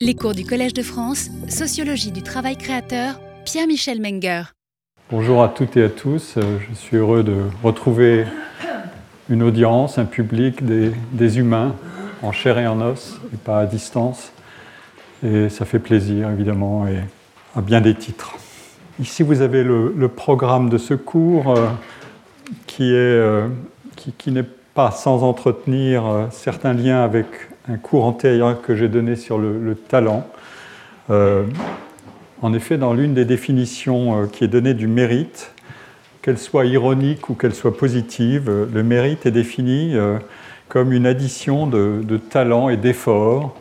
Les cours du Collège de France, Sociologie du travail créateur, Pierre-Michel Menger. Bonjour à toutes et à tous, euh, je suis heureux de retrouver une audience, un public, des, humains en chair et en os, et pas à distance. Et ça fait plaisir, évidemment, et à bien des titres. Ici, vous avez le, programme de ce cours euh, qui, euh, qui n'est pas sans entretenir certains liens avec un cours antérieur que j'ai donné sur le, talent. Euh, en effet, dans l'une des définitions euh, qui est donnée du mérite, qu'elle soit ironique ou qu'elle soit positive, euh, le mérite est défini comme une addition de, talent et d'effort.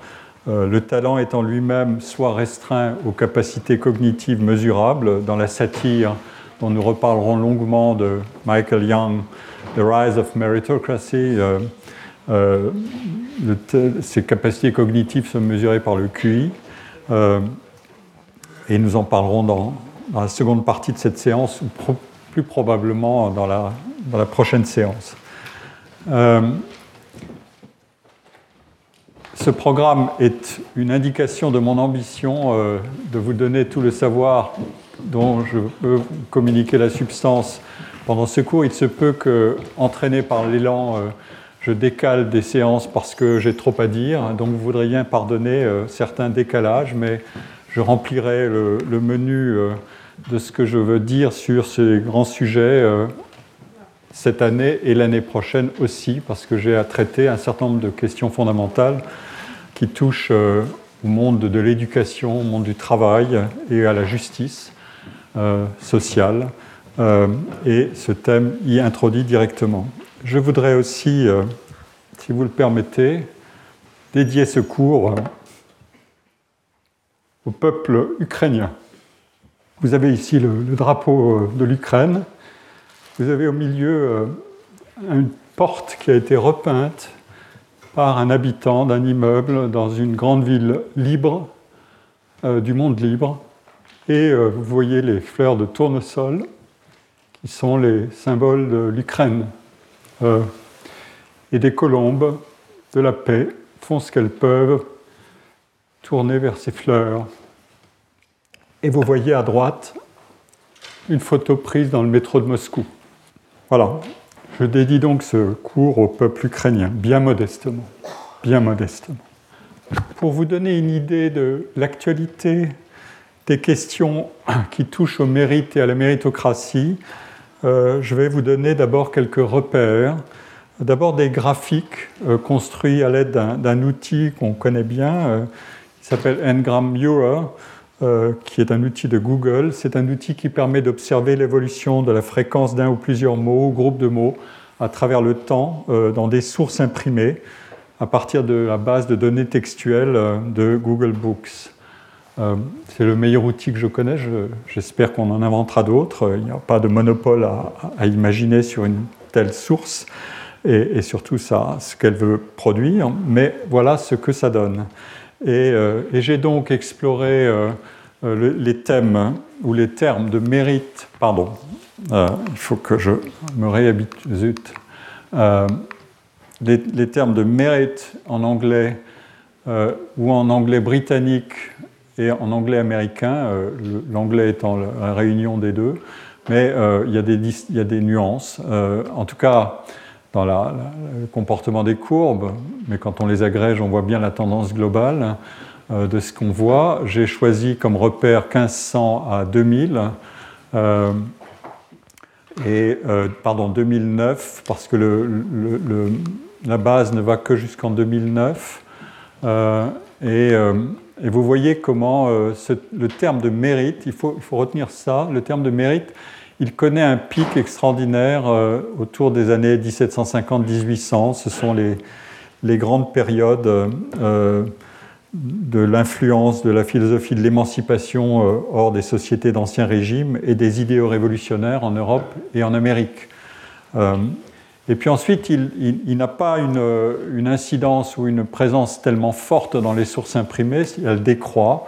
le talent étant lui-même soit restreint aux capacités cognitives mesurables, dans la satire dont nous reparlerons longuement de Michael Young, The Rise of Meritocracy, ces capacités cognitives sont mesurées par le QI. Euh, et nous en parlerons dans, la seconde partie de cette séance, ou plus probablement dans la, prochaine séance. Euh, ce programme est une indication de mon ambition de vous donner tout le savoir dont je peux communiquer la substance pendant ce cours. Il se peut que, entraîné par l'élan je décale des séances parce que j'ai trop à dire, hein, donc vous voudriez bien pardonner euh, certains décalages, mais je remplirai le, menu euh, de ce que je veux dire sur ces grands sujets euh, cette année et l'année prochaine aussi, parce que j'ai à traiter un certain nombre de questions fondamentales qui touchent au monde de l'éducation, au monde du travail et à la justice sociale. et ce thème y introduit directement. Je voudrais aussi, euh, si vous le permettez, dédier ce cours euh, au peuple ukrainien. Vous avez ici le, drapeau euh, de l'Ukraine. Vous avez au milieu une porte qui a été repeinte par un habitant d'un immeuble dans une grande ville libre, du monde libre. Et vous voyez les fleurs de tournesol qui sont les symboles de l'Ukraine. Euh, et des colombes de la paix font ce qu'elles peuvent, tourner vers ces fleurs. Et vous voyez à droite une photo prise dans le métro de Moscou. Voilà, je dédie donc ce cours au peuple ukrainien, bien modestement, bien modestement. Pour vous donner une idée de l'actualité des questions qui touchent au mérite et à la méritocratie, euh, je vais vous donner d'abord quelques repères. D'abord des graphiques euh, construits à l'aide d'un outil qu'on connaît bien, euh, qui s'appelle Ngram Viewer, qui est un outil de Google. C'est un outil qui permet d'observer l'évolution de la fréquence d'un ou plusieurs mots ou groupes de mots à travers le temps dans des sources imprimées à partir de la base de données textuelles de Google Books. Euh, c'est le meilleur outil que je connais. J'espère qu'on en inventera d'autres. Il n'y a pas de monopole à, imaginer sur une telle source et, surtout ça, ce qu'elle veut produire. Mais voilà ce que ça donne. Et, euh, j'ai donc exploré euh, les thèmes ou les termes de mérite. Pardon, il faut que je me réhabitue. Les, les, termes de mérite en anglais ou en anglais britannique et en anglais américain, euh, l'anglais étant la réunion des deux, mais euh, il, y a des, nuances. Euh, en tout cas, dans la, le comportement des courbes, mais quand on les agrège, on voit bien la tendance globale de ce qu'on voit. J'ai choisi comme repère 1500 à 2000. et pardon 2009 parce que la base ne va que jusqu'en 2009 et et vous voyez comment euh, le terme de mérite, il faut, retenir ça, le terme de mérite, il connaît un pic extraordinaire euh, autour des années 1750-1800. Ce sont les, les, grandes périodes euh, de l'influence de la philosophie de l'émancipation hors des sociétés d'ancien régime et des idéaux révolutionnaires en Europe et en Amérique. Et puis ensuite, il, n'a pas une, incidence ou une présence tellement forte dans les sources imprimées, elle décroît.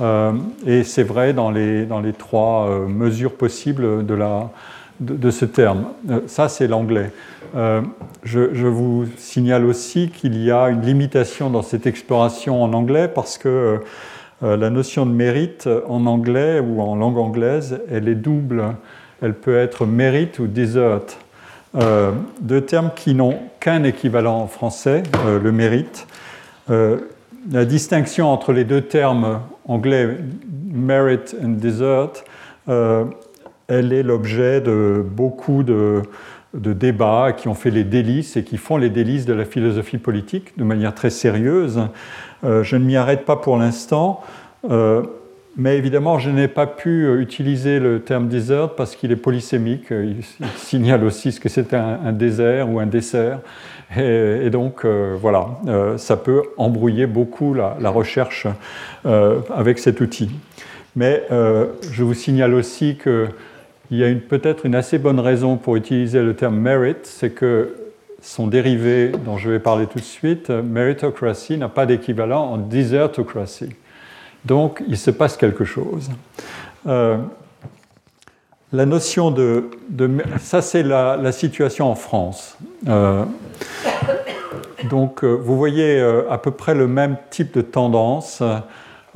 Euh, et c'est vrai dans les, trois euh, mesures possibles de ce terme. ça, c'est l'anglais. Je, vous signale aussi qu'il y a une limitation dans cette exploration en anglais parce que la notion de mérite en anglais ou en langue anglaise, elle est double. Elle peut être mérite ou desert. Deux termes qui n'ont qu'un équivalent en français, le mérite la distinction entre les deux termes anglais merit and desert, euh, elle est l'objet de beaucoup de, débats qui ont fait les délices et qui font les délices de la philosophie politique de manière très sérieuse. Euh, je ne m'y arrête pas pour l'instant. Euh, mais évidemment, je n'ai pas pu utiliser le terme desert parce qu'il est polysémique. Il, signale aussi ce que c'est un, désert ou un dessert. Et, donc, euh, voilà, euh, ça peut embrouiller beaucoup la, recherche euh, avec cet outil. Mais je vous signale aussi qu'il y a peut-être une assez bonne raison pour utiliser le terme merit, c'est que son dérivé, dont je vais parler tout de suite, meritocracy, n'a pas d'équivalent en desertocracy. Donc, il se passe quelque chose. la notion de, ça, c'est la, situation en France. Donc euh, vous voyez euh, à peu près le même type de tendance,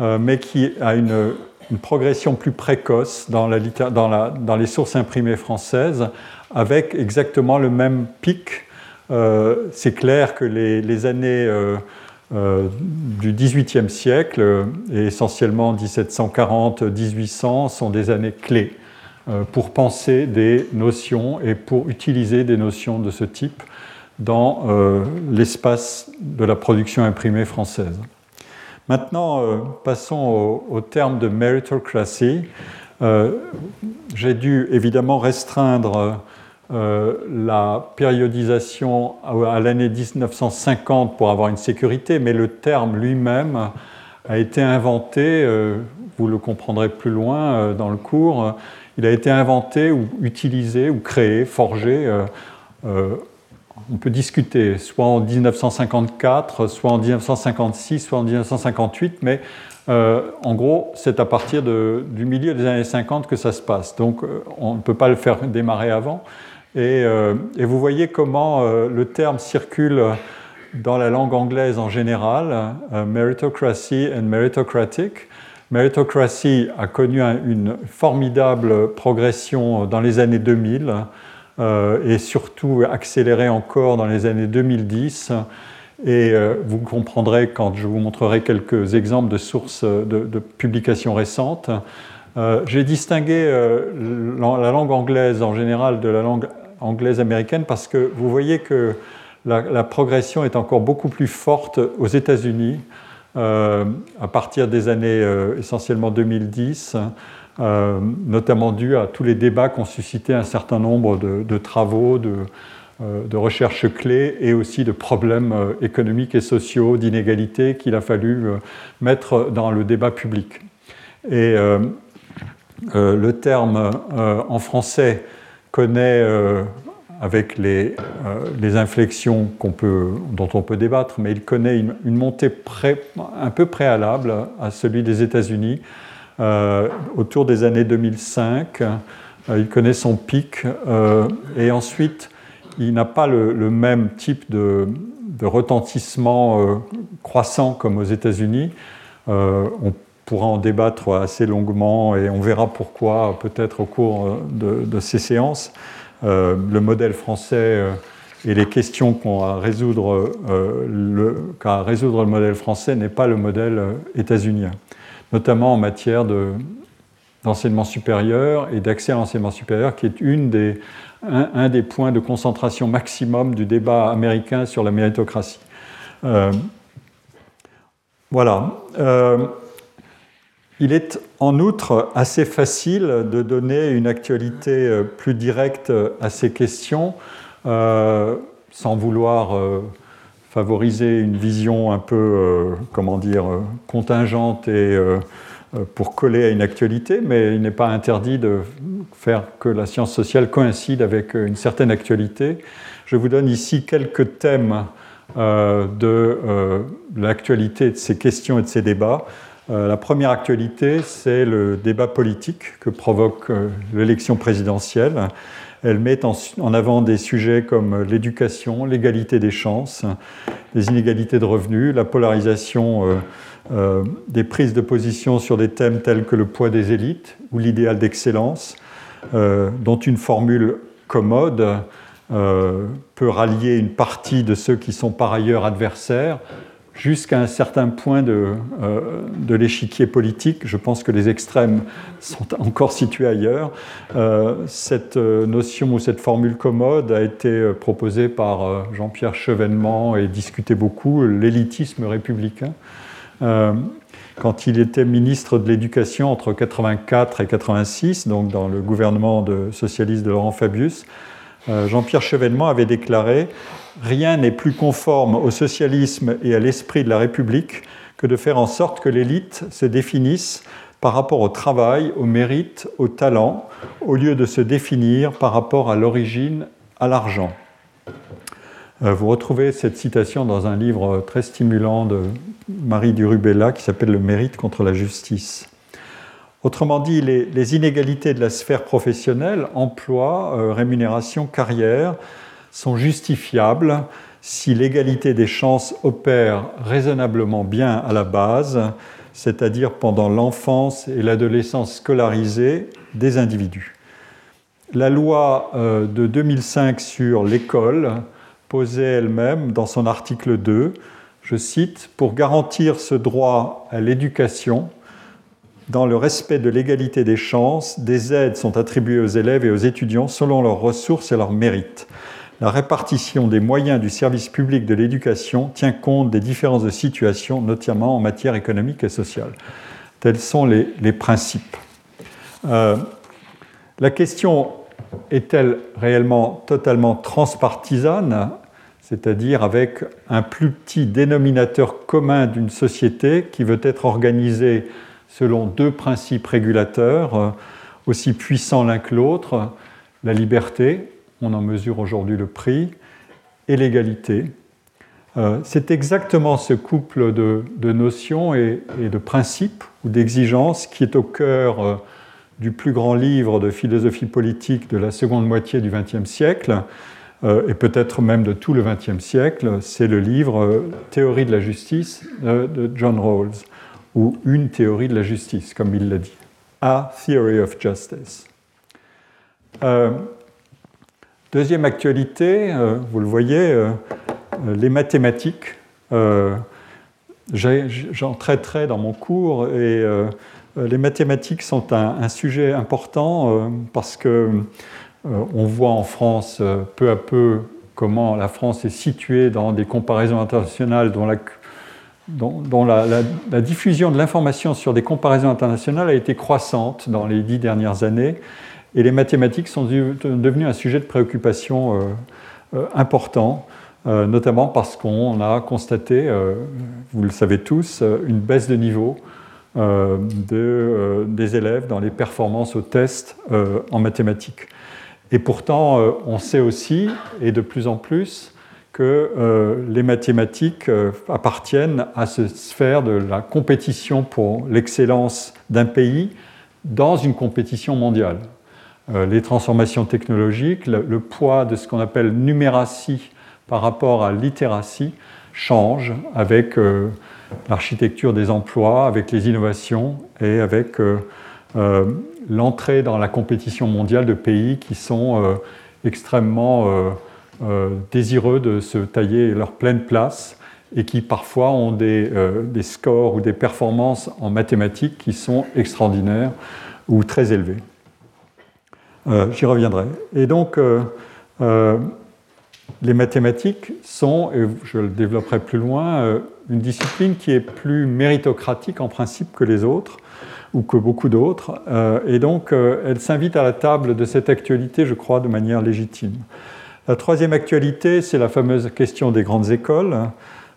euh, mais qui a une, progression plus précoce dans, les sources imprimées françaises, avec exactement le même pic. C'est clair que les, années du XVIIIe siècle, et essentiellement 1740-1800, sont des années clés pour penser des notions et pour utiliser des notions de ce type dans euh, l'espace de la production imprimée française. Maintenant, euh, passons au, terme de meritocracy. Euh, j'ai dû évidemment restreindre la périodisation à, l'année 1950 pour avoir une sécurité, mais le terme lui-même a été inventé, vous le comprendrez plus loin dans le cours, il a été inventé ou utilisé ou créé, forgé on peut discuter, soit en 1954, soit en 1956, soit en 1958, mais euh, en gros, c'est à partir du milieu des années 50 que ça se passe. Donc, euh, on ne peut pas le faire démarrer avant. Et, euh, vous voyez comment le terme circule dans la langue anglaise en général, meritocracy and meritocratic. Meritocracy a connu une formidable progression dans les années 2000 euh, et surtout accéléré encore dans les années 2010. Et euh, vous comprendrez quand je vous montrerai quelques exemples de sources de, publications récentes. Euh, j'ai distingué la langue anglaise en général de la langue anglaise américaine parce que vous voyez que la, progression est encore beaucoup plus forte aux États-Unis à partir des années essentiellement 2010. Euh, notamment dû à tous les débats qu'ont suscité un certain nombre de, travaux, euh, de, recherches clés et aussi de problèmes euh, économiques et sociaux, d'inégalités qu'il a fallu mettre dans le débat public. Et le terme en français connaît avec les, inflexions dont on peut débattre, mais il connaît une, montée un peu préalable à celui des États-Unis, euh, autour des années 2005. Euh, il connaît son pic euh, et ensuite il n'a pas le, même type de, retentissement croissant comme aux États-Unis. Pourra en débattre assez longuement et on verra pourquoi peut-être au cours de, ces séances. le modèle français et les questions qu'ont à résoudre, qu'a résoudre le modèle français n'est pas le modèle états-unien notamment en matière d'enseignement supérieur et d'accès à l'enseignement supérieur, qui est une des, un, des points de concentration maximum du débat américain sur la méritocratie. Euh, voilà. Euh, il est en outre assez facile de donner une actualité euh, plus directe à ces questions sans vouloir favoriser une vision un peu, euh, comment dire, euh, contingente et euh, pour coller à une actualité, mais il n'est pas interdit de faire que la science sociale coïncide avec une certaine actualité. Je vous donne ici quelques thèmes de l'actualité de ces questions et de ces débats. La première actualité, c'est le débat politique que provoque l'élection présidentielle. Elle met en, avant des sujets comme l'éducation, l'égalité des chances, les inégalités de revenus, la polarisation euh, euh, des prises de position sur des thèmes tels que le poids des élites ou l'idéal d'excellence, euh, dont une formule commode peut rallier une partie de ceux qui sont par ailleurs adversaires jusqu'à un certain point de, euh, de l'échiquier politique. Je pense que les extrêmes sont encore situés ailleurs. Euh, cette euh, notion ou cette formule commode a été proposée par Jean-Pierre Chevènement et discutée beaucoup, l'élitisme républicain. quand il était ministre de l'Éducation entre 84 et 86, donc dans le gouvernement de, socialiste de Laurent Fabius, Jean-Pierre Chevènement avait déclaré Rien n'est plus conforme au socialisme et à l'esprit de la République que de faire en sorte que l'élite se définisse par rapport au travail, au mérite, au talent, au lieu de se définir par rapport à l'origine, à l'argent. Euh, vous retrouvez cette citation dans un livre très stimulant de Marie Durubella qui s'appelle Le mérite contre la justice. Autrement dit, les, inégalités de la sphère professionnelle, emploi, euh, rémunération, carrière, sont justifiables si l'égalité des chances opère raisonnablement bien à la base, c'est-à-dire pendant l'enfance et l'adolescence scolarisée des individus. La loi euh, de 2005 sur l'école posait elle-même dans son article 2, je cite, Pour garantir ce droit à l'éducation, dans le respect de l'égalité des chances, des aides sont attribuées aux élèves et aux étudiants selon leurs ressources et leurs mérites la répartition des moyens du service public de l'éducation tient compte des différences de situation, notamment en matière économique et sociale. Tels sont les, principes. Euh, la question est-elle réellement totalement transpartisane, c'est-à-dire avec un plus petit dénominateur commun d'une société qui veut être organisée selon deux principes régulateurs, euh, aussi puissants l'un que l'autre, la liberté on en mesure aujourd'hui le prix, et l'égalité. Euh, c'est exactement ce couple de, notions et, de principes ou d'exigences qui est au cœur euh, du plus grand livre de philosophie politique de la seconde moitié du XXe siècle, et peut-être même de tout le XXe siècle. C'est le livre Théorie de la justice de John Rawls, ou Une théorie de la justice, comme il l'a dit. A Theory of Justice. Deuxième actualité, euh, vous le voyez, euh, euh, les mathématiques. J'en traiterai dans mon cours et les mathématiques sont un, sujet important parce que on voit en France peu à peu comment la France est située dans des comparaisons internationales dont la, dont, la diffusion de l'information sur des comparaisons internationales a été croissante dans les dix dernières années. Et les mathématiques sont devenues un sujet de préoccupation euh, euh, important, euh, notamment parce qu'on a constaté, vous le savez tous, une baisse de niveau de, des élèves dans les performances aux tests en mathématiques. Et pourtant, on sait aussi, et de plus en plus, que les mathématiques appartiennent à cette sphère de la compétition pour l'excellence d'un pays dans une compétition mondiale. Euh, les transformations technologiques, le, poids de ce qu'on appelle numératie par rapport à littératie change avec euh, l'architecture des emplois, avec les innovations et avec euh, l'entrée dans la compétition mondiale de pays qui sont extrêmement désireux de se tailler leur pleine place et qui parfois ont des, des, scores ou des performances en mathématiques qui sont extraordinaires ou très élevés. Euh, j'y reviendrai. Et donc, euh, euh, les mathématiques sont, et je le développerai plus loin, une discipline qui est plus méritocratique en principe que les autres, ou que beaucoup d'autres. et donc, elle s'invite à la table de cette actualité, je crois, de manière légitime. La troisième actualité, c'est la fameuse question des grandes écoles.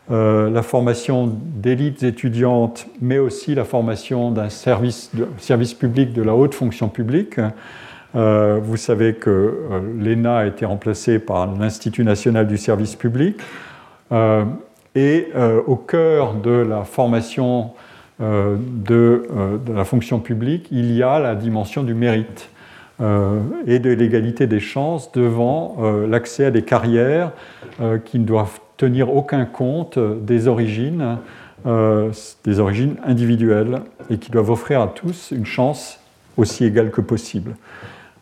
la formation d'élites étudiantes, mais aussi la formation d'un service, public de la haute fonction publique. Euh, vous savez que euh, l'ENA a été remplacé par l'Institut national du service public. Euh, et au cœur de la formation de, la fonction publique, il y a la dimension du mérite. Et de l'égalité des chances devant l'accès à des carrières qui ne doivent tenir aucun compte des origines, des origines individuelles, et qui doivent offrir à tous une chance aussi égale que possible.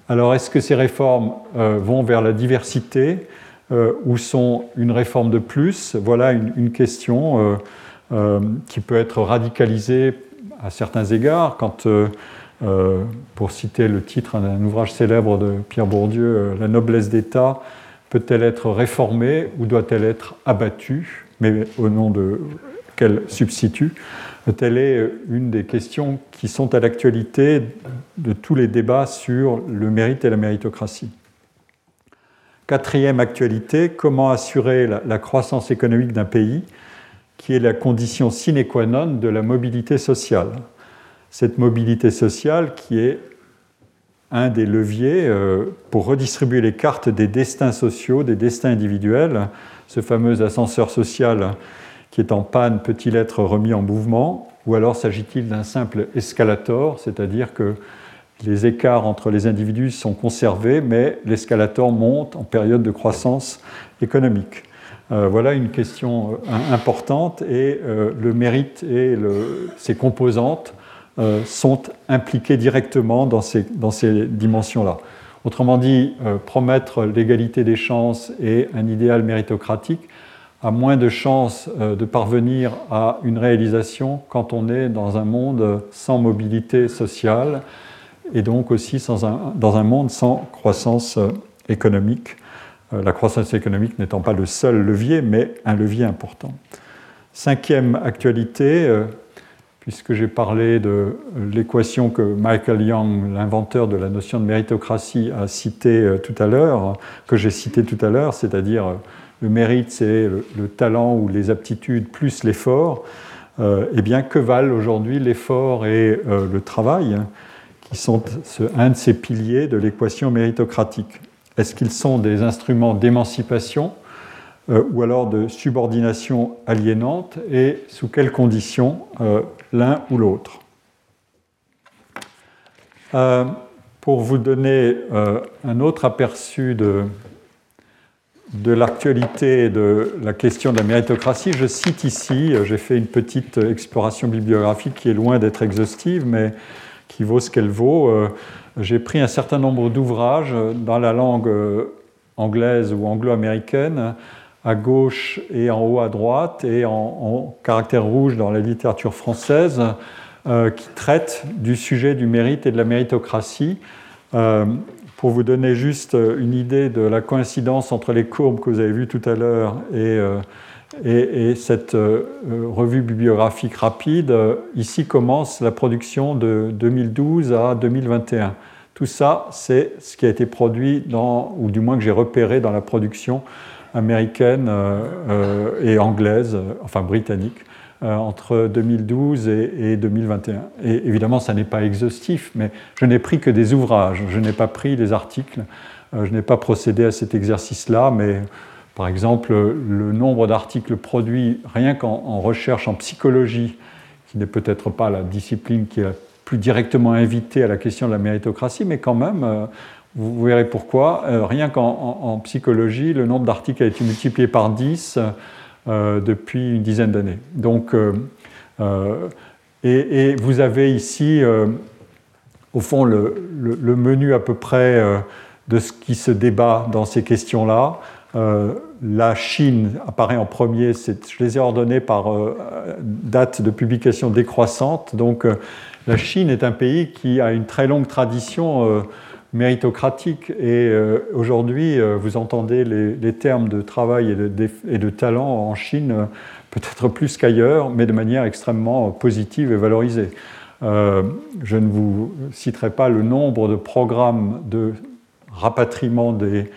Alors, est-ce que ces réformes vont vers la diversité ou sont une réforme de plus? Voilà une, question qui peut être radicalisée à certains égards, quand, euh, euh, pour citer le titre d'un ouvrage célèbre de Pierre Bourdieu, euh, La noblesse d'État peut-elle être réformée ou doit-elle être abattue? Mais au nom de quel substitut Telle est une des questions qui sont à l'actualité de tous les débats sur le mérite et la méritocratie. Quatrième actualité, comment assurer la croissance économique d'un pays qui est la condition sine qua non de la mobilité sociale? Cette mobilité sociale qui est un des leviers euh, pour redistribuer les cartes des destins sociaux, des destins individuels. Ce fameux ascenseur social qui est en panne peut-il être remis en mouvement? Ou alors s'agit-il d'un simple escalator, c'est-à-dire que les écarts entre les individus sont conservés, mais l'escalator monte en période de croissance économique euh, voilà une question euh, importante et le mérite et ses composantes sont impliquées directement dans ces, dans ces dimensions-là. Autrement dit, promettre l'égalité des chances et un idéal méritocratique a moins de chances de parvenir à une réalisation quand on est dans un monde sans mobilité sociale et donc aussi dans un monde sans croissance économique. Euh, la croissance économique n'étant pas le seul levier, mais un levier important. Cinquième actualité, euh, puisque j'ai parlé de l'équation que Michael Young, l'inventeur de la notion de méritocratie, a citée euh, tout à l'heure, que j'ai citée tout à l'heure, c'est-à-dire le mérite, c'est le, talent ou les aptitudes plus l'effort, eh bien, que valent aujourd'hui l'effort et le travail, qui sont un de ces piliers de l'équation méritocratique? Est-ce qu'ils sont des instruments d'émancipation euh, ou alors de subordination aliénante et sous quelles conditions euh, l'un ou l'autre. Euh, Pour vous donner un autre aperçu de, l'actualité de la question de la méritocratie, je cite ici, j'ai fait une petite exploration bibliographique qui est loin d'être exhaustive, mais qui vaut ce qu'elle vaut. J'ai pris un certain nombre d'ouvrages dans la langue euh, anglaise ou anglo-américaine, à gauche et en haut à droite, et en, caractère rouge dans la littérature française, euh, qui traitent du sujet du mérite et de la méritocratie. Euh, pour vous donner juste une idée de la coïncidence entre les courbes que vous avez vues tout à l'heure et et, cette euh, revue bibliographique rapide, euh, ici commence la production de 2012 à 2021. Tout ça, c'est ce qui a été produit dans, ou du moins que j'ai repéré dans la production américaine euh, et anglaise, enfin britannique, entre 2012 et, 2021. Et évidemment, ça n'est pas exhaustif, mais je n'ai pris que des ouvrages, je n'ai pas pris des articles, je n'ai pas procédé à cet exercice-là, mais par exemple, le nombre d'articles produits rien qu'en recherche en psychologie, qui n'est peut-être pas la discipline qui est plus directement invitée à la question de la méritocratie, mais quand même, euh, vous verrez pourquoi. Euh, rien qu'en psychologie, le nombre d'articles a été multiplié par 10 euh, depuis une dizaine d'années. Donc, et, vous avez ici, au fond, le, le, menu à peu près de ce qui se débat dans ces questions-là. Euh, la Chine apparaît en premier, je les ai ordonnés par euh, date de publication décroissante. Donc euh, la Chine est un pays qui a une très longue tradition méritocratique et aujourd'hui vous entendez les, termes de travail et de, talent en Chine peut-être plus qu'ailleurs, mais de manière extrêmement positive et valorisée. je ne vous citerai pas le nombre de programmes de rapatriement des,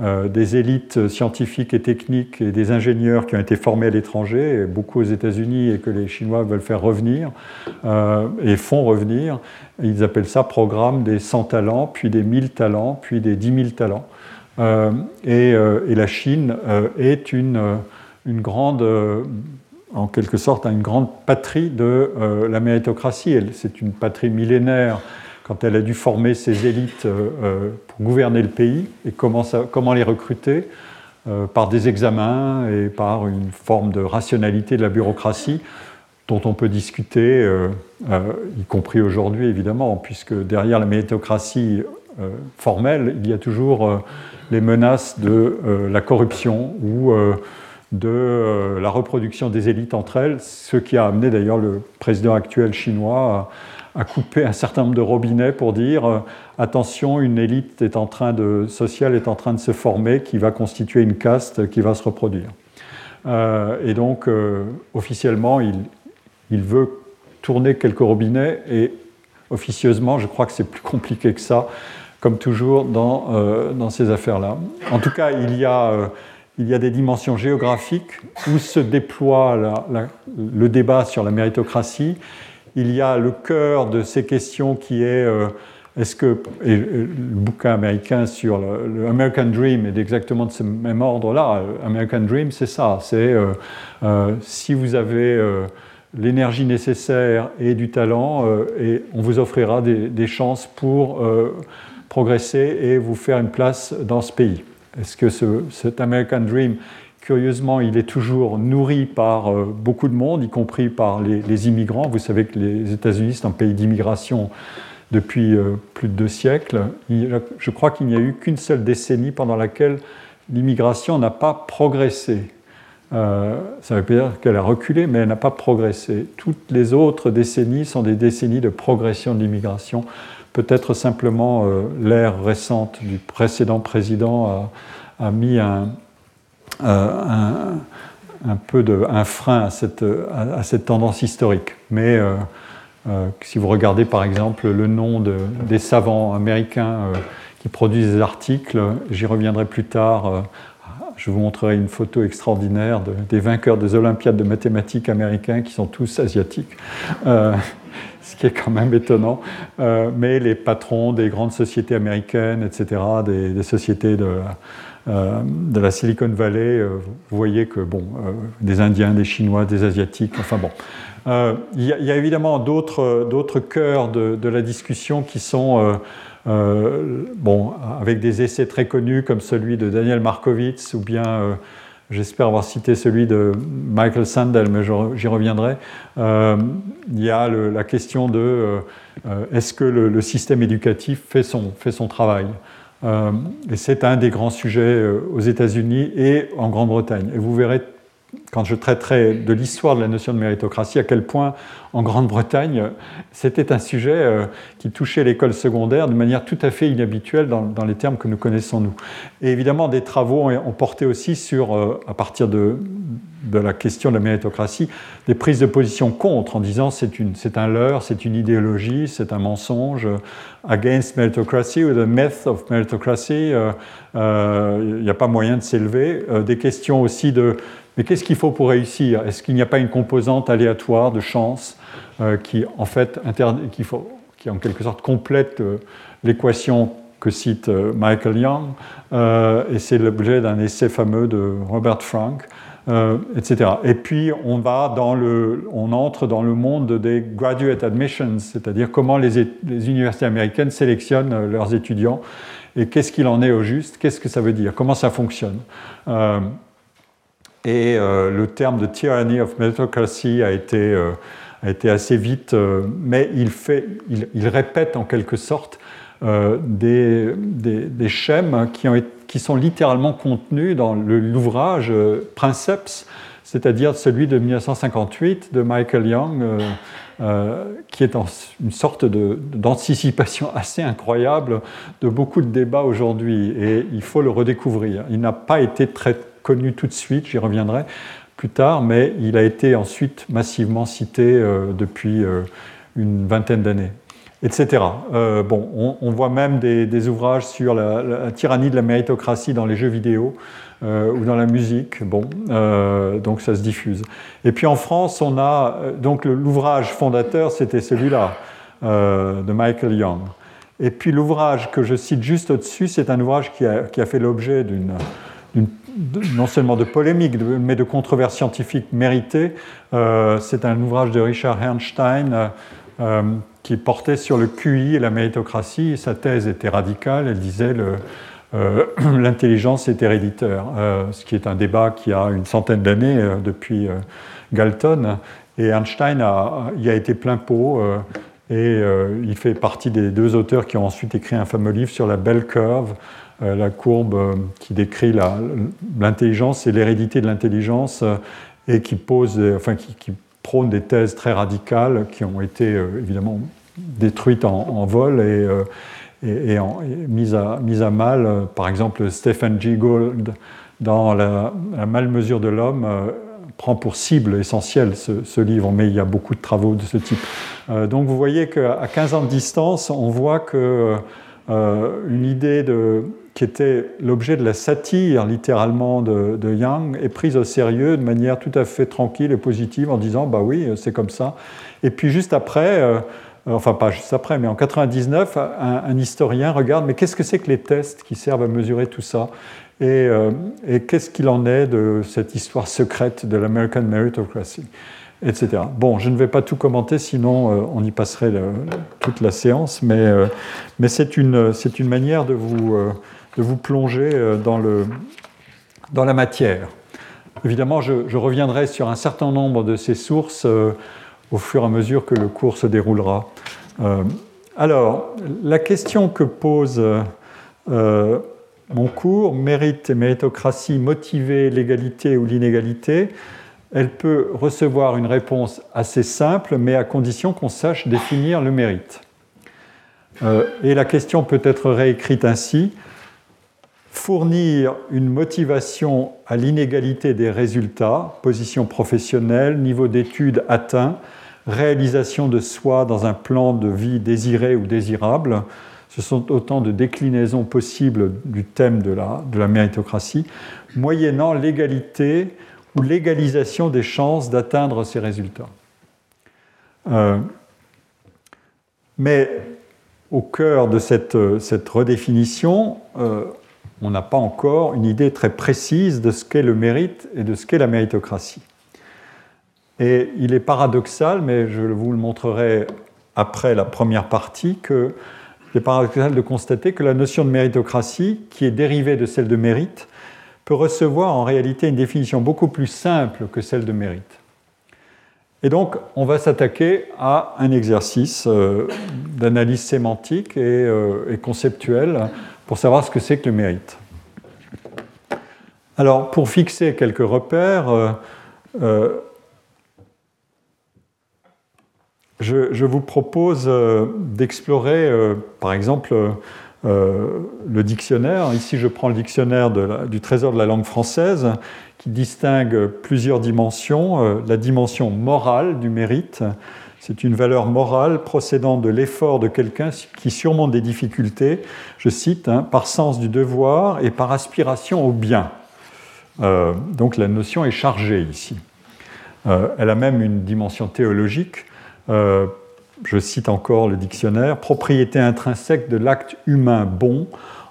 euh, des élites scientifiques et techniques et des ingénieurs qui ont été formés à l'étranger, beaucoup aux États-Unis et que les Chinois veulent faire revenir euh, et font revenir. Ils appellent ça programme des 100 talents, puis des 1000 talents, puis des 10 000 talents. Euh, et, la Chine est une, une grande en quelque sorte une grande patrie de la méritocratie. C'est une patrie millénaire quand elle a dû former ses élites pour gouverner le pays et comment, les recruter par des examens et par une forme de rationalité de la bureaucratie dont on peut discuter, y compris aujourd'hui évidemment, puisque derrière la méritocratie formelle, il y a toujours les menaces de la corruption ou de euh, la reproduction des élites entre elles, ce qui a amené d'ailleurs le président actuel chinois à, couper un certain nombre de robinets pour dire euh, attention, une élite est en train de, sociale est en train de se former qui va constituer une caste qui va se reproduire. Euh, et donc, officiellement, il, veut tourner quelques robinets et officieusement, je crois que c'est plus compliqué que ça, comme toujours dans, ces affaires-là. En tout cas, il y a des dimensions géographiques où se déploie le débat sur la méritocratie. Il y a le cœur de ces questions qui est euh, est-ce que et le bouquin américain sur le, American Dream est exactement de ce même ordre-là. American Dream, c'est ça. C'est euh, euh, si vous avez l'énergie nécessaire et du talent, et on vous offrira des chances pour progresser et vous faire une place dans ce pays. Est-ce que ce, cet American Dream, curieusement, il est toujours nourri par euh, beaucoup de monde, y compris par les, immigrants Vous savez que les États-Unis, c'est un pays d'immigration depuis euh, plus de deux siècles. je crois qu'il n'y a eu qu'une seule décennie pendant laquelle l'immigration n'a pas progressé. Euh, ça veut dire qu'elle a reculé, mais elle n'a pas progressé. Toutes les autres décennies sont des décennies de progression de l'immigration. Peut-être simplement euh, l'ère récente du précédent président a, mis un, euh, un, peu de, un frein à cette, à, cette tendance historique. Mais euh, si vous regardez par exemple le nom de, des savants américains qui produisent des articles, j'y reviendrai plus tard. je vous montrerai une photo extraordinaire des vainqueurs des Olympiades de mathématiques américains qui sont tous asiatiques ce qui est quand même étonnant. Euh, mais les patrons des grandes sociétés américaines, etc., des, sociétés de, euh, de, la Silicon Valley, euh, vous voyez que, bon, des Indiens, des Chinois, des Asiatiques, enfin bon. Il y, a évidemment d'autres cœurs de, de, la discussion qui sont, bon, avec des essais très connus comme celui de Daniel Markovitz ou bien J'espère avoir cité celui de Michael Sandel, mais j'y reviendrai. Euh, il y a la question de euh, est-ce que le, système éducatif fait son, fait son travail? euh, Et c'est un des grands sujets aux États-Unis et en Grande-Bretagne. Et vous verrez quand je traiterai de l'histoire de la notion de méritocratie, à quel point en Grande-Bretagne, c'était un sujet euh, qui touchait l'école secondaire de manière tout à fait inhabituelle dans, les termes que nous connaissons nous. Et évidemment, des travaux ont, porté aussi sur, euh, à partir de, la question de la méritocratie, des prises de position contre, en disant c'est, un leurre, c'est une idéologie, c'est un mensonge, against meritocracy ou the myth of meritocracy, euh, il n'y a pas moyen de s'élever. des questions aussi de mais qu'est-ce qu'il faut pour réussir? Est-ce qu'il n'y a pas une composante aléatoire de chance euh, qui, en fait, quelque sorte, complète euh, l'équation que cite euh, Michael Young Et c'est l'objet d'un essai fameux de Robert Frank, etc. Et puis, on, entre dans le monde des graduate admissions, c'est-à-dire comment les universités américaines sélectionnent leurs étudiants et qu'est-ce qu'il en est au juste, qu'est-ce que ça veut dire, comment ça fonctionne. Et euh, le terme de tyranny of meritocracy a été, euh, a été assez vite, euh, mais il, fait, il, il, répète en quelque sorte des, des, des, schèmes qui, ont, qui, sont littéralement contenus dans l'ouvrage Princeps, c'est-à-dire celui de 1958 de Michael Young, qui est une sorte d'anticipation assez incroyable de beaucoup de débats aujourd'hui. Et il faut le redécouvrir. Il n'a pas été très connu tout de suite, j'y reviendrai plus tard, mais il a été ensuite massivement cité euh, depuis euh, une vingtaine d'années, etc. Euh, bon, on, voit même des, ouvrages sur la, tyrannie de la méritocratie dans les jeux vidéo ou dans la musique. Bon, donc ça se diffuse. Et puis en France, on a donc l'ouvrage fondateur, c'était celui-là de Michael Young. Et puis l'ouvrage que je cite juste au-dessus, c'est un ouvrage qui a, qui a fait l'objet d'une non seulement de polémiques, mais de controverses scientifiques méritées. Euh, c'est un ouvrage de Richard Herrnstein, euh, qui portait sur le QI et la méritocratie. sa thèse était radicale, elle disait l'intelligence est héréditaire, ce qui est un débat qui a une centaine d'années depuis Galton. Et Einstein a, y a été plein pot. et il fait partie des deux auteurs qui ont ensuite écrit un fameux livre sur la belle curve, euh, la courbe euh, qui décrit l'intelligence et l'hérédité de l'intelligence euh, et qui pose, enfin qui, prône des thèses très radicales qui ont été évidemment détruites en, vol et, et, mises, à, à, mal. Par exemple, Stephen G. Gould, dans La, la malmesure de l'homme, prend pour cible essentielle ce, livre, mais il y a beaucoup de travaux de ce type. donc vous voyez qu'à 15 ans de distance, on voit que une idée de, qui était l'objet de la satire littéralement de, Young, est prise au sérieux de manière tout à fait tranquille et positive en disant bah oui, c'est comme ça. Et puis juste après, euh, enfin pas juste après, mais en 99, un, historien regarde mais qu'est-ce que c'est que les tests qui servent à mesurer tout ça? Et, euh, et qu'est-ce qu'il en est de cette histoire secrète de l'American Meritocracy etc. Bon, je ne vais pas tout commenter, sinon euh, on y passerait toute la séance, mais, mais c'est une, une, manière de vous, de vous plonger euh, dans, le, dans la matière. Évidemment, je, reviendrai sur un certain nombre de ces sources euh, au fur et à mesure que le cours se déroulera. Euh, alors, la question que pose mon cours, mérite et méritocratie, motiver l'égalité ou l'inégalité, elle peut recevoir une réponse assez simple, mais à condition qu'on sache définir le mérite. et la question peut être réécrite ainsi fournir une motivation à l'inégalité des résultats, position professionnelle, niveau d'études atteint, réalisation de soi dans un plan de vie désiré ou désirable. Ce sont autant de déclinaisons possibles du thème de la, méritocratie, moyennant l'égalité ou l'égalisation des chances d'atteindre ces résultats. Euh, mais au cœur de cette, cette redéfinition, euh, on n'a pas encore une idée très précise de ce qu'est le mérite et de ce qu'est la méritocratie. Et il est paradoxal, mais je vous le montrerai après la première partie, que est paradoxal de constater que la notion de méritocratie, qui est dérivée de celle de mérite, peut recevoir en réalité une définition beaucoup plus simple que celle de mérite. Et donc, on va s'attaquer à un exercice euh, d'analyse sémantique et, euh, et conceptuelle pour savoir ce que c'est que le mérite. Alors, pour fixer quelques repères, euh, euh, je, vous propose euh, d'explorer, par exemple, le dictionnaire. Ici, je prends le dictionnaire du Trésor de la langue française, qui distingue plusieurs dimensions. la dimension morale du mérite, c'est une valeur morale procédant de l'effort de quelqu'un qui surmonte des difficultés, je cite, hein, par sens du devoir et par aspiration au bien. Euh, donc la notion est chargée ici. Euh, elle a même une dimension théologique. Euh, je cite encore le dictionnaire, propriété intrinsèque de l'acte humain bon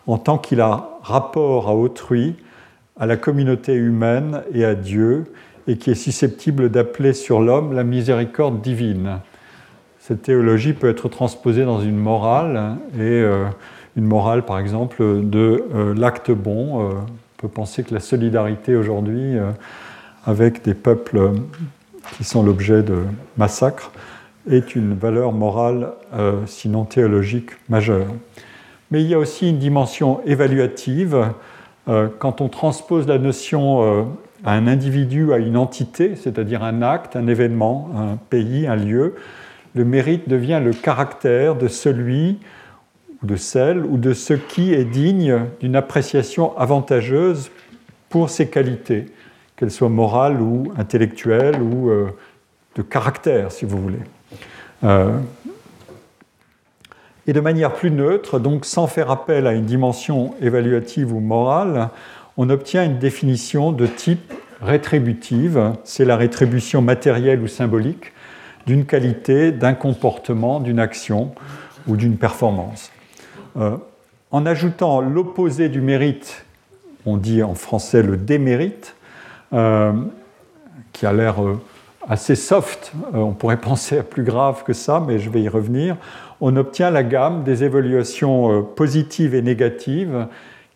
en tant qu'il a rapport à autrui, à la communauté humaine et à Dieu, et qui est susceptible d'appeler sur l'homme la miséricorde divine. Cette théologie peut être transposée dans une morale, hein, et euh, une morale par exemple de euh, l'acte bon. Euh, on peut penser que la solidarité aujourd'hui avec des peuples qui sont l'objet de massacres est une valeur morale, sinon théologique, majeure. Mais il y a aussi une dimension évaluative. quand on transpose la notion à un individu, à une entité, c'est-à-dire un acte, un événement, un pays, un lieu, le mérite devient le caractère de celui ou de celle ou de ce qui est digne d'une appréciation avantageuse pour ses qualités, qu'elles soient morales ou intellectuelles ou euh, de caractère, si vous voulez. Euh, et de manière plus neutre, donc sans faire appel à une dimension évaluative ou morale, on obtient une définition de type rétributive, c'est la rétribution matérielle ou symbolique d'une qualité, d'un comportement, d'une action ou d'une performance. Euh, en ajoutant l'opposé du mérite, on dit en français le démérite, euh, qui a l'air euh, assez soft, on pourrait penser à plus grave que ça, mais je vais y revenir, on obtient la gamme des évaluations positives et négatives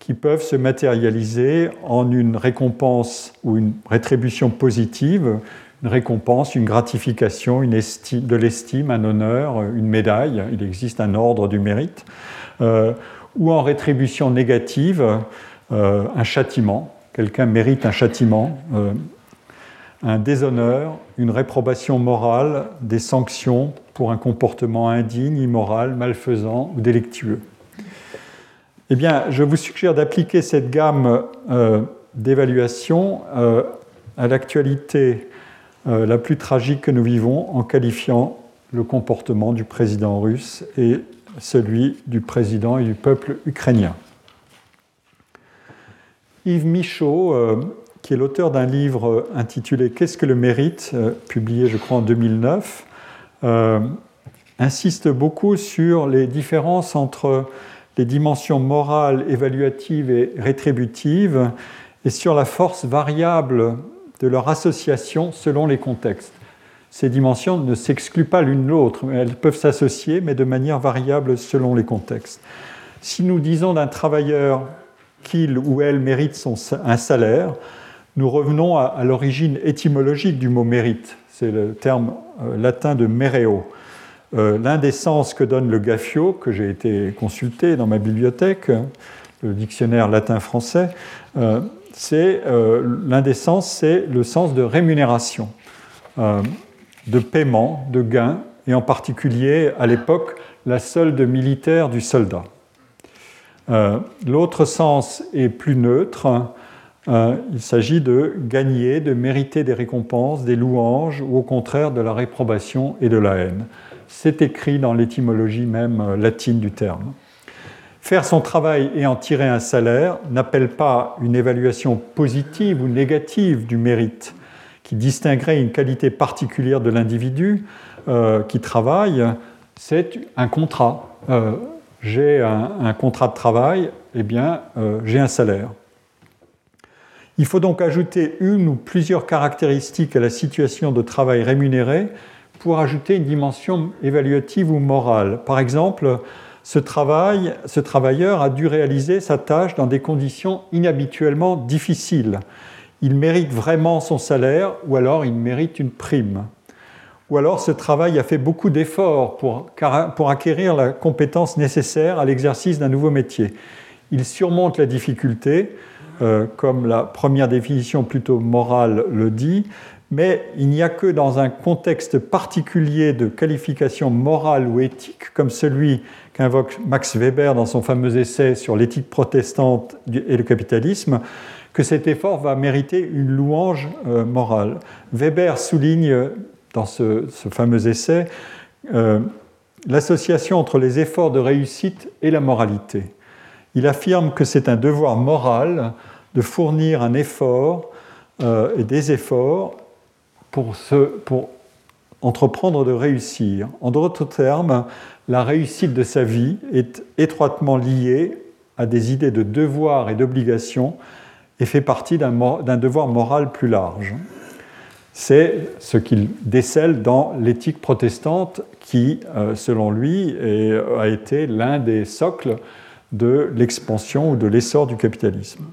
qui peuvent se matérialiser en une récompense ou une rétribution positive, une récompense, une gratification, une estime, de l'estime, un honneur, une médaille, il existe un ordre du mérite, euh, ou en rétribution négative, euh, un châtiment, quelqu'un mérite un châtiment, euh, un déshonneur, une réprobation morale, des sanctions pour un comportement indigne, immoral, malfaisant ou délictueux. Eh bien, je vous suggère d'appliquer cette gamme euh, d'évaluation euh, à l'actualité euh, la plus tragique que nous vivons en qualifiant le comportement du président russe et celui du président et du peuple ukrainien. Yves Michaud, qui est l'auteur d'un livre intitulé Qu'est-ce que le mérite? publié je crois en 2009, insiste beaucoup sur les différences entre les dimensions morales, évaluatives et rétributives, et sur la force variable de leur association selon les contextes. Ces dimensions ne s'excluent pas l'une l'autre, elles peuvent s'associer, mais de manière variable selon les contextes. Si nous disons d'un travailleur qu'il ou elle mérite son, un salaire, nous revenons à, l'origine étymologique du mot mérite. C'est le terme euh, latin de mereo. Euh, l'un des sens que donne le Gaffio, que j'ai été consulté dans ma bibliothèque, le dictionnaire latin-français, euh, c'est euh, l'un des sens, c'est le sens de rémunération, de paiement, de gain, et en particulier à l'époque la solde militaire du soldat. L'autre sens est plus neutre. il s'agit de gagner, de mériter des récompenses, des louanges, ou au contraire de la réprobation et de la haine. C'est écrit dans l'étymologie même euh, latine du terme. Faire son travail et en tirer un salaire n'appelle pas une évaluation positive ou négative du mérite, qui distinguerait une qualité particulière de l'individu euh, qui travaille. C'est un contrat. Euh, j'ai un, contrat de travail, eh bien, j'ai un salaire. Il faut donc ajouter une ou plusieurs caractéristiques à la situation de travail rémunéré pour ajouter une dimension évaluative ou morale. Par exemple, ce, travail, ce travailleur a dû réaliser sa tâche dans des conditions inhabituellement difficiles. Il mérite vraiment son salaire ou alors il mérite une prime. Ou alors ce travail a fait beaucoup d'efforts pour, pour acquérir la compétence nécessaire à l'exercice d'un nouveau métier. Il surmonte la difficulté, euh, comme la première définition plutôt morale le dit, mais il n'y a que dans un contexte particulier de qualification morale ou éthique, comme celui qu'invoque Max Weber dans son fameux essai sur l'éthique protestante et le capitalisme, que cet effort va mériter une louange euh, morale. Weber souligne dans ce, fameux essai euh, l'association entre les efforts de réussite et la moralité. Il affirme que c'est un devoir moral de fournir un effort euh, et des efforts pour, entreprendre de réussir. En d'autres termes, la réussite de sa vie est étroitement liée à des idées de devoir et d'obligation et fait partie d'un devoir moral plus large. C'est ce qu'il décèle dans l'éthique protestante qui, euh, selon lui, a été l'un des socles de l'expansion ou de l'essor du capitalisme.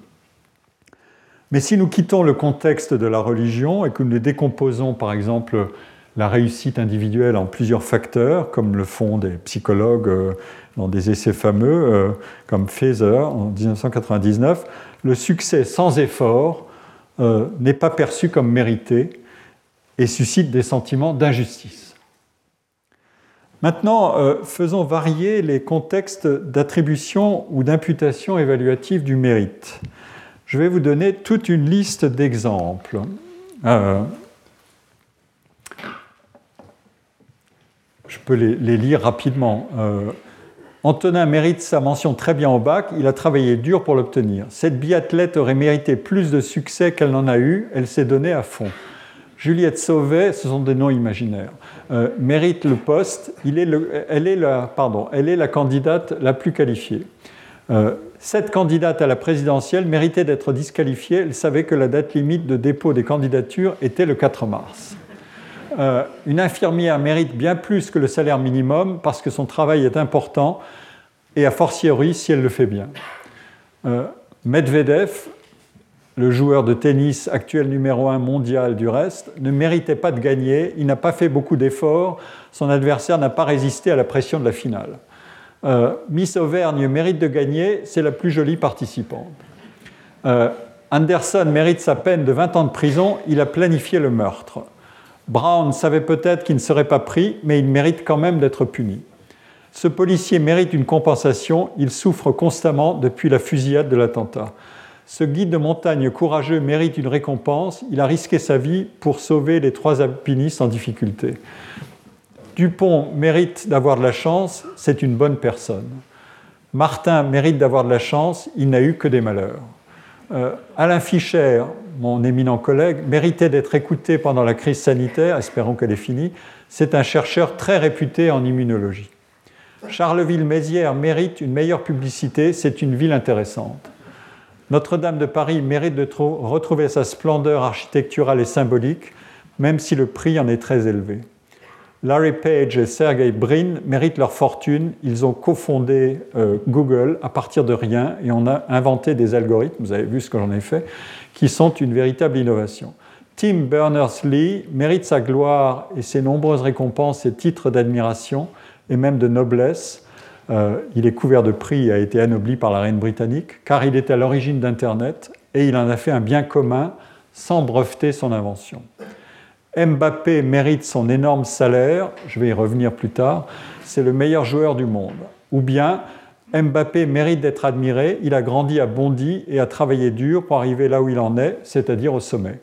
Mais si nous quittons le contexte de la religion et que nous décomposons par exemple la réussite individuelle en plusieurs facteurs, comme le font des psychologues euh, dans des essais fameux euh, comme Faeser en 1999, le succès sans effort euh, n'est pas perçu comme mérité et suscite des sentiments d'injustice. Maintenant, faisons varier les contextes d'attribution ou d'imputation évaluative du mérite je vais vous donner toute une liste d'exemples. Euh, je peux les, lire rapidement. Euh, Antonin mérite sa mention très bien au bac, il a travaillé dur pour l'obtenir. Cette biathlète aurait mérité plus de succès qu'elle n'en a eu, elle s'est donnée à fond. Juliette Sauvet, ce sont des noms imaginaires, euh, mérite le poste, elle, est la, pardon, elle est la candidate la plus qualifiée. Cette candidate à la présidentielle méritait d'être disqualifiée. Elle savait que la date limite de dépôt des candidatures était le 4 mars. euh, une infirmière mérite bien plus que le salaire minimum parce que son travail est important et a fortiori si elle le fait bien. Euh, Medvedev, le joueur de tennis actuel numéro un mondial du reste, ne méritait pas de gagner, il n'a pas fait beaucoup d'efforts, son adversaire n'a pas résisté à la pression de la finale. Euh, Miss Auvergne mérite de gagner, c'est la plus jolie participante. Anderson mérite sa peine de 20 ans de prison, il a planifié le meurtre. Brown savait peut-être qu'il ne serait pas pris, mais il mérite quand même d'être puni. Ce policier mérite une compensation, il souffre constamment depuis la fusillade de l'attentat. Ce guide de montagne courageux mérite une récompense, il a risqué sa vie pour sauver les trois alpinistes en difficulté. Dupont mérite d'avoir de la chance, c'est une bonne personne. Martin mérite d'avoir de la chance, il n'a eu que des malheurs. Euh, Alain Fischer, mon éminent collègue, méritait d'être écouté pendant la crise sanitaire, espérons qu'elle est finie. C'est un chercheur très réputé en immunologie. Charleville-Mézières mérite une meilleure publicité, c'est une ville intéressante. Notre-Dame de Paris mérite de retrouver sa splendeur architecturale et symbolique, même si le prix en est très élevé. Larry Page et Sergey Brin méritent leur fortune. Ils ont cofondé euh, Google à partir de rien et on a inventé des algorithmes, vous avez vu ce que j'en ai fait, qui sont une véritable innovation. Tim Berners-Lee mérite sa gloire et ses nombreuses récompenses et titres d'admiration et même de noblesse. Euh, il est couvert de prix et a été anobli par la reine britannique car il est à l'origine d'Internet et il en a fait un bien commun sans breveter son invention. Mbappé mérite son énorme salaire, je vais y revenir plus tard, c'est le meilleur joueur du monde. Ou bien Mbappé mérite d'être admiré, il a grandi à Bondy et a travaillé dur pour arriver là où il en est, c'est-à-dire au sommet.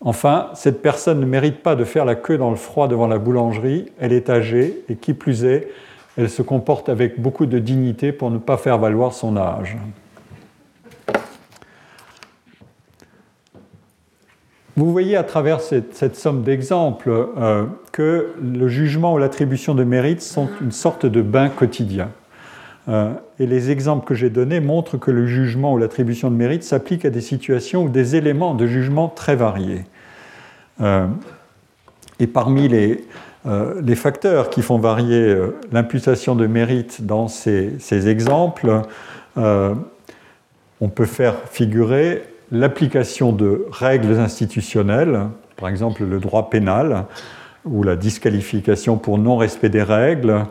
Enfin, cette personne ne mérite pas de faire la queue dans le froid devant la boulangerie, elle est âgée et qui plus est, elle se comporte avec beaucoup de dignité pour ne pas faire valoir son âge. Vous voyez à travers cette, somme d'exemples euh, que le jugement ou l'attribution de mérite sont une sorte de bain quotidien. Euh, et les exemples que j'ai donnés montrent que le jugement ou l'attribution de mérite s'applique à des situations ou des éléments de jugement très variés. Euh, et parmi les, facteurs qui font varier l'imputation de mérite dans ces exemples, on peut faire figurer l'application de règles institutionnelles, par exemple le droit pénal ou la disqualification pour non-respect des règles,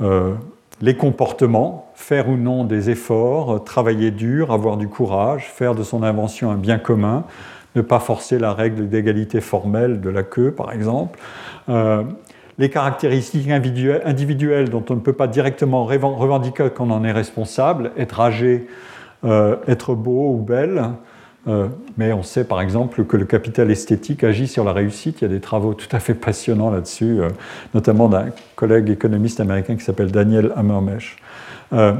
euh, les comportements, faire ou non des efforts, travailler dur, avoir du courage, faire de son invention un bien commun, ne pas forcer la règle d'égalité formelle de la queue, par exemple. Euh, les caractéristiques individuelles dont on ne peut pas directement revendiquer qu'on en est responsable, être âgé, euh, être beau ou belle, euh, mais on sait par exemple que le capital esthétique agit sur la réussite. Il y a des travaux tout à fait passionnants là-dessus, euh, notamment d'un collègue économiste américain qui s'appelle Daniel Hammermesh. Euh,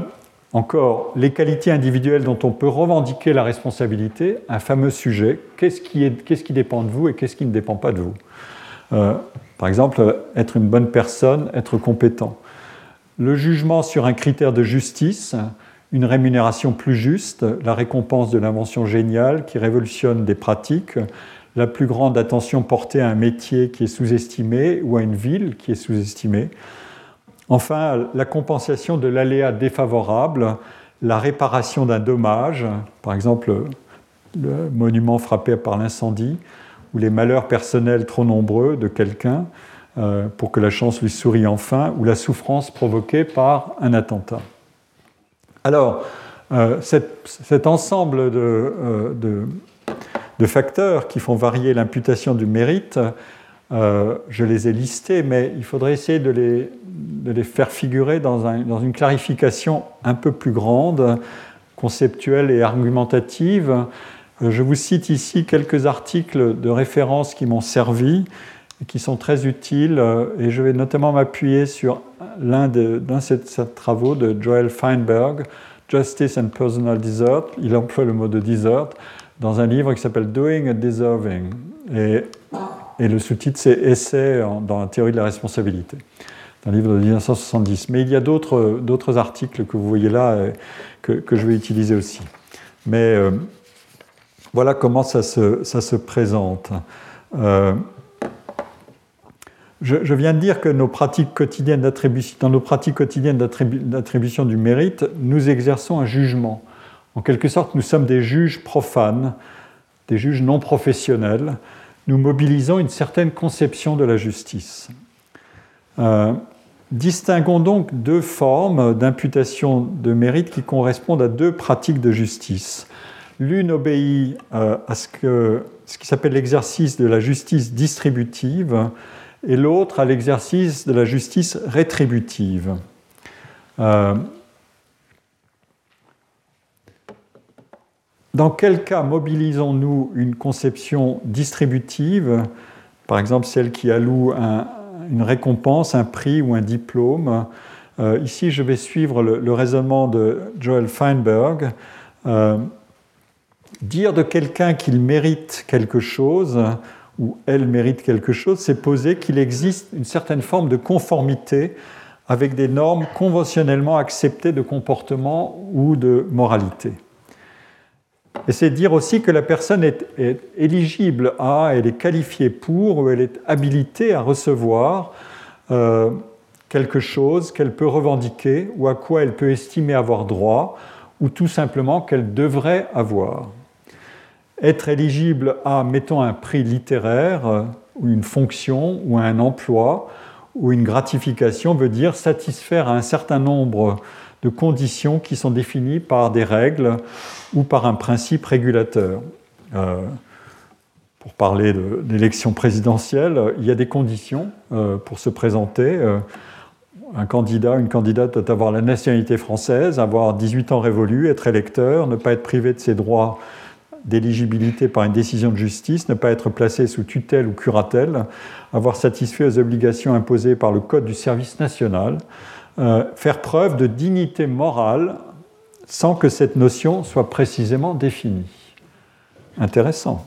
encore, les qualités individuelles dont on peut revendiquer la responsabilité, un fameux sujet, qu'est-ce qui, qui, dépend de vous et qu'est-ce qui ne dépend pas de vous? Par exemple, être une bonne personne, être compétent. Le jugement sur un critère de justice, une rémunération plus juste, la récompense de l'invention géniale qui révolutionne des pratiques, la plus grande attention portée à un métier qui est sous-estimé ou à une ville qui est sous-estimée. Enfin, la compensation de l'aléa défavorable, la réparation d'un dommage, par exemple le monument frappé par l'incendie, ou les malheurs personnels trop nombreux de quelqu'un euh, pour que la chance lui sourie enfin, ou la souffrance provoquée par un attentat. Alors, euh, cet ensemble euh, de, facteurs qui font varier l'imputation du mérite, euh, je les ai listés, mais il faudrait essayer de les, faire figurer dans, une clarification un peu plus grande, conceptuelle et argumentative. Je vous cite ici quelques articles de référence qui m'ont servi qui sont très utiles, et je vais notamment m'appuyer sur l'un de, ces, travaux de Joel Feinberg, Justice and Personal Desert. Il emploie le mot de desert dans un livre qui s'appelle Doing and Deserving. Et, et le sous-titre, c'est Essai dans la théorie de la responsabilité. C'est un livre de 1970. Mais il y a d'autres articles que vous voyez là que, que, je vais utiliser aussi. Mais euh, voilà comment ça se, ça se présente. Euh, je, viens de dire que dans nos pratiques quotidiennes d'attribution du mérite, nous exerçons un jugement. En quelque sorte, nous sommes des juges profanes, des juges non professionnels. Nous mobilisons une certaine conception de la justice. Euh, distinguons donc deux formes d'imputation de mérite qui correspondent à deux pratiques de justice. L'une obéit euh, à ce, ce qui s'appelle l'exercice de la justice distributive, et l'autre à l'exercice de la justice rétributive. Euh, dans quel cas mobilisons-nous une conception distributive, par exemple celle qui alloue une récompense, un prix ou un diplôme euh, Ici, je vais suivre le, raisonnement de Joel Feinberg. Euh, dire de quelqu'un qu'il mérite quelque chose, ou elle mérite quelque chose, c'est poser qu'il existe une certaine forme de conformité avec des normes conventionnellement acceptées de comportement ou de moralité. Et c'est dire aussi que la personne est, éligible à, elle est qualifiée pour, ou elle est habilitée à recevoir euh, quelque chose qu'elle peut revendiquer ou à quoi elle peut estimer avoir droit, ou tout simplement qu'elle devrait avoir être éligible à, mettons, un prix littéraire, euh, ou une fonction, ou un emploi, ou une gratification veut dire satisfaire à un certain nombre de conditions qui sont définies par des règles ou par un principe régulateur. Euh, pour parler d'élection présidentielle, il y a des conditions euh, pour se présenter. un candidat, une candidate doit avoir la nationalité française, avoir 18 ans révolus, être électeur, ne pas être privé de ses droits d'éligibilité par une décision de justice, ne pas être placé sous tutelle ou curatelle, avoir satisfait aux obligations imposées par le Code du service national, euh, faire preuve de dignité morale sans que cette notion soit précisément définie. Intéressant.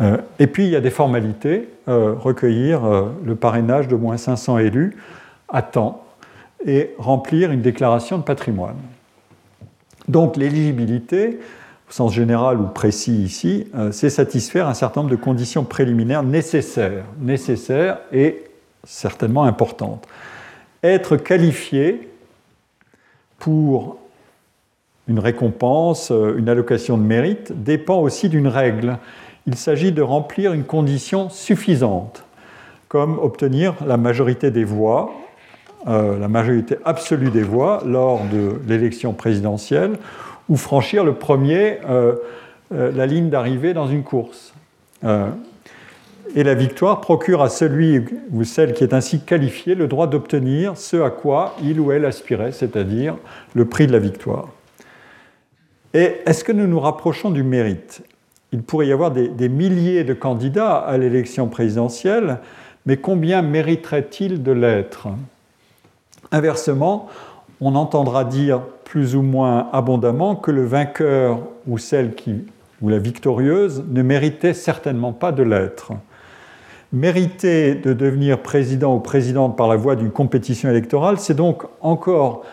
Euh, et puis il y a des formalités, euh, recueillir le parrainage de moins 500 élus à temps et remplir une déclaration de patrimoine. Donc l'éligibilité, au sens général ou précis ici, euh, c'est satisfaire un certain nombre de conditions préliminaires nécessaires, nécessaires et certainement importantes. Être qualifié pour une récompense, euh, une allocation de mérite, dépend aussi d'une règle. Il s'agit de remplir une condition suffisante, comme obtenir la majorité des voix, euh, la majorité absolue des voix lors de l'élection présidentielle ou franchir le premier euh, euh, la ligne d'arrivée dans une course. Euh, et la victoire procure à celui ou celle qui est ainsi qualifié le droit d'obtenir ce à quoi il ou elle aspirait, c'est-à-dire le prix de la victoire. Et est-ce que nous nous rapprochons du mérite? Il pourrait y avoir des, des milliers de candidats à l'élection présidentielle, mais combien mériterait-il de l'être? Inversement, on entendra dire plus ou moins abondamment que le vainqueur ou celle qui, ou la victorieuse ne méritait certainement pas de l'être. Mériter de devenir président ou présidente par la voie d'une compétition électorale, c'est donc encore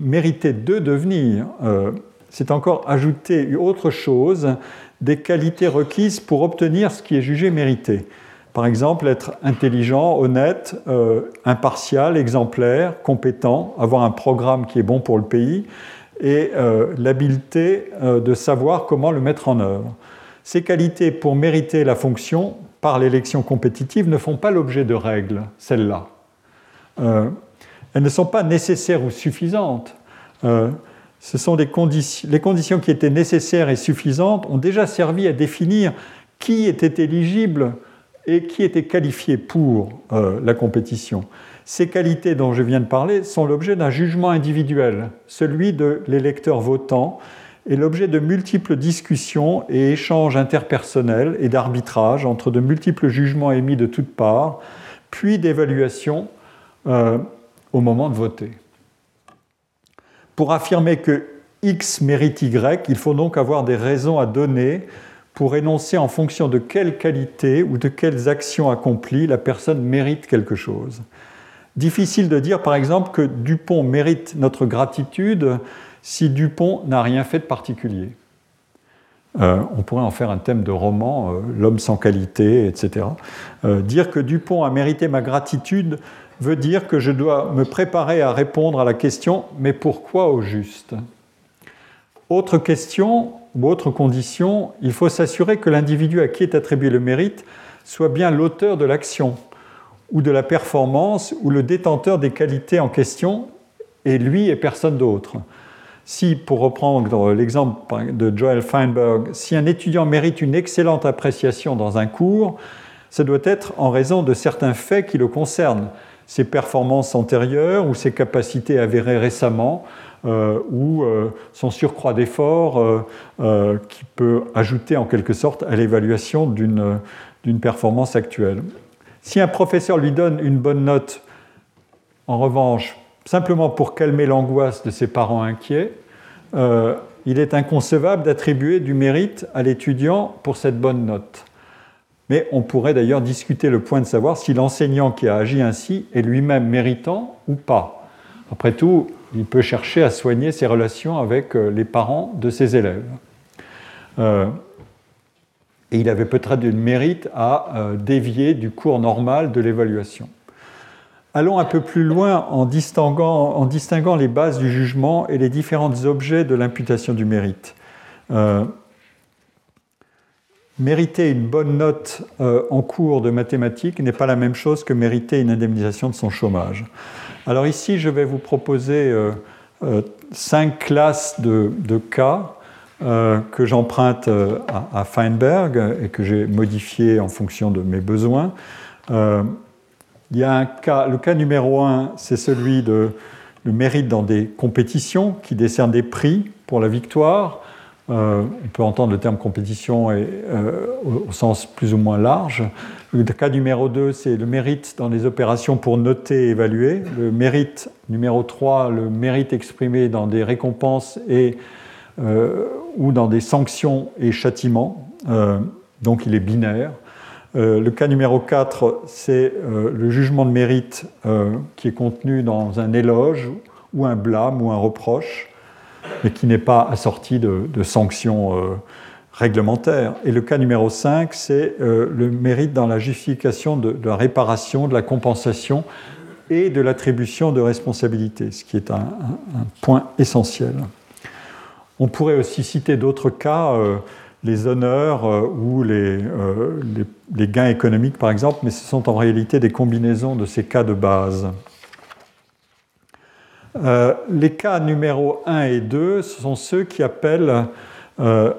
mériter de devenir, euh, c'est encore ajouter autre chose, des qualités requises pour obtenir ce qui est jugé mérité. Par exemple, être intelligent, honnête, euh, impartial, exemplaire, compétent, avoir un programme qui est bon pour le pays et euh, l'habileté euh, de savoir comment le mettre en œuvre. Ces qualités pour mériter la fonction par l'élection compétitive ne font pas l'objet de règles, celles-là. elles ne sont pas nécessaires ou suffisantes. ce sont les conditions qui étaient nécessaires et suffisantes ont déjà servi à définir qui était éligible et qui était qualifié pour euh, la compétition. Ces qualités dont je viens de parler sont l'objet d'un jugement individuel, celui de l'électeur votant, et l'objet de multiples discussions et échanges interpersonnels et d'arbitrage entre de multiples jugements émis de toutes parts, puis d'évaluation euh, au moment de voter. Pour affirmer que X mérite Y, il faut donc avoir des raisons à donner pour énoncer en fonction de quelle qualité ou de quelles actions accomplies la personne mérite quelque chose. Difficile de dire par exemple que Dupont mérite notre gratitude si Dupont n'a rien fait de particulier. on pourrait en faire un thème de roman, l'homme sans qualité, etc. dire que Dupont a mérité ma gratitude veut dire que je dois me préparer à répondre à la question mais pourquoi au juste? Autre question ou autre condition, il faut s'assurer que l'individu à qui est attribué le mérite soit bien l'auteur de l'action ou de la performance ou le détenteur des qualités en question et lui et personne d'autre. Si, pour reprendre l'exemple de Joel Feinberg, si un étudiant mérite une excellente appréciation dans un cours, ce doit être en raison de certains faits qui le concernent, ses performances antérieures ou ses capacités avérées récemment, ou euh, son surcroît d'effort euh, qui peut ajouter en quelque sorte à l'évaluation d'une performance actuelle. Si un professeur lui donne une bonne note, en revanche, simplement pour calmer l'angoisse de ses parents inquiets, il est inconcevable d'attribuer du mérite à l'étudiant pour cette bonne note. Mais on pourrait d'ailleurs discuter le point de savoir si l'enseignant qui a agi ainsi est lui-même méritant ou pas. Après tout, il peut chercher à soigner ses relations avec euh, les parents de ses élèves. Euh, et il avait peut-être du mérite à euh, dévier du cours normal de l'évaluation. Allons un peu plus loin en distinguant, les bases du jugement et les différents objets de l'imputation du mérite. Mériter une bonne note en cours de mathématiques n'est pas la même chose que mériter une indemnisation de son chômage. Alors ici, je vais vous proposer euh, euh, cinq classes de, cas que j'emprunte à, Feinberg et que j'ai modifié en fonction de mes besoins. il y a le cas numéro un, c'est celui de le mérite dans des compétitions qui décernent des prix pour la victoire. Euh, on peut entendre le terme compétition euh, au, sens plus ou moins large. Le cas numéro 2, c'est le mérite dans les opérations pour noter et évaluer. Le mérite numéro 3, le mérite exprimé dans des récompenses et, euh, ou dans des sanctions et châtiments. donc il est binaire. le cas numéro 4, c'est le jugement de mérite qui est contenu dans un éloge ou un blâme ou un reproche mais qui n'est pas assorti de, sanctions euh, réglementaires. Et le cas numéro 5, c'est euh, le mérite dans la justification de, la réparation, de la compensation et de l'attribution de responsabilité, ce qui est un, point essentiel. On pourrait aussi citer d'autres cas, euh, les honneurs ou les, gains économiques par exemple, mais ce sont en réalité des combinaisons de ces cas de base. Euh, les cas numéro 1 et 2, ce sont ceux qui appellent, euh,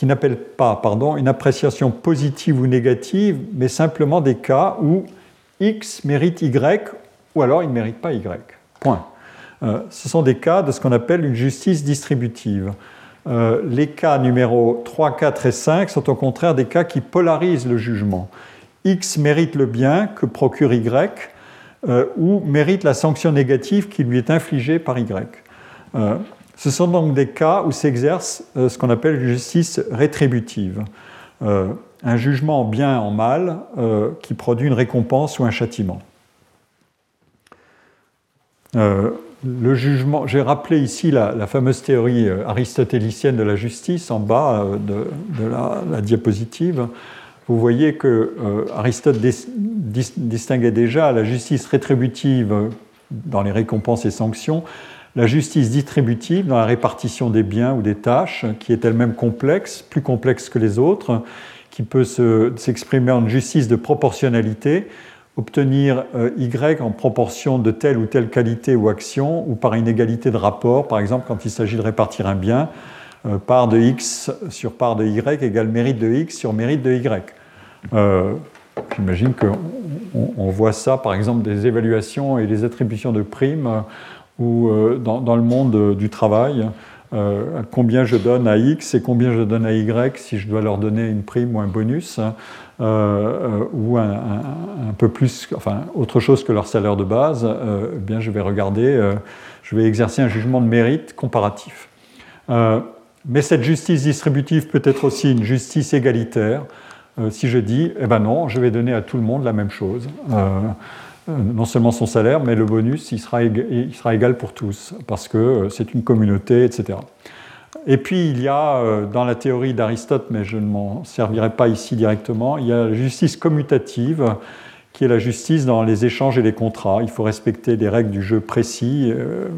qui n'appellent pas pardon, une appréciation positive ou négative, mais simplement des cas où X mérite Y ou alors il ne mérite pas Y. Point. Euh, ce sont des cas de ce qu'on appelle une justice distributive. les cas numéro 3, 4 et 5 sont au contraire des cas qui polarisent le jugement. X mérite le bien que procure Y, euh, ou mérite la sanction négative qui lui est infligée par Y. Euh, ce sont donc des cas où s'exerce euh, ce qu'on appelle justice rétributive, un jugement en bien en mal qui produit une récompense ou un châtiment. le jugement, j'ai rappelé ici la, fameuse théorie aristotélicienne de la justice en bas de, la, diapositive vous voyez que euh, Aristote distinguait déjà la justice rétributive dans les récompenses et sanctions, la justice distributive dans la répartition des biens ou des tâches, qui est elle-même complexe, plus complexe que les autres, qui peut s'exprimer en justice de proportionnalité, obtenir euh, Y en proportion de telle ou telle qualité ou action, ou par inégalité de rapport, par exemple quand il s'agit de répartir un bien, euh, part de X sur part de Y égale mérite de X sur mérite de Y. Euh, j'imagine qu'on voit ça, par exemple, des évaluations et des attributions de primes ou euh, dans, le monde du travail, euh, combien je donne à X et combien je donne à Y si je dois leur donner une prime ou un bonus, ou un, peu plus, enfin, autre chose que leur salaire de base, eh bien, je vais regarder, je vais exercer un jugement de mérite comparatif. mais cette justice distributive peut être aussi une justice égalitaire. Euh, si je dis, eh ben non, je vais donner à tout le monde la même chose, euh, euh, non seulement son salaire, mais le bonus, il sera, égal, il sera égal pour tous, parce que c'est une communauté, etc. Et puis il y a, euh, dans la théorie d'Aristote, mais je ne m'en servirai pas ici directement, il y a la justice commutative, qui est la justice dans les échanges et les contrats. Il faut respecter des règles du jeu précis, euh,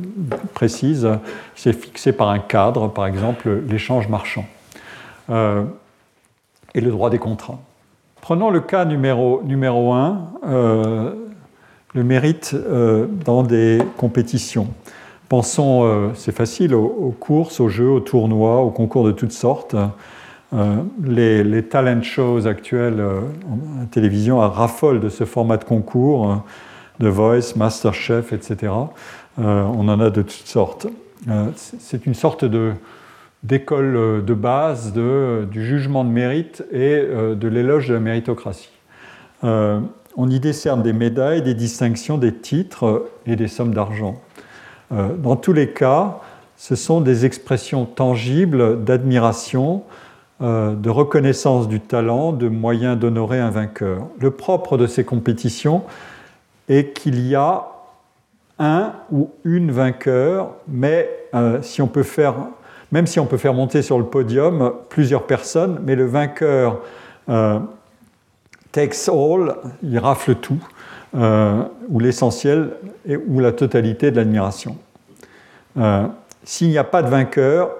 précises. C'est fixé par un cadre, par exemple l'échange marchand euh, et le droit des contrats. Prenons le cas numéro, numéro 1, le mérite dans des compétitions. Pensons, euh, c'est facile, aux, courses, aux jeux, aux tournois, aux concours de toutes sortes. Euh, les, talent shows actuels euh, en, télévision raffolent de ce format de concours, de Voice, Masterchef, etc. on en a de toutes sortes. c'est une sorte d'école de base du jugement de mérite et de l'éloge de la méritocratie. On y décerne des médailles, des distinctions, des titres et des sommes d'argent. Euh, dans tous les cas, ce sont des expressions tangibles d'admiration, euh, de reconnaissance du talent, de moyens d'honorer un vainqueur. Le propre de ces compétitions est qu'il y a un ou une vainqueur, mais euh, on peut faire, même si on peut faire monter sur le podium plusieurs personnes, mais le vainqueur takes all, il rafle tout. Euh, ou l'essentiel ou la totalité de l'admiration. Euh, s'il n'y a pas de vainqueur,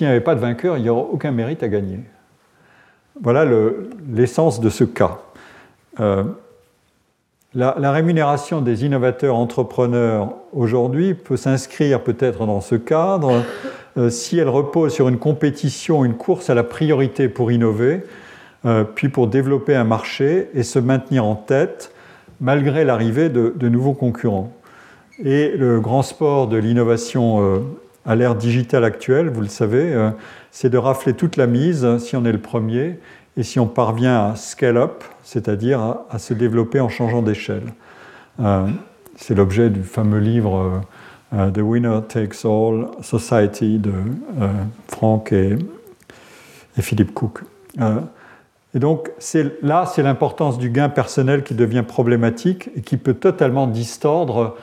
avait pas de vainqueur, il n'y aura aucun mérite à gagner. Voilà l'essence de ce cas. Euh, la, rémunération des innovateurs entrepreneurs aujourd'hui peut s'inscrire peut-être dans ce cadre si elle repose sur une compétition, une course à la priorité pour innover, puis pour développer un marché et se maintenir en tête malgré l'arrivée de, nouveaux concurrents. Et le grand sport de l'innovation euh, à l'ère digitale actuelle, vous le savez, euh, c'est de rafler toute la mise si on est le premier et si on parvient à scale up, c'est-à-dire à, se développer en changeant d'échelle. Euh, c'est l'objet du fameux livre The Winner Takes All Society de Frank et, et Philippe Cook. Et donc là, c'est l'importance du gain personnel qui devient problématique et qui peut totalement distordre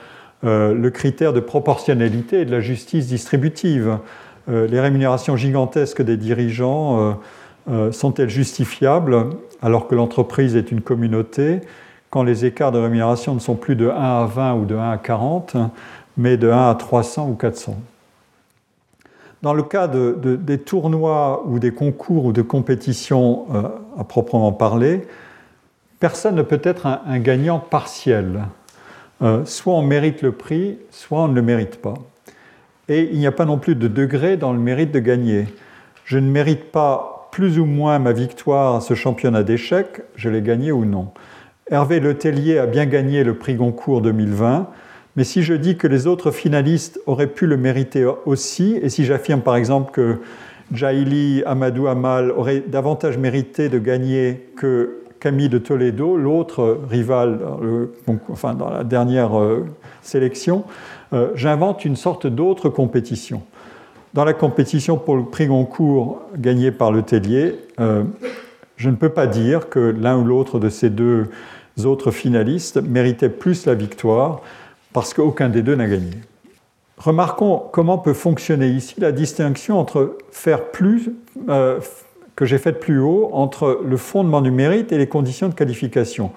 euh, le critère de proportionnalité et de la justice distributive. Euh, les rémunérations gigantesques des dirigeants euh, sont-elles justifiables alors que l'entreprise est une communauté quand les écarts de rémunération ne sont plus de 1 à 20 ou de 1 à 40, mais de 1 à 300 ou 400 dans le cas des tournois ou des concours ou de compétitions euh, à proprement parler, personne ne peut être un, gagnant partiel. Euh, soit on mérite le prix, soit on ne le mérite pas. Et il n'y a pas non plus de degré dans le mérite de gagner. Je ne mérite pas plus ou moins ma victoire à ce championnat d'échecs, je l'ai gagné ou non. Hervé Letellier a bien gagné le prix Goncourt 2020, mais si je dis que les autres finalistes auraient pu le mériter aussi, et si j'affirme par exemple que Jaili Amadou Amal aurait davantage mérité de gagner que Camille de Toledo, l'autre rival enfin, dans la dernière euh, sélection, euh, j'invente une sorte d'autre compétition. Dans la compétition pour le prix Goncourt gagné par le Tellier, euh, je ne peux pas dire que l'un ou l'autre de ces deux autres finalistes méritait plus la victoire parce qu'aucun des deux n'a gagné. Remarquons comment peut fonctionner ici la distinction entre faire plus, euh, que j'ai faite plus haut, entre le fondement du mérite et les conditions de qualification.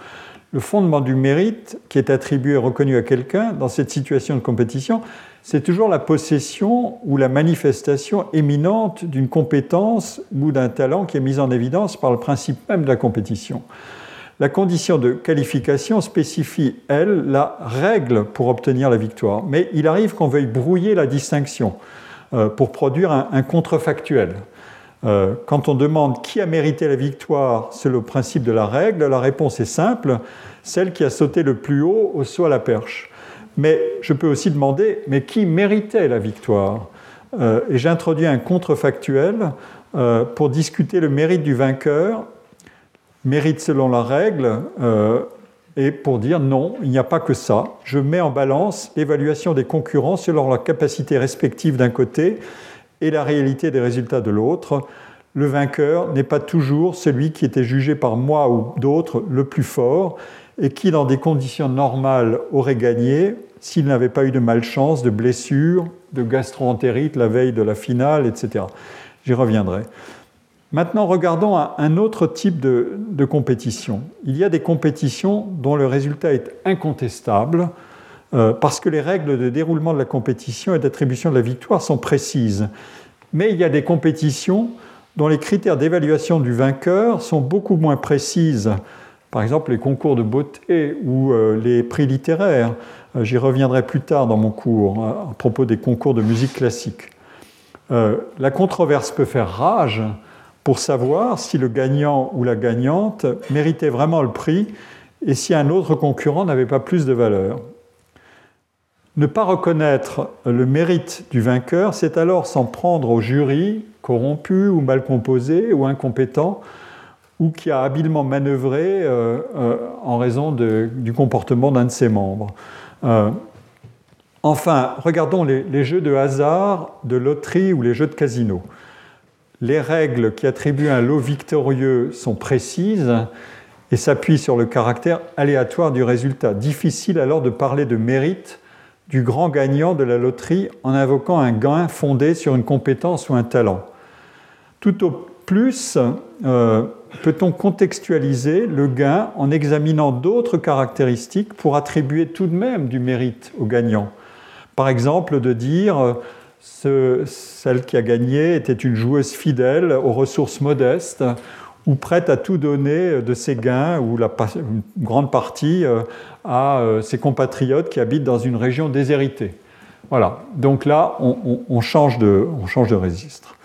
Le fondement du mérite qui est attribué et reconnu à quelqu'un dans cette situation de compétition, c'est toujours la possession ou la manifestation éminente d'une compétence ou d'un talent qui est mis en évidence par le principe même de la compétition. La condition de qualification spécifie, elle, la règle pour obtenir la victoire. Mais il arrive qu'on veuille brouiller la distinction euh, pour produire un, contrefactuel. Euh, quand on demande qui a mérité la victoire selon le principe de la règle, la réponse est simple, celle qui a sauté le plus haut au saut à la perche. Mais je peux aussi demander, mais qui méritait la victoire? Euh, Et j'introduis un contrefactuel pour discuter le mérite du vainqueur mérite selon la règle, euh, et pour dire non, il n'y a pas que ça. Je mets en balance l'évaluation des concurrents selon leur capacité respective d'un côté et la réalité des résultats de l'autre. Le vainqueur n'est pas toujours celui qui était jugé par moi ou d'autres le plus fort, et qui, dans des conditions normales, aurait gagné s'il n'avait pas eu de malchance, de blessure, de gastro-entérite la veille de la finale, etc. J'y reviendrai. Maintenant, regardons un autre type de, compétition. Il y a des compétitions dont le résultat est incontestable euh, parce que les règles de déroulement de la compétition et d'attribution de la victoire sont précises. Mais il y a des compétitions dont les critères d'évaluation du vainqueur sont beaucoup moins précises. Par exemple, les concours de beauté ou euh, les prix littéraires. Euh, j'y reviendrai plus tard dans mon cours à propos des concours de musique classique. la controverse peut faire rage pour savoir si le gagnant ou la gagnante méritait vraiment le prix et si un autre concurrent n'avait pas plus de valeur. Ne pas reconnaître le mérite du vainqueur, c'est alors s'en prendre au jury corrompu ou mal composé ou incompétent ou qui a habilement manœuvré euh, euh, en raison du comportement d'un de ses membres. Euh, enfin, regardons les, jeux de hasard, de loterie ou les jeux de casino les règles qui attribuent un lot victorieux sont précises et s'appuient sur le caractère aléatoire du résultat. Difficile alors de parler de mérite du grand gagnant de la loterie en invoquant un gain fondé sur une compétence ou un talent. Tout au plus, euh, peut-on contextualiser le gain en examinant d'autres caractéristiques pour attribuer tout de même du mérite au gagnant? Par exemple, de dire celle qui a gagné était une joueuse fidèle aux ressources modestes ou prête à tout donner de ses gains ou la, une grande partie euh, à euh, ses compatriotes qui habitent dans une région déshéritée. Voilà, donc là, on, change, de, on change de registre.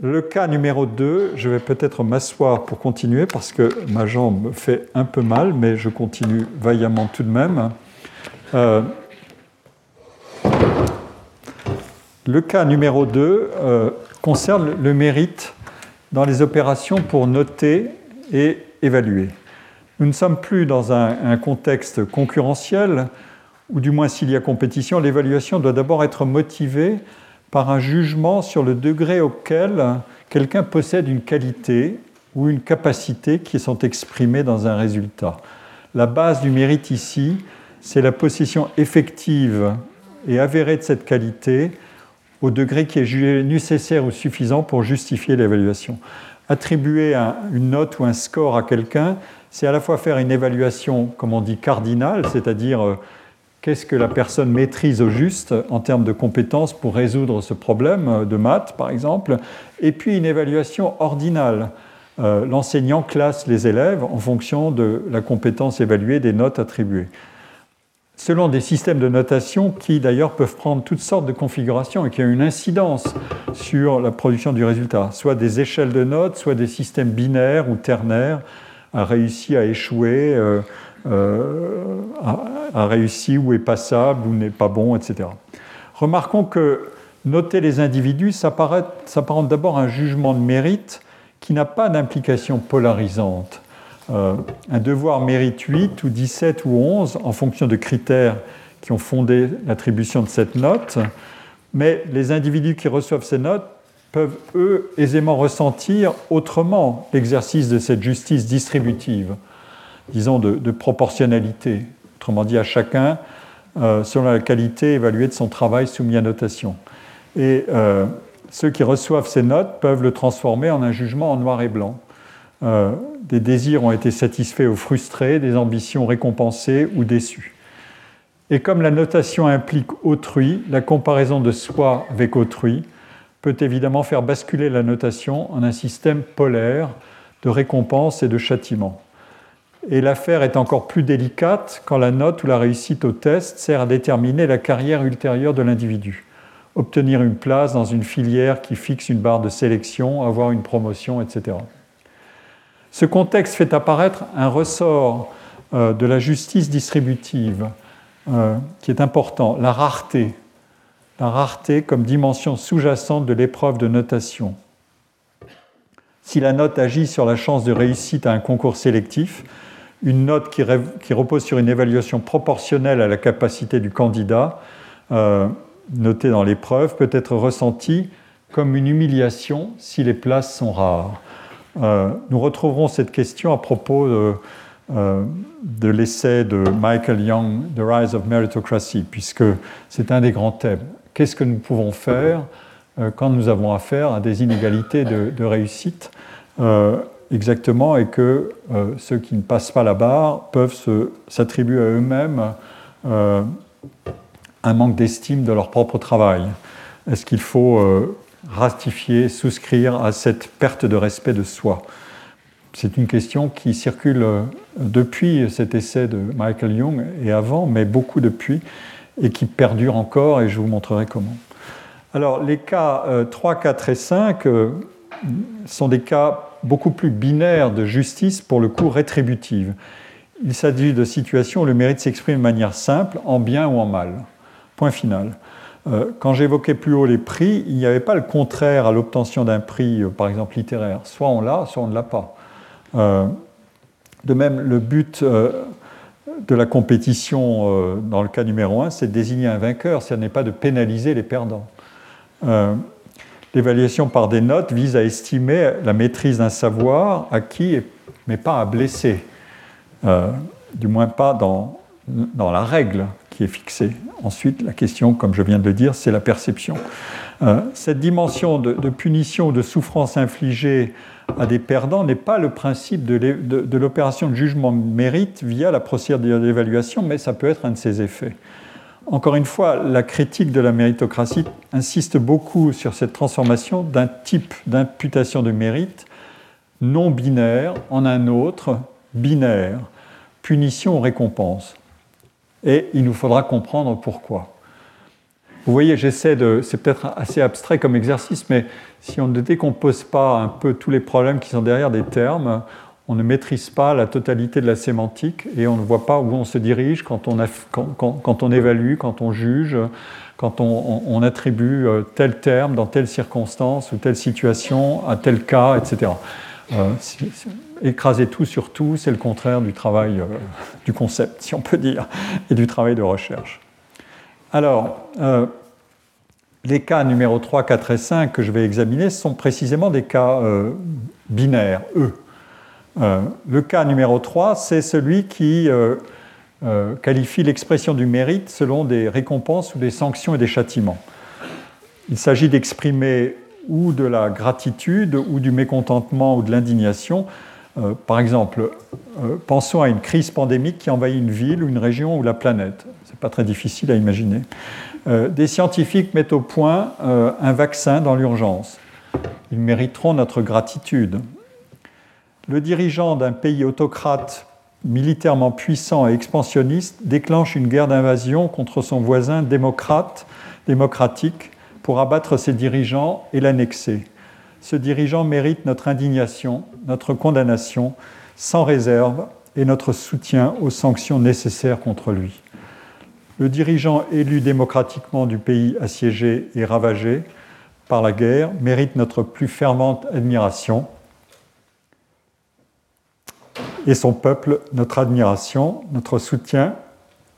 Le cas numéro 2, je vais peut-être m'asseoir pour continuer parce que ma jambe me fait un peu mal, mais je continue vaillamment tout de même. Euh, le cas numéro 2 euh, concerne le mérite dans les opérations pour noter et évaluer. Nous ne sommes plus dans un, contexte concurrentiel, ou du moins s'il y a compétition, l'évaluation doit d'abord être motivée par un jugement sur le degré auquel quelqu'un possède une qualité ou une capacité qui sont exprimées dans un résultat. La base du mérite ici, c'est la possession effective et avérée de cette qualité au degré qui est nécessaire ou suffisant pour justifier l'évaluation. Attribuer une note ou un score à quelqu'un, c'est à la fois faire une évaluation, comme on dit, cardinale, c'est-à-dire euh, qu'est-ce que la personne maîtrise au juste en termes de compétences pour résoudre ce problème euh, de maths, par exemple, et puis une évaluation ordinale. Euh, l'enseignant classe les élèves en fonction de la compétence évaluée des notes attribuées selon des systèmes de notation qui d'ailleurs peuvent prendre toutes sortes de configurations et qui ont une incidence sur la production du résultat, soit des échelles de notes, soit des systèmes binaires ou ternaires, a réussi à échouer, euh, euh, a, réussi ou est passable ou n'est pas bon, etc. Remarquons que noter les individus s'apparente d'abord à un jugement de mérite qui n'a pas d'implication polarisante. Euh, un devoir mérite 8 ou 17 ou 11 en fonction de critères qui ont fondé l'attribution de cette note, mais les individus qui reçoivent ces notes peuvent, eux, aisément ressentir autrement l'exercice de cette justice distributive, disons de, proportionnalité, autrement dit à chacun, euh, selon la qualité évaluée de son travail soumis à notation. Et euh, ceux qui reçoivent ces notes peuvent le transformer en un jugement en noir et blanc. Euh, des désirs ont été satisfaits ou frustrés, des ambitions récompensées ou déçues. Et comme la notation implique autrui, la comparaison de soi avec autrui peut évidemment faire basculer la notation en un système polaire de récompense et de châtiment. Et l'affaire est encore plus délicate quand la note ou la réussite au test sert à déterminer la carrière ultérieure de l'individu. Obtenir une place dans une filière qui fixe une barre de sélection, avoir une promotion, etc. Ce contexte fait apparaître un ressort euh, de la justice distributive euh, qui est important, la rareté. La rareté comme dimension sous-jacente de l'épreuve de notation. Si la note agit sur la chance de réussite à un concours sélectif, une note qui, repose sur une évaluation proportionnelle à la capacité du candidat, euh, notée dans l'épreuve, peut être ressentie comme une humiliation si les places sont rares. Euh, nous retrouverons cette question à propos de l'essai de Michael Young, The Rise of Meritocracy, puisque c'est un des grands thèmes. Qu'est-ce que nous pouvons faire quand nous avons affaire à des inégalités de, réussite exactement et que ceux qui ne passent pas la barre peuvent s'attribuer à eux-mêmes un manque d'estime de leur propre travail? Est-ce qu'il faut euh, ratifier, souscrire à cette perte de respect de soi C'est une question qui circule euh, depuis cet essai de Michael Young et avant, mais beaucoup depuis, et qui perdure encore, et je vous montrerai comment. Alors, les cas 3, euh, 4 et 5 sont des cas beaucoup plus binaires de justice, pour le coup rétributive. Il s'agit de situations où le mérite s'exprime de manière simple, en bien ou en mal. Point final. Euh, quand j'évoquais plus haut les prix, il n'y avait pas le contraire à l'obtention d'un prix, euh, par exemple littéraire. Soit on l'a, soit on ne l'a pas. Euh, de même, le but de la compétition dans le cas numéro un, c'est de désigner un vainqueur, ce n'est pas de pénaliser les perdants. L'évaluation par des notes vise à estimer la maîtrise d'un savoir acquis, mais pas à blesser, du moins pas dans, dans la règle qui est fixée. Ensuite, la question, comme je viens de le dire, c'est la perception. Euh, cette dimension de, punition ou de souffrance infligée à des perdants n'est pas le principe de l'opération de jugement de mérite via la procédure d'évaluation, mais ça peut être un de ses effets. Encore une fois, la critique de la méritocratie insiste beaucoup sur cette transformation d'un type d'imputation de mérite non binaire en un autre binaire, punition ou récompense et il nous faudra comprendre pourquoi. Vous voyez, j'essaie de. C'est peut-être assez abstrait comme exercice, mais si on ne décompose pas un peu tous les problèmes qui sont derrière des termes, on ne maîtrise pas la totalité de la sémantique et on ne voit pas où on se dirige quand on, évalue, quand on juge, quand on, attribue euh, tel terme dans telle circonstance ou telle situation à tel cas, etc. Euh, écraser tout sur tout, c'est le contraire du travail euh, du concept, si on peut dire, et du travail de recherche. Alors, euh, les cas numéro 3, 4 et 5 que je vais examiner sont précisément des cas binaires, eux. le cas numéro 3, c'est celui qui qualifie l'expression du mérite selon des récompenses ou des sanctions et des châtiments. Il s'agit d'exprimer ou de la gratitude ou du mécontentement ou de l'indignation. Euh, par exemple, euh, pensons à une crise pandémique qui envahit une ville ou une région ou la planète. Ce n'est pas très difficile à imaginer. Euh, des scientifiques mettent au point un vaccin dans l'urgence. Ils mériteront notre gratitude. Le dirigeant d'un pays autocrate militairement puissant et expansionniste déclenche une guerre d'invasion contre son voisin démocrate, démocratique pour abattre ses dirigeants et l'annexer. Ce dirigeant mérite notre indignation, notre condamnation, sans réserve, et notre soutien aux sanctions nécessaires contre lui. Le dirigeant élu démocratiquement du pays assiégé et ravagé par la guerre mérite notre plus fervente admiration et son peuple notre admiration, notre soutien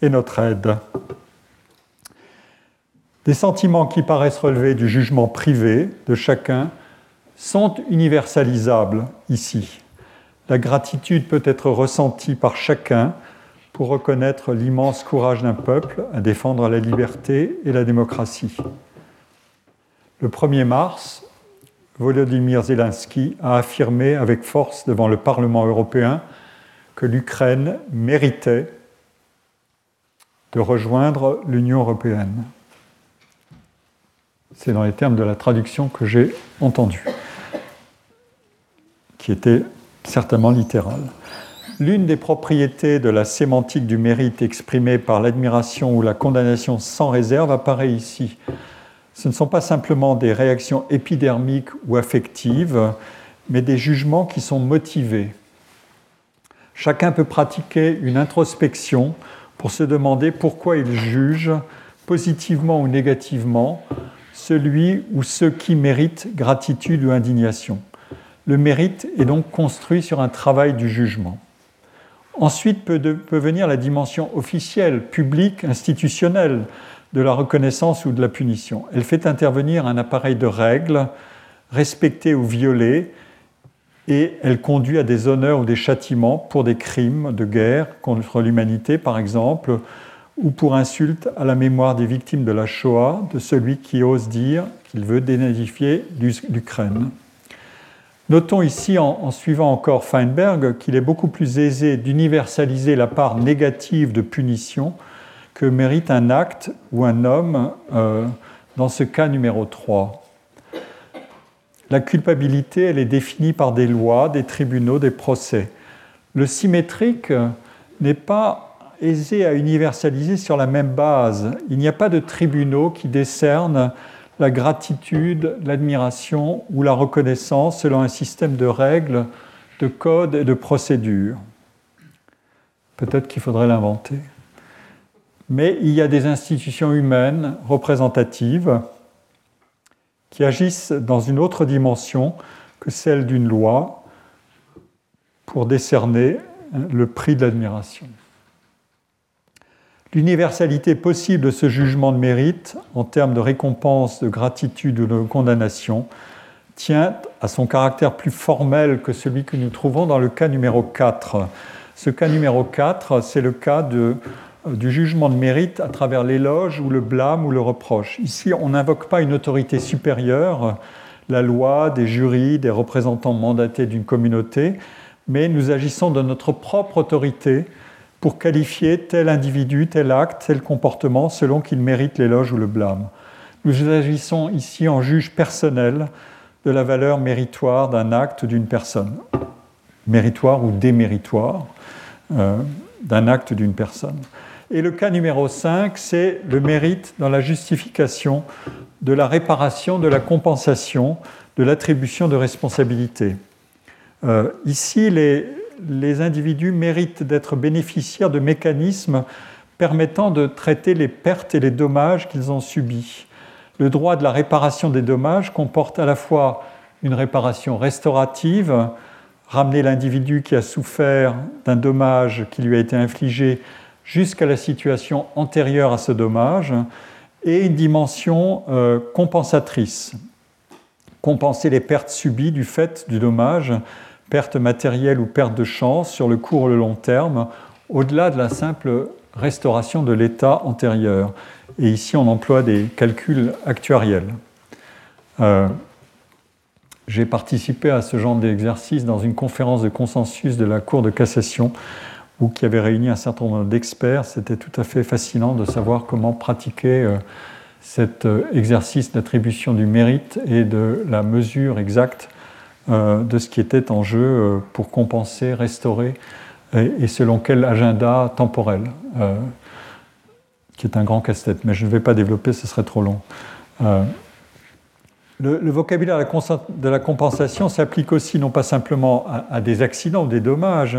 et notre aide. Des sentiments qui paraissent relever du jugement privé de chacun sont universalisables ici. La gratitude peut être ressentie par chacun pour reconnaître l'immense courage d'un peuple à défendre la liberté et la démocratie. Le 1er mars, Volodymyr Zelensky a affirmé avec force devant le Parlement européen que l'Ukraine méritait de rejoindre l'Union européenne. C'est dans les termes de la traduction que j'ai entendue, qui était certainement littérale. L'une des propriétés de la sémantique du mérite exprimée par l'admiration ou la condamnation sans réserve apparaît ici. Ce ne sont pas simplement des réactions épidermiques ou affectives, mais des jugements qui sont motivés. Chacun peut pratiquer une introspection pour se demander pourquoi il juge positivement ou négativement celui ou ceux qui méritent gratitude ou indignation. Le mérite est donc construit sur un travail du jugement. Ensuite peut, venir la dimension officielle, publique, institutionnelle de la reconnaissance ou de la punition. Elle fait intervenir un appareil de règles respectées ou violées et elle conduit à des honneurs ou des châtiments pour des crimes de guerre contre l'humanité, par exemple, ou pour insulte à la mémoire des victimes de la Shoah de celui qui ose dire qu'il veut dénazifier l'Ukraine. Notons ici, en, suivant encore Feinberg, qu'il est beaucoup plus aisé d'universaliser la part négative de punition que mérite un acte ou un homme euh, dans ce cas numéro 3. La culpabilité, elle est définie par des lois, des tribunaux, des procès. Le symétrique n'est pas aisé à universaliser sur la même base. Il n'y a pas de tribunaux qui décernent la gratitude, l'admiration ou la reconnaissance selon un système de règles, de codes et de procédures. Peut-être qu'il faudrait l'inventer. Mais il y a des institutions humaines représentatives qui agissent dans une autre dimension que celle d'une loi pour décerner le prix de l'admiration. L'universalité possible de ce jugement de mérite en termes de récompense, de gratitude ou de condamnation tient à son caractère plus formel que celui que nous trouvons dans le cas numéro 4. Ce cas numéro 4, c'est le cas de, du jugement de mérite à travers l'éloge ou le blâme ou le reproche. Ici, on n'invoque pas une autorité supérieure, la loi, des jurys, des représentants mandatés d'une communauté, mais nous agissons de notre propre autorité pour qualifier tel individu, tel acte, tel comportement selon qu'il mérite l'éloge ou le blâme. Nous agissons ici en juge personnel de la valeur méritoire d'un acte d'une personne, méritoire ou déméritoire euh, d'un acte d'une personne. Et le cas numéro 5, c'est le mérite dans la justification de la réparation, de la compensation, de l'attribution de responsabilité. Euh, ici, les, les individus méritent d'être bénéficiaires de mécanismes permettant de traiter les pertes et les dommages qu'ils ont subis. Le droit de la réparation des dommages comporte à la fois une réparation restaurative, ramener l'individu qui a souffert d'un dommage qui lui a été infligé jusqu'à la situation antérieure à ce dommage, et une dimension euh, compensatrice, compenser les pertes subies du fait du dommage perte matérielle ou perte de chance sur le court ou le long terme, au-delà de la simple restauration de l'état antérieur. Et ici, on emploie des calculs actuariels. Euh, j'ai participé à ce genre d'exercice dans une conférence de consensus de la Cour de cassation où qui avait réuni un certain nombre d'experts. C'était tout à fait fascinant de savoir comment pratiquer euh, cet euh, exercice d'attribution du mérite et de la mesure exacte de ce qui était en jeu euh, pour compenser, restaurer, et, selon quel agenda temporel, euh, qui est un grand casse-tête. Mais je ne vais pas développer, ce serait trop long. Le, vocabulaire de la compensation s'applique aussi non pas simplement à, des accidents ou des dommages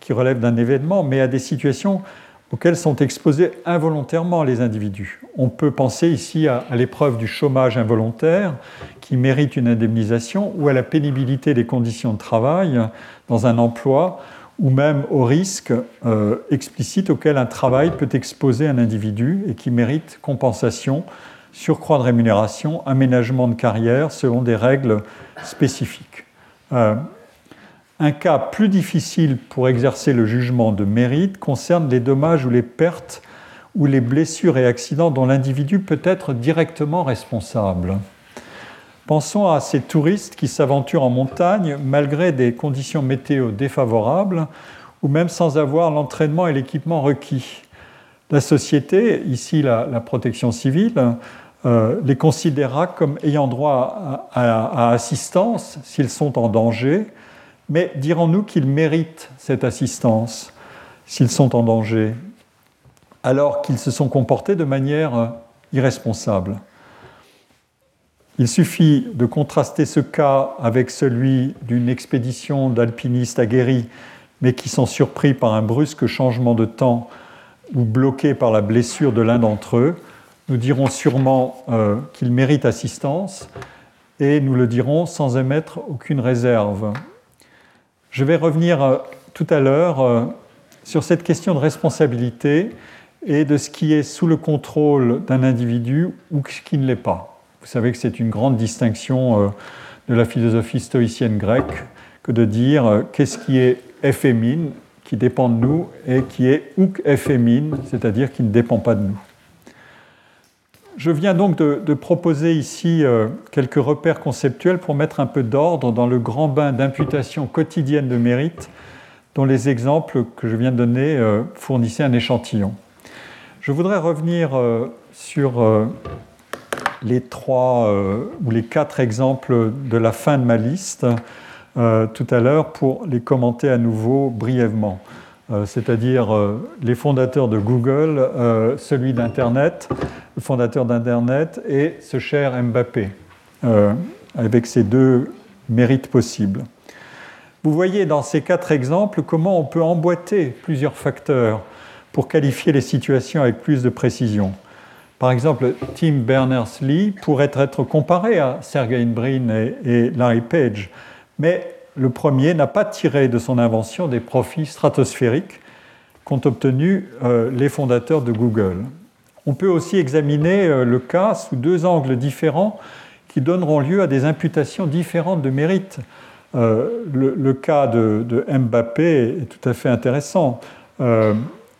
qui relèvent d'un événement, mais à des situations auxquelles sont exposés involontairement les individus. On peut penser ici à, l'épreuve du chômage involontaire qui mérite une indemnisation ou à la pénibilité des conditions de travail dans un emploi ou même au risque euh, explicite auquel un travail peut exposer un individu et qui mérite compensation, surcroît de rémunération, aménagement de carrière selon des règles spécifiques. Euh, un cas plus difficile pour exercer le jugement de mérite concerne les dommages ou les pertes ou les blessures et accidents dont l'individu peut être directement responsable. Pensons à ces touristes qui s'aventurent en montagne malgré des conditions météo défavorables ou même sans avoir l'entraînement et l'équipement requis. La société, ici la, protection civile, euh, les considérera comme ayant droit à assistance s'ils sont en danger mais dirons-nous qu'ils méritent cette assistance s'ils sont en danger, alors qu'ils se sont comportés de manière irresponsable? Il suffit de contraster ce cas avec celui d'une expédition d'alpinistes aguerris, mais qui sont surpris par un brusque changement de temps ou bloqués par la blessure de l'un d'entre eux. Nous dirons sûrement euh, qu'ils méritent assistance et nous le dirons sans émettre aucune réserve. Je vais revenir euh, tout à l'heure euh, sur cette question de responsabilité et de ce qui est sous le contrôle d'un individu ou ce qui ne l'est pas. Vous savez que c'est une grande distinction euh, de la philosophie stoïcienne grecque que de dire qu'est-ce qui est min qui dépend de nous, et qui est hook min, c'est-à-dire qui ne dépend pas de nous. Je viens donc de, proposer ici euh, quelques repères conceptuels pour mettre un peu d'ordre dans le grand bain d'imputation quotidienne de mérite dont les exemples que je viens de donner euh, fournissaient un échantillon. Je voudrais revenir euh, sur les trois ou les quatre exemples de la fin de ma liste tout à l'heure pour les commenter à nouveau brièvement. Euh, c'est-à-dire euh, les fondateurs de Google, euh, celui d'Internet, le fondateur d'Internet et ce cher Mbappé, avec ces deux mérites possibles. Vous voyez dans ces quatre exemples comment on peut emboîter plusieurs facteurs pour qualifier les situations avec plus de précision. Par exemple, Tim Berners-Lee pourrait être comparé à Sergey Brin et Larry Page, mais le premier n'a pas tiré de son invention des profits stratosphériques qu'ont obtenus euh, les fondateurs de Google. On peut aussi examiner euh, le cas sous deux angles différents qui donneront lieu à des imputations différentes de mérite. Euh, le, cas de, Mbappé est tout à fait intéressant.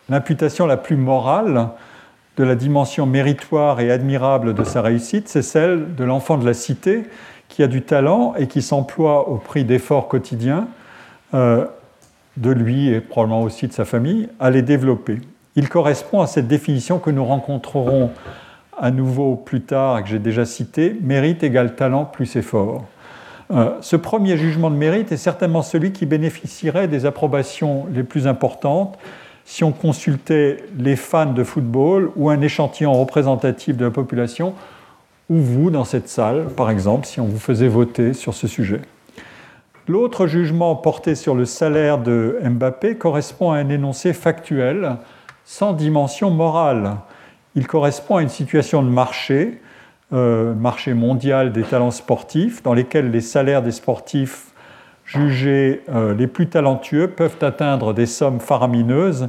L'imputation la plus morale de la dimension méritoire et admirable de sa réussite, c'est celle de l'enfant de la cité qui a du talent et qui s'emploie au prix d'efforts quotidiens euh, de lui et probablement aussi de sa famille à les développer. Il correspond à cette définition que nous rencontrerons à nouveau plus tard et que j'ai déjà citée, mérite égale talent plus effort. Euh, ce premier jugement de mérite est certainement celui qui bénéficierait des approbations les plus importantes si on consultait les fans de football ou un échantillon représentatif de la population ou vous dans cette salle, par exemple, si on vous faisait voter sur ce sujet. L'autre jugement porté sur le salaire de Mbappé correspond à un énoncé factuel sans dimension morale. Il correspond à une situation de marché, euh, marché mondial des talents sportifs, dans lesquels les salaires des sportifs jugés euh, les plus talentueux peuvent atteindre des sommes faramineuses,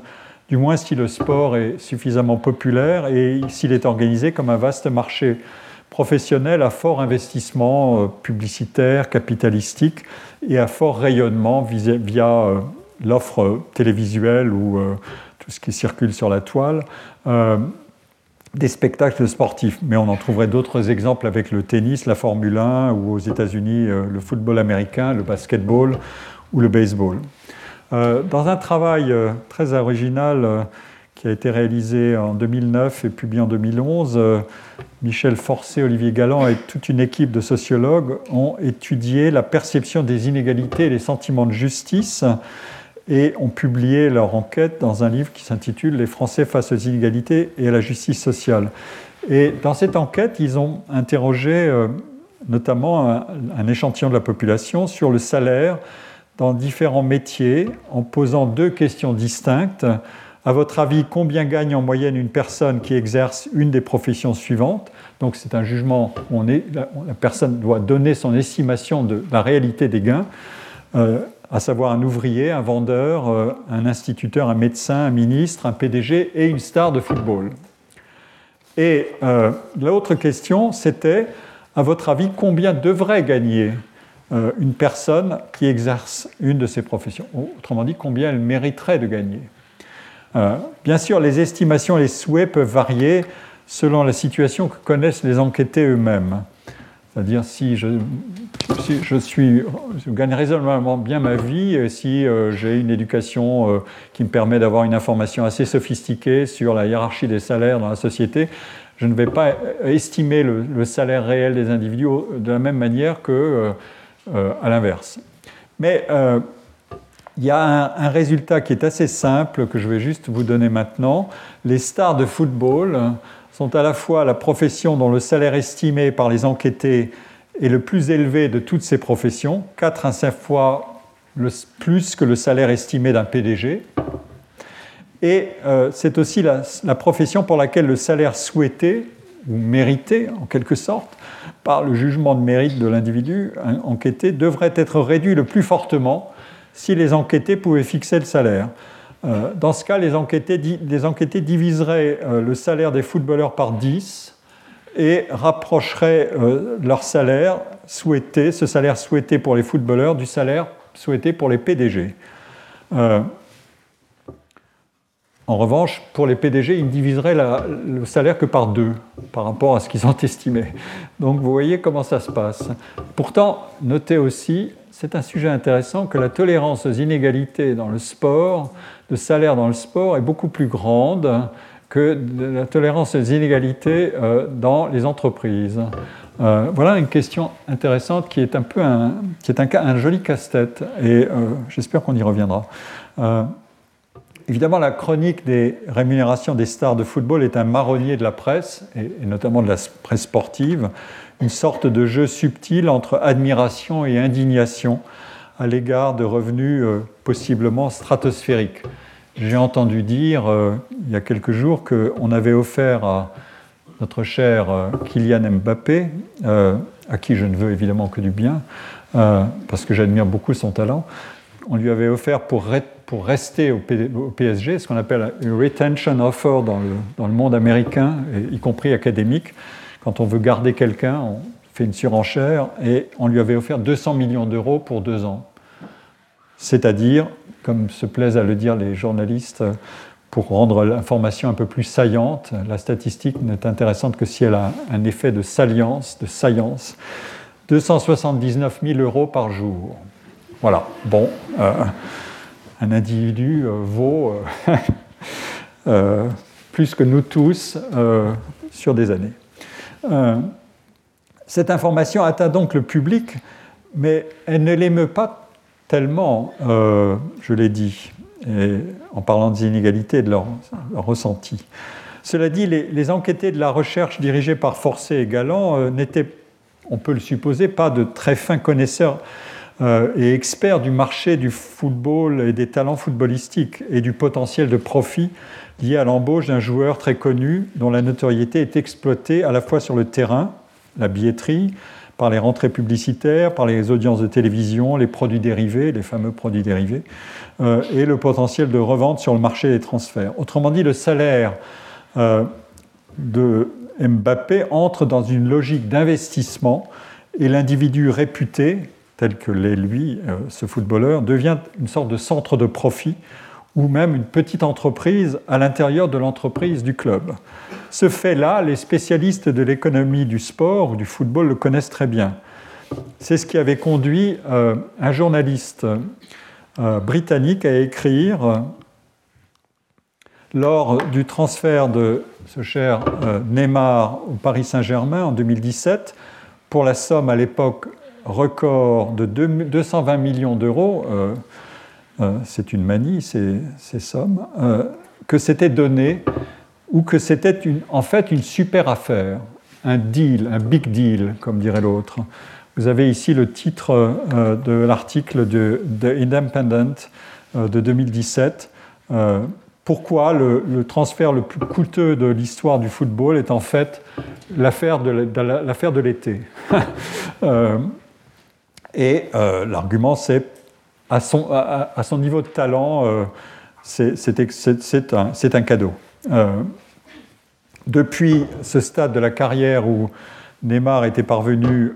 du moins si le sport est suffisamment populaire et s'il est organisé comme un vaste marché professionnel à fort investissement euh, publicitaire, capitalistique et à fort rayonnement via euh, l'offre télévisuelle ou tout ce qui circule sur la toile, des spectacles sportifs. Mais on en trouverait d'autres exemples avec le tennis, la Formule 1 ou aux États-Unis le football américain, le basketball ou le baseball. Dans un travail très original qui a été réalisé en 2009 et publié en 2011, Michel Forcé, Olivier Galland et toute une équipe de sociologues ont étudié la perception des inégalités et les sentiments de justice et ont publié leur enquête dans un livre qui s'intitule Les Français face aux inégalités et à la justice sociale. Et dans cette enquête, ils ont interrogé euh, notamment un, échantillon de la population sur le salaire dans différents métiers en posant deux questions distinctes. À votre avis, combien gagne en moyenne une personne qui exerce une des professions suivantes? Donc c'est un jugement où la, personne doit donner son estimation de la réalité des gains, euh, à savoir un ouvrier, un vendeur, euh, un instituteur, un médecin, un ministre, un PDG et une star de football. Et euh, l'autre question, c'était, à votre avis, combien devrait gagner une personne qui exerce une de ces professions? Autrement dit, combien elle mériterait de gagner? Euh, bien sûr, les estimations et les souhaits peuvent varier selon la situation que connaissent les enquêtés eux-mêmes. C'est-à-dire si je, gagne raisonnablement bien ma vie, si euh, j'ai une éducation euh, qui me permet d'avoir une information assez sophistiquée sur la hiérarchie des salaires dans la société, je ne vais pas estimer le, salaire réel des individus de la même manière que à l'inverse. Mais il y a un, résultat qui est assez simple que je vais juste vous donner maintenant. Les stars de football sont à la fois la profession dont le salaire estimé par les enquêtés est le plus élevé de toutes ces professions, 4 à 5 fois plus que le salaire estimé d'un PDG. Et euh, c'est aussi la, la, profession pour laquelle le salaire souhaité, ou mérité en quelque sorte, par le jugement de mérite de l'individu enquêté, devrait être réduit le plus fortement si les enquêtés pouvaient fixer le salaire. Euh, dans ce cas, les enquêtés, diviseraient euh, le salaire des footballeurs par 10 et rapprocheraient euh, leur salaire souhaité, ce salaire souhaité pour les footballeurs, du salaire souhaité pour les PDG. En revanche, pour les PDG, ils ne diviseraient le salaire que par deux par rapport à ce qu'ils ont estimé. Donc vous voyez comment ça se passe. Pourtant, notez aussi, c'est un sujet intéressant, que la tolérance aux inégalités dans le sport, de salaire dans le sport, est beaucoup plus grande que la tolérance aux inégalités euh, dans les entreprises. Euh, voilà une question intéressante qui est un peu un, qui est un joli casse-tête et euh, j'espère qu'on y reviendra. Évidemment, la chronique des rémunérations des stars de football est un marronnier de la presse, et, notamment de la presse sportive, une sorte de jeu subtil entre admiration et indignation à l'égard de revenus euh, possiblement stratosphériques. J'ai entendu dire euh, il y a quelques jours qu'on avait offert à notre cher euh, Kylian Mbappé, à qui je ne veux évidemment que du bien, parce que j'admire beaucoup son talent, on lui avait offert pour, pour rester au, PSG ce qu'on appelle une retention offer dans le, dans le monde américain, y compris académique. Quand on veut garder quelqu'un, fait une surenchère et on lui avait offert 200 millions d'euros pour deux ans. C'est-à-dire, comme se plaisent à le dire les journalistes, pour rendre l'information un peu plus saillante, la statistique n'est intéressante que si elle a un effet de salience, de saillance, 279 000 euros par jour. Voilà, bon, euh, un individu euh, vaut euh, plus que nous tous sur des années. Cette information atteint donc le public, mais elle ne l'émeut pas tellement, je l'ai dit, en parlant des inégalités et de leur, ressenti. Cela dit, les, les, enquêtés de la recherche dirigés par Forcé et Galland n'étaient, on peut le supposer, pas de très fins connaisseurs euh, et expert du marché du football et des talents footballistiques et du potentiel de profit lié à l'embauche d'un joueur très connu dont la notoriété est exploitée à la fois sur le terrain, la billetterie, par les rentrées publicitaires, par les audiences de télévision, les produits dérivés, les fameux produits dérivés, euh, et le potentiel de revente sur le marché des transferts. Autrement dit, le salaire euh, de Mbappé entre dans une logique d'investissement et l'individu réputé tel que l'est lui, euh, ce footballeur, devient une sorte de centre de profit ou même une petite entreprise à l'intérieur de l'entreprise du club. Ce fait-là, les spécialistes de l'économie du sport ou du football le connaissent très bien. C'est ce qui avait conduit euh, un journaliste euh, britannique à écrire lors du transfert de ce cher Neymar au Paris Saint-Germain en 2017, pour la somme à l'époque record de 220 millions d'euros, euh, euh, c'est une manie, ces, sommes, euh, que c'était donné ou que c'était en fait une super affaire, un deal, un big deal, comme dirait l'autre. Vous avez ici le titre de l'article de The Independent de 2017. pourquoi le, transfert le plus coûteux de l'histoire du football est en fait l'affaire de l'été? Et euh, l'argument, c'est à son, niveau de talent, euh, c'est un, cadeau. Euh, depuis ce stade de la carrière où Neymar était parvenu,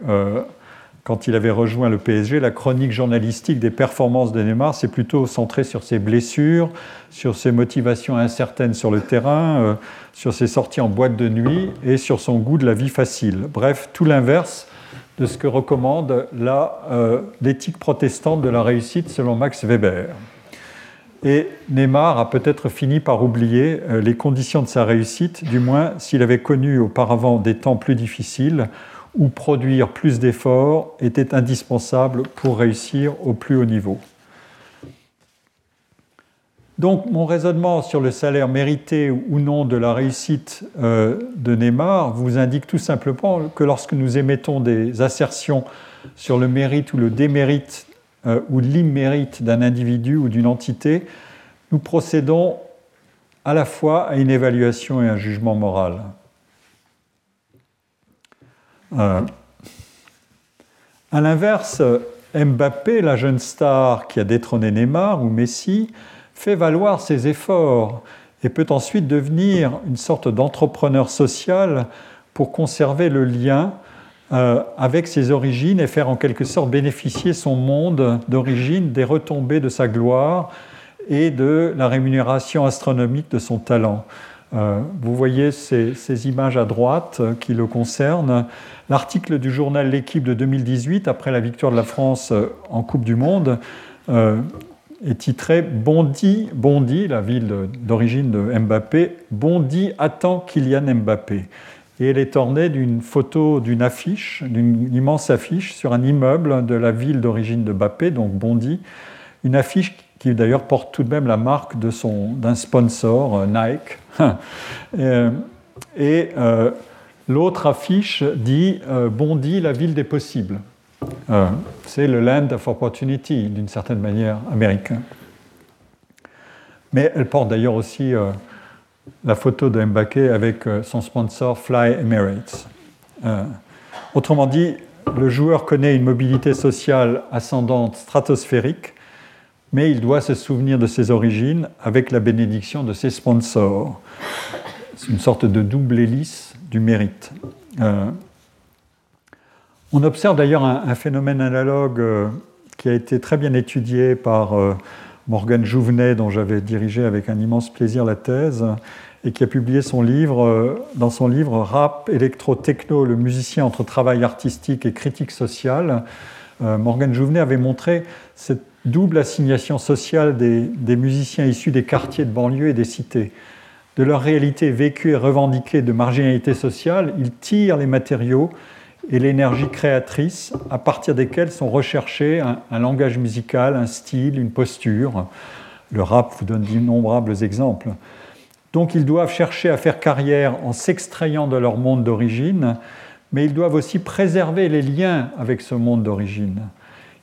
quand il avait rejoint le PSG, la chronique journalistique des performances de Neymar s'est plutôt centrée sur ses blessures, sur ses motivations incertaines sur le terrain, sur ses sorties en boîte de nuit et sur son goût de la vie facile. Bref, tout l'inverse de ce que recommande euh, l'éthique protestante de la réussite selon Max Weber. Et Neymar a peut-être fini par oublier euh, les conditions de sa réussite, du moins s'il avait connu auparavant des temps plus difficiles où produire plus d'efforts était indispensable pour réussir au plus haut niveau. Donc mon raisonnement sur le salaire mérité ou non de la réussite euh, de Neymar vous indique tout simplement que lorsque nous émettons des assertions sur le mérite ou le démérite euh, ou l'immérite d'un individu ou d'une entité, nous procédons à la fois à une évaluation et un jugement moral. Euh, à l'inverse, Mbappé, la jeune star qui a détrôné Neymar ou Messi, fait valoir ses efforts et peut ensuite devenir une sorte d'entrepreneur social pour conserver le lien euh, avec ses origines et faire en quelque sorte bénéficier son monde d'origine des retombées de sa gloire et de la rémunération astronomique de son talent. Euh, vous voyez ces, images à droite euh, qui le concernent. L'article du journal L'équipe de 2018, après la victoire de la France en Coupe du Monde, est titré Bondy, Bondy la ville d'origine de Mbappé, Bondy attend Kylian Mbappé et elle est ornée d'une photo d'une affiche, d'une immense affiche sur un immeuble de la ville d'origine de Bappé, donc Bondy, une affiche qui d'ailleurs porte tout de même la marque de son, d'un sponsor, euh, Nike. Euh, et, euh, l'autre affiche dit Bondy, la ville des possibles. c'est le land of opportunity, d'une certaine manière américain. Mais elle porte d'ailleurs aussi la photo de Mbake avec euh, son sponsor Fly Emirates. Euh, autrement dit, le joueur connaît une mobilité sociale ascendante stratosphérique, mais il doit se souvenir de ses origines avec la bénédiction de ses sponsors. C'est une sorte de double hélice du mérite. Euh, on observe d'ailleurs un, phénomène analogue qui a été très bien étudié par Morgan Jouvenet, dont j'avais dirigé avec un immense plaisir la thèse, et qui a publié son livre, euh, dans son livre Rap, électro-techno, le musicien entre travail artistique et critique sociale. Euh, Morgan Jouvenet avait montré cette double assignation sociale des, des, musiciens issus des quartiers de banlieue et des cités. De leur réalité vécue et revendiquée de marginalité sociale, ils tirent les matériaux et l'énergie créatrice à partir desquels sont recherchés un, langage musical, un style, une posture. Le rap vous donne d'innombrables exemples. Donc ils doivent chercher à faire carrière en s'extrayant de leur monde d'origine, mais ils doivent aussi préserver les liens avec ce monde d'origine.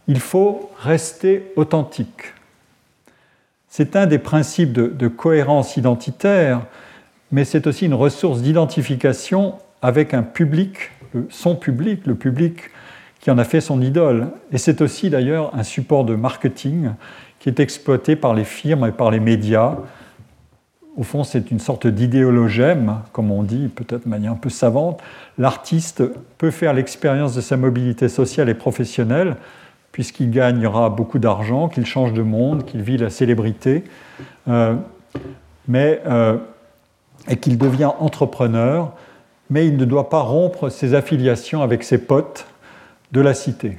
Il faut rester authentique. C'est un des principes de cohérence identitaire, mais c'est aussi une ressource d'identification avec un public son public, le public qui en a fait son idole. Et c'est aussi d'ailleurs un support de marketing qui est exploité par les firmes et par les médias. Au fond, c'est une sorte d'idéologème, comme on dit, peut-être de manière un peu savante. L'artiste peut faire l'expérience de sa mobilité sociale et professionnelle, puisqu'il gagnera beaucoup d'argent, qu'il change de monde, qu'il vit la célébrité, euh, mais, euh, et qu'il devient entrepreneur mais il ne doit pas rompre ses affiliations avec ses potes de la cité.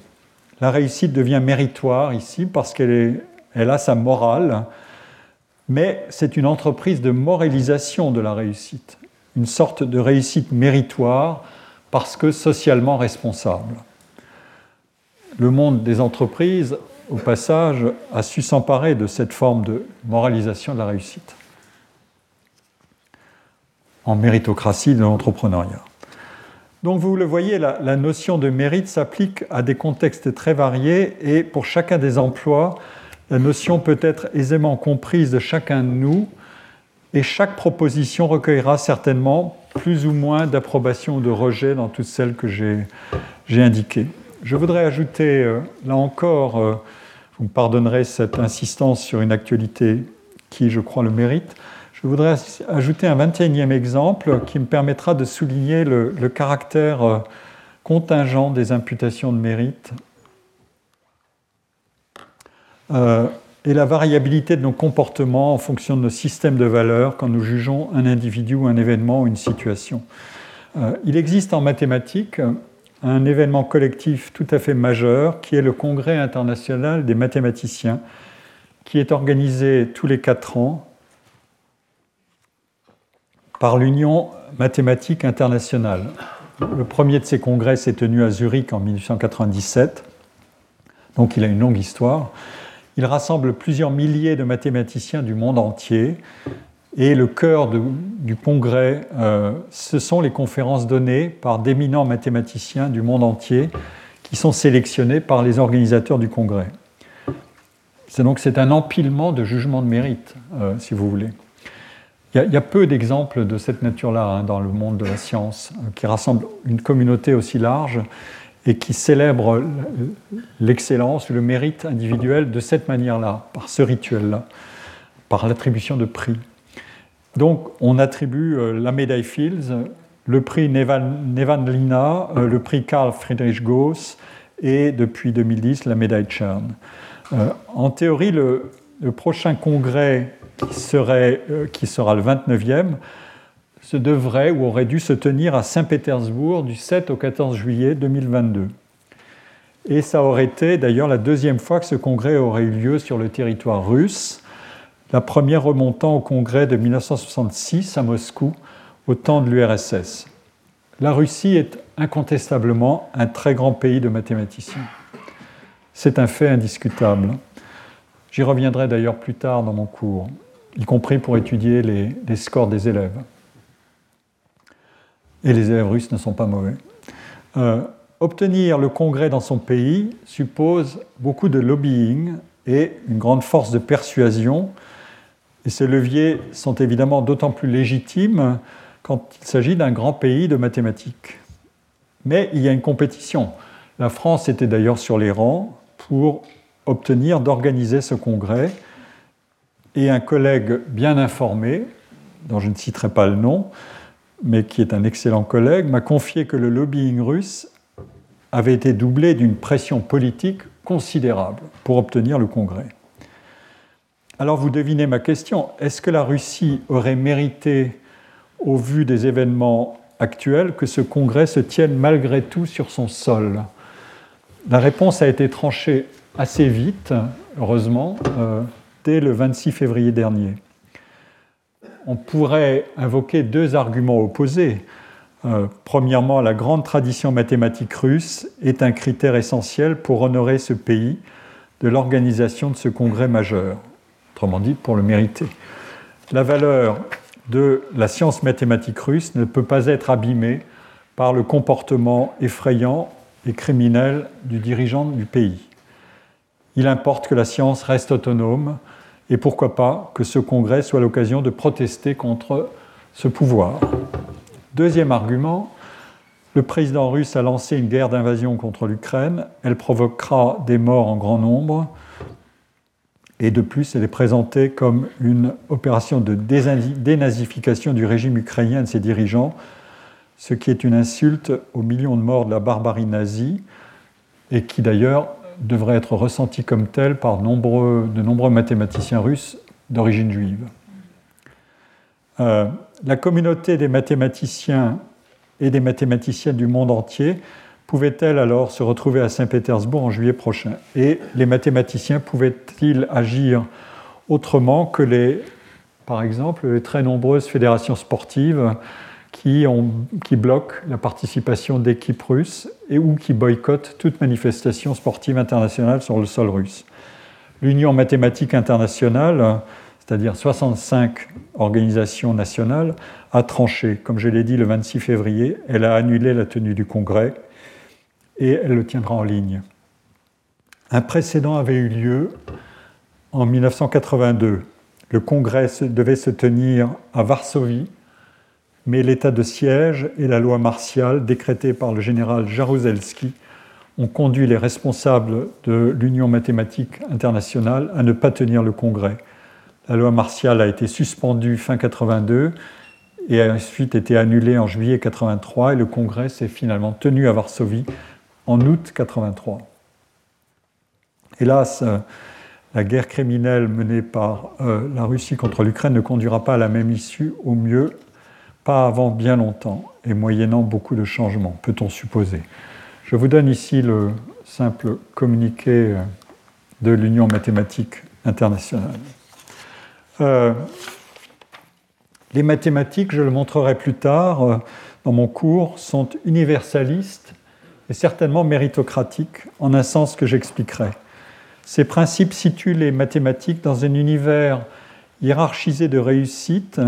La réussite devient méritoire ici parce qu'elle a sa morale, mais c'est une entreprise de moralisation de la réussite, une sorte de réussite méritoire parce que socialement responsable. Le monde des entreprises, au passage, a su s'emparer de cette forme de moralisation de la réussite en méritocratie de l'entrepreneuriat. Donc vous le voyez, la, notion de mérite s'applique à des contextes très variés et pour chacun des emplois, la notion peut être aisément comprise de chacun de nous et chaque proposition recueillera certainement plus ou moins d'approbation ou de rejet dans toutes celles que j'ai indiquées. Je voudrais ajouter, euh, là encore, euh, vous me pardonnerez cette insistance sur une actualité qui, je crois, le mérite, je voudrais ajouter un 21e exemple qui me permettra de souligner le, caractère euh, contingent des imputations de mérite euh, et la variabilité de nos comportements en fonction de nos systèmes de valeurs quand nous jugeons un individu, un événement ou une situation. Euh, il existe en mathématiques un événement collectif tout à fait majeur qui est le Congrès international des mathématiciens qui est organisé tous les quatre ans par l'Union mathématique internationale. Le premier de ces congrès s'est tenu à Zurich en 1897, donc il a une longue histoire. Il rassemble plusieurs milliers de mathématiciens du monde entier. Et le cœur du congrès, euh, ce sont les conférences données par d'éminents mathématiciens du monde entier qui sont sélectionnés par les organisateurs du congrès. C'est donc un empilement de jugements de mérite, euh, si vous voulez. Il y, a peu d'exemples de cette nature-là hein, dans le monde de la science, euh, qui rassemblent une communauté aussi large et qui célèbre l'excellence ou le mérite individuel de cette manière-là, par ce rituel-là, par l'attribution de prix. Donc on attribue euh, la médaille Fields, le prix Nevanlina, le prix Karl Friedrich Gauss et depuis 2010 la médaille Chern. en théorie, le, prochain congrès qui, serait, qui sera le 29e se devrait ou aurait dû se tenir à Saint-Pétersbourg du 7 au 14 juillet 2022. Et ça aurait été d'ailleurs la deuxième fois que ce congrès aurait eu lieu sur le territoire russe, la première remontant au congrès de 1966 à Moscou, au temps de l'URSS. La Russie est incontestablement un très grand pays de mathématiciens. C'est un fait indiscutable. J'y reviendrai d'ailleurs plus tard dans mon cours, y compris pour étudier les, scores des élèves. Et les élèves russes ne sont pas mauvais. Euh, obtenir le congrès dans son pays suppose beaucoup de lobbying et une grande force de persuasion. Et ces leviers sont évidemment d'autant plus légitimes quand il s'agit d'un grand pays de mathématiques. Mais il y a une compétition. La France était d'ailleurs sur les rangs pour obtenir d'organiser ce congrès. Et un collègue bien informé, dont je ne citerai pas le nom, mais qui est un excellent collègue, m'a confié que le lobbying russe avait été doublé d'une pression politique considérable pour obtenir le Congrès. Alors vous devinez ma question, est-ce que la Russie aurait mérité, au vu des événements actuels, que ce Congrès se tienne malgré tout sur son sol? La réponse a été tranchée assez vite, heureusement, euh, le 26 février dernier. On pourrait invoquer deux arguments opposés. Euh, premièrement, la grande tradition mathématique russe est un critère essentiel pour honorer ce pays de l'organisation de ce congrès majeur, autrement dit pour le mériter. La valeur de la science mathématique russe ne peut pas être abîmée par le comportement effrayant et criminel du dirigeant du pays. Il importe que la science reste autonome et pourquoi pas que ce congrès soit l'occasion de protester contre ce pouvoir. Deuxième argument, le président russe a lancé une guerre d'invasion contre l'Ukraine. Elle provoquera des morts en grand nombre. Et de plus, elle est présentée comme une opération de dénazification du régime ukrainien et de ses dirigeants, ce qui est une insulte aux millions de morts de la barbarie nazie, et qui d'ailleurs devrait être ressenti comme tel par de nombreux mathématiciens russes d'origine juive. Euh, la communauté des mathématiciens et des mathématiciennes du monde entier pouvait-elle alors se retrouver à Saint-Pétersbourg en juillet prochain? Et les mathématiciens pouvaient-ils agir autrement que les, par exemple, les très nombreuses fédérations sportives qui, bloquent la participation d'équipes russes et ou qui boycottent toute manifestation sportive internationale sur le sol russe L'Union mathématique internationale c'est-à-dire 65 organisations nationales, a tranché. Comme je l'ai dit le 26 février, elle a annulé la tenue du congrès et elle le tiendra en ligne. Un précédent avait eu lieu en 1982. Le congrès devait se tenir à Varsovie, mais l'état de siège et la loi martiale décrétée par le général Jaruzelski ont conduit les responsables de l'Union mathématique internationale à ne pas tenir le congrès. La loi martiale a été suspendue fin 82 et a ensuite été annulée en juillet 83 et le congrès s'est finalement tenu à Varsovie en août 83. Hélas, euh, la guerre criminelle menée par euh, la Russie contre l'Ukraine ne conduira pas à la même issue, au mieux pas avant bien longtemps et moyennant beaucoup de changements, peut-on supposer. Je vous donne ici le simple communiqué euh, de l'Union mathématique internationale. Euh, les mathématiques, je le montrerai plus tard euh, dans mon cours, sont universalistes et certainement méritocratiques, en un sens que j'expliquerai. Ces principes situent les mathématiques dans un univers hiérarchisé de réussite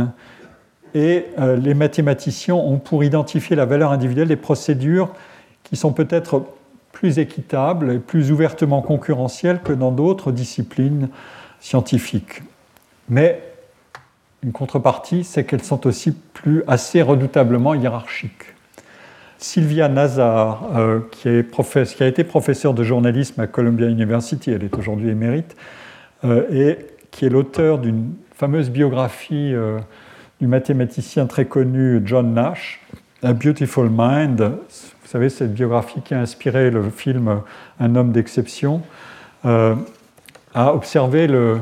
et euh, les mathématiciens ont pour identifier la valeur individuelle des procédures qui sont peut-être plus équitables et plus ouvertement concurrentielles que dans d'autres disciplines scientifiques. Mais une contrepartie, c'est qu'elles sont aussi plus assez redoutablement hiérarchiques. Sylvia Nazar, euh, qui, a été professeure de journalisme à Columbia University, elle est aujourd'hui émérite, euh, et qui est l'auteur d'une fameuse biographie du mathématicien très connu John Nash, A Beautiful Mind, vous savez, cette biographie qui a inspiré le film Un homme d'exception, a observé le,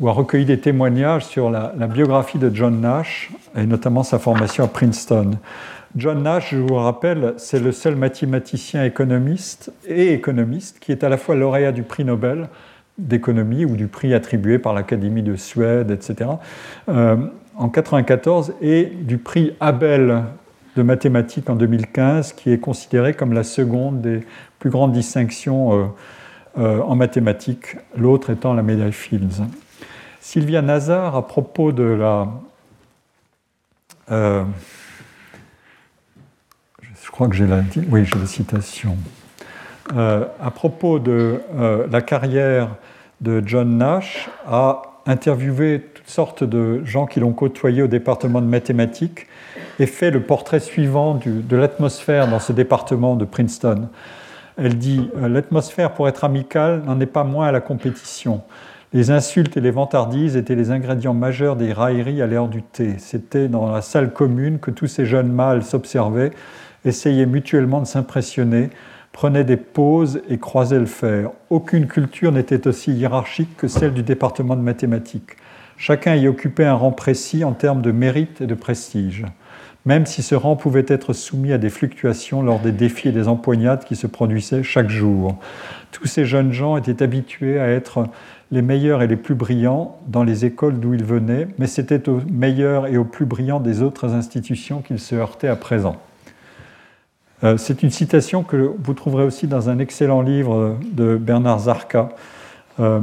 ou a recueilli des témoignages sur la, biographie de John Nash, et notamment sa formation à Princeton. John Nash, je vous rappelle, c'est le seul mathématicien économiste et économiste qui est à la fois lauréat du prix Nobel d'économie ou du prix attribué par l'Académie de Suède, etc., euh, en 1994, et du prix Abel de mathématiques en 2015, qui est considéré comme la seconde des plus grandes distinctions euh, euh, en mathématiques, l'autre étant la médaille Fields. Sylvia Nazar, à propos de la. Euh, je crois que j'ai la, oui, la citation. À propos de la carrière de John Nash, a interviewé toutes sortes de gens qui l'ont côtoyé au département de mathématiques et fait le portrait suivant de l'atmosphère dans ce département de Princeton. Elle dit L'atmosphère, pour être amicale, n'en est pas moins à la compétition. Les insultes et les vantardises étaient les ingrédients majeurs des railleries à l'heure du thé. C'était dans la salle commune que tous ces jeunes mâles s'observaient, essayaient mutuellement de s'impressionner, prenaient des pauses et croisaient le fer. Aucune culture n'était aussi hiérarchique que celle du département de mathématiques. Chacun y occupait un rang précis en termes de mérite et de prestige, même si ce rang pouvait être soumis à des fluctuations lors des défis et des empoignades qui se produisaient chaque jour. Tous ces jeunes gens étaient habitués à être les meilleurs et les plus brillants dans les écoles d'où ils venaient, mais c'était aux meilleurs et aux plus brillants des autres institutions qu'ils se heurtaient à présent. Euh, c'est une citation que vous trouverez aussi dans un excellent livre de Bernard Zarka, euh,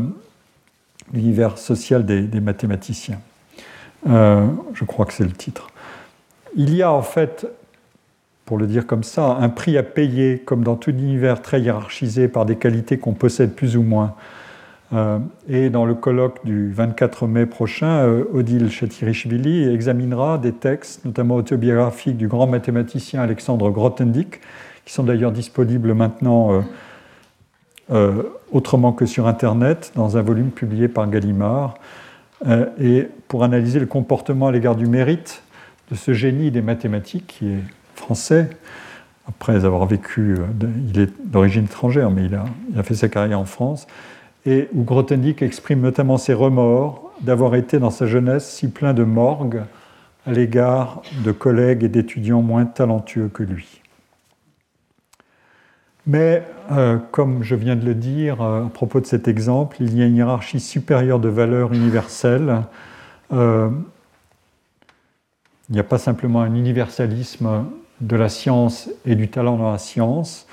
L'univers social des, mathématiciens. Euh, je crois que c'est le titre. Il y a en fait, pour le dire comme ça, un prix à payer, comme dans tout univers très hiérarchisé par des qualités qu'on possède plus ou moins, euh, et dans le colloque du 24 mai prochain, euh, Odile Chatirishvili examinera des textes, notamment autobiographiques du grand mathématicien Alexandre Grothendieck, qui sont d'ailleurs disponibles maintenant euh, autrement que sur Internet, dans un volume publié par Gallimard, et pour analyser le comportement à l'égard du mérite de ce génie des mathématiques qui est français, après avoir vécu, il est d'origine étrangère, mais il a fait sa carrière en France, et où Grothendieck exprime notamment ses remords d'avoir été dans sa jeunesse si plein de morgue à l'égard de collègues et d'étudiants moins talentueux que lui. Mais, euh, comme je viens de le dire euh, à propos de cet exemple, il y a une hiérarchie supérieure de valeurs universelles. Euh, il n'y a pas simplement un universalisme de la science et du talent dans la science,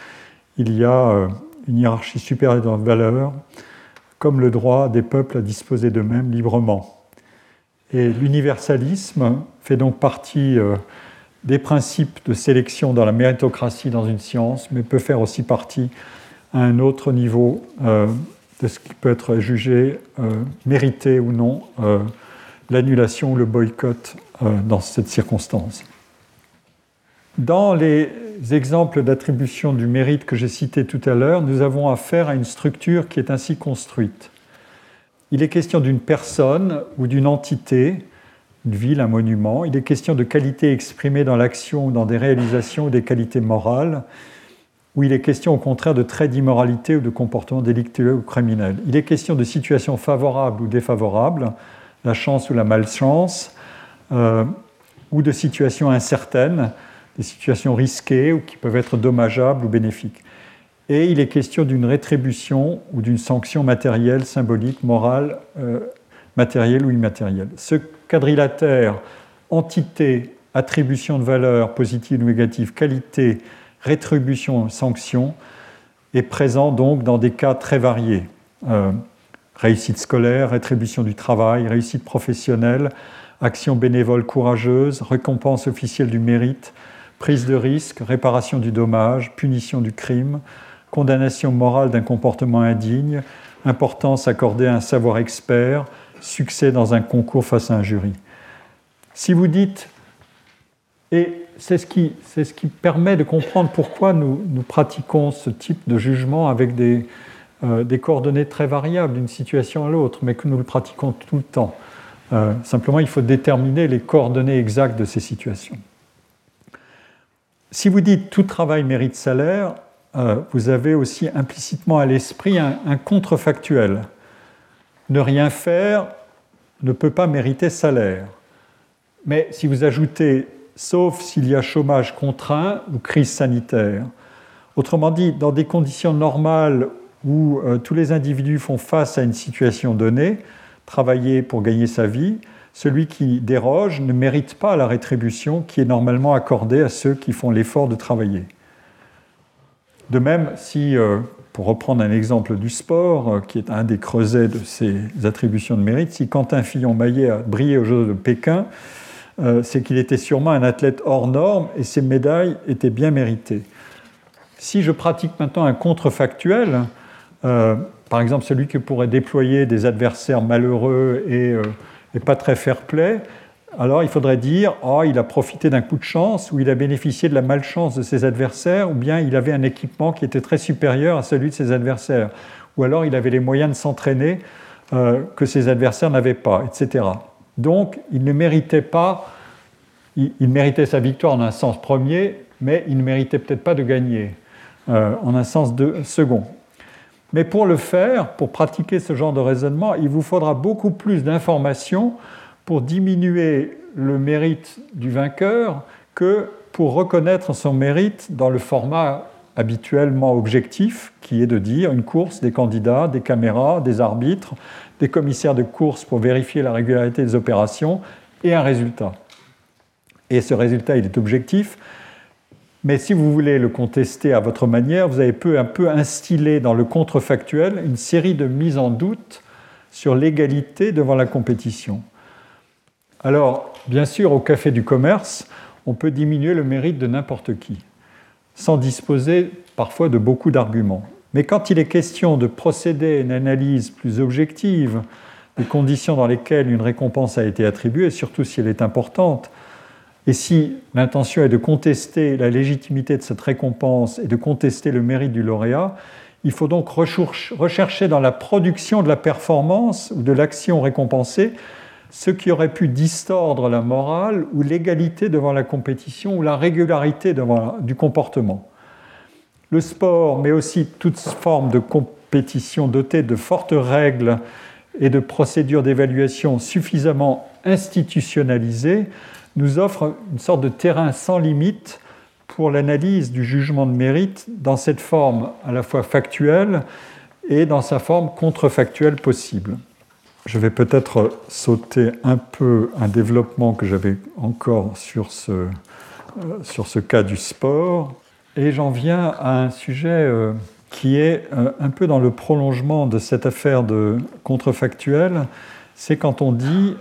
il y a une hiérarchie supérieure de valeurs comme le droit des peuples à disposer d'eux-mêmes librement. Et l'universalisme fait donc partie euh, des principes de sélection dans la méritocratie dans une science, mais peut faire aussi partie à un autre niveau euh, de ce qui peut être jugé euh, mérité ou non l'annulation ou le boycott dans cette circonstance. Dans les exemples d'attribution du mérite que j'ai cités tout à l'heure, nous avons affaire à une structure qui est ainsi construite. Il est question d'une personne ou d'une entité, une ville, un monument. Il est question de qualités exprimées dans l'action ou dans des réalisations ou des qualités morales, ou il est question au contraire de traits d'immoralité ou de comportements délictueux ou criminels. Il est question de situations favorables ou défavorables, la chance ou la malchance, euh, ou de situations incertaines, des situations risquées ou qui peuvent être dommageables ou bénéfiques. Et il est question d'une rétribution ou d'une sanction matérielle, symbolique, morale, euh, matérielle ou immatérielle. Ce quadrilatère, entité, attribution de valeur positive ou négative, qualité, rétribution, sanction, est présent donc dans des cas très variés. Euh, réussite scolaire, rétribution du travail, réussite professionnelle, action bénévole courageuse, récompense officielle du mérite, prise de risque, réparation du dommage, punition du crime, condamnation morale d'un comportement indigne, importance accordée à un savoir expert, succès dans un concours face à un jury. Si vous dites, et c'est ce qui, c'est ce qui permet de comprendre pourquoi nous, pratiquons ce type de jugement avec des, euh, des coordonnées très variables d'une situation à l'autre, mais que nous le pratiquons tout le temps. Euh, simplement, il faut déterminer les coordonnées exactes de ces situations. Si vous dites tout travail mérite salaire, vous avez aussi implicitement à l'esprit un, un contrefactuel. Ne rien faire ne peut pas mériter salaire. Mais si vous ajoutez sauf s'il y a chômage contraint ou crise sanitaire, autrement dit, dans des conditions normales où euh, tous les individus font face à une situation donnée, travailler pour gagner sa vie, celui qui déroge ne mérite pas la rétribution qui est normalement accordée à ceux qui font l'effort de travailler. De même, si, euh, pour reprendre un exemple du sport, euh, qui est un des creusets de ces attributions de mérite, si Quentin Fillon-Maillet a brillé aux Jeux de Pékin, c'est qu'il était sûrement un athlète hors norme et ses médailles étaient bien méritées. Si je pratique maintenant un contrefactuel, euh, par exemple, celui qui pourrait déployer des adversaires malheureux et, euh, pas très fair-play, alors il faudrait dire oh, il a profité d'un coup de chance, ou il a bénéficié de la malchance de ses adversaires, ou bien il avait un équipement qui était très supérieur à celui de ses adversaires, ou alors il avait les moyens de s'entraîner euh, que ses adversaires n'avaient pas, etc. Donc il ne méritait pas, il, méritait sa victoire en un sens premier, mais il ne méritait peut-être pas de gagner en un sens de, second. Mais pour le faire, pour pratiquer ce genre de raisonnement, il vous faudra beaucoup plus d'informations pour diminuer le mérite du vainqueur que pour reconnaître son mérite dans le format habituellement objectif, qui est de dire une course, des candidats, des caméras, des arbitres, des commissaires de course pour vérifier la régularité des opérations et un résultat. Et ce résultat, il est objectif, mais si vous voulez le contester à votre manière, vous avez peu à peu instillé dans le contrefactuel une série de mises en doute sur l'égalité devant la compétition. Alors, bien sûr, au café du commerce, on peut diminuer le mérite de n'importe qui, sans disposer parfois de beaucoup d'arguments. Mais quand il est question de procéder à une analyse plus objective des conditions dans lesquelles une récompense a été attribuée, surtout si elle est importante, et si l'intention est de contester la légitimité de cette récompense et de contester le mérite du lauréat, il faut donc rechercher dans la production de la performance ou de l'action récompensée ce qui aurait pu distordre la morale ou l'égalité devant la compétition ou la régularité devant du comportement. Le sport, mais aussi toute forme de compétition dotée de fortes règles et de procédures d'évaluation suffisamment institutionnalisées, nous offre une sorte de terrain sans limite pour l'analyse du jugement de mérite dans cette forme à la fois factuelle et dans sa forme contrefactuelle possible. Je vais peut-être sauter un peu un développement que j'avais encore sur ce, euh, sur ce cas du sport, et j'en viens à un sujet euh, qui est euh, un peu dans le prolongement de cette affaire de contrefactuel, c'est quand on dit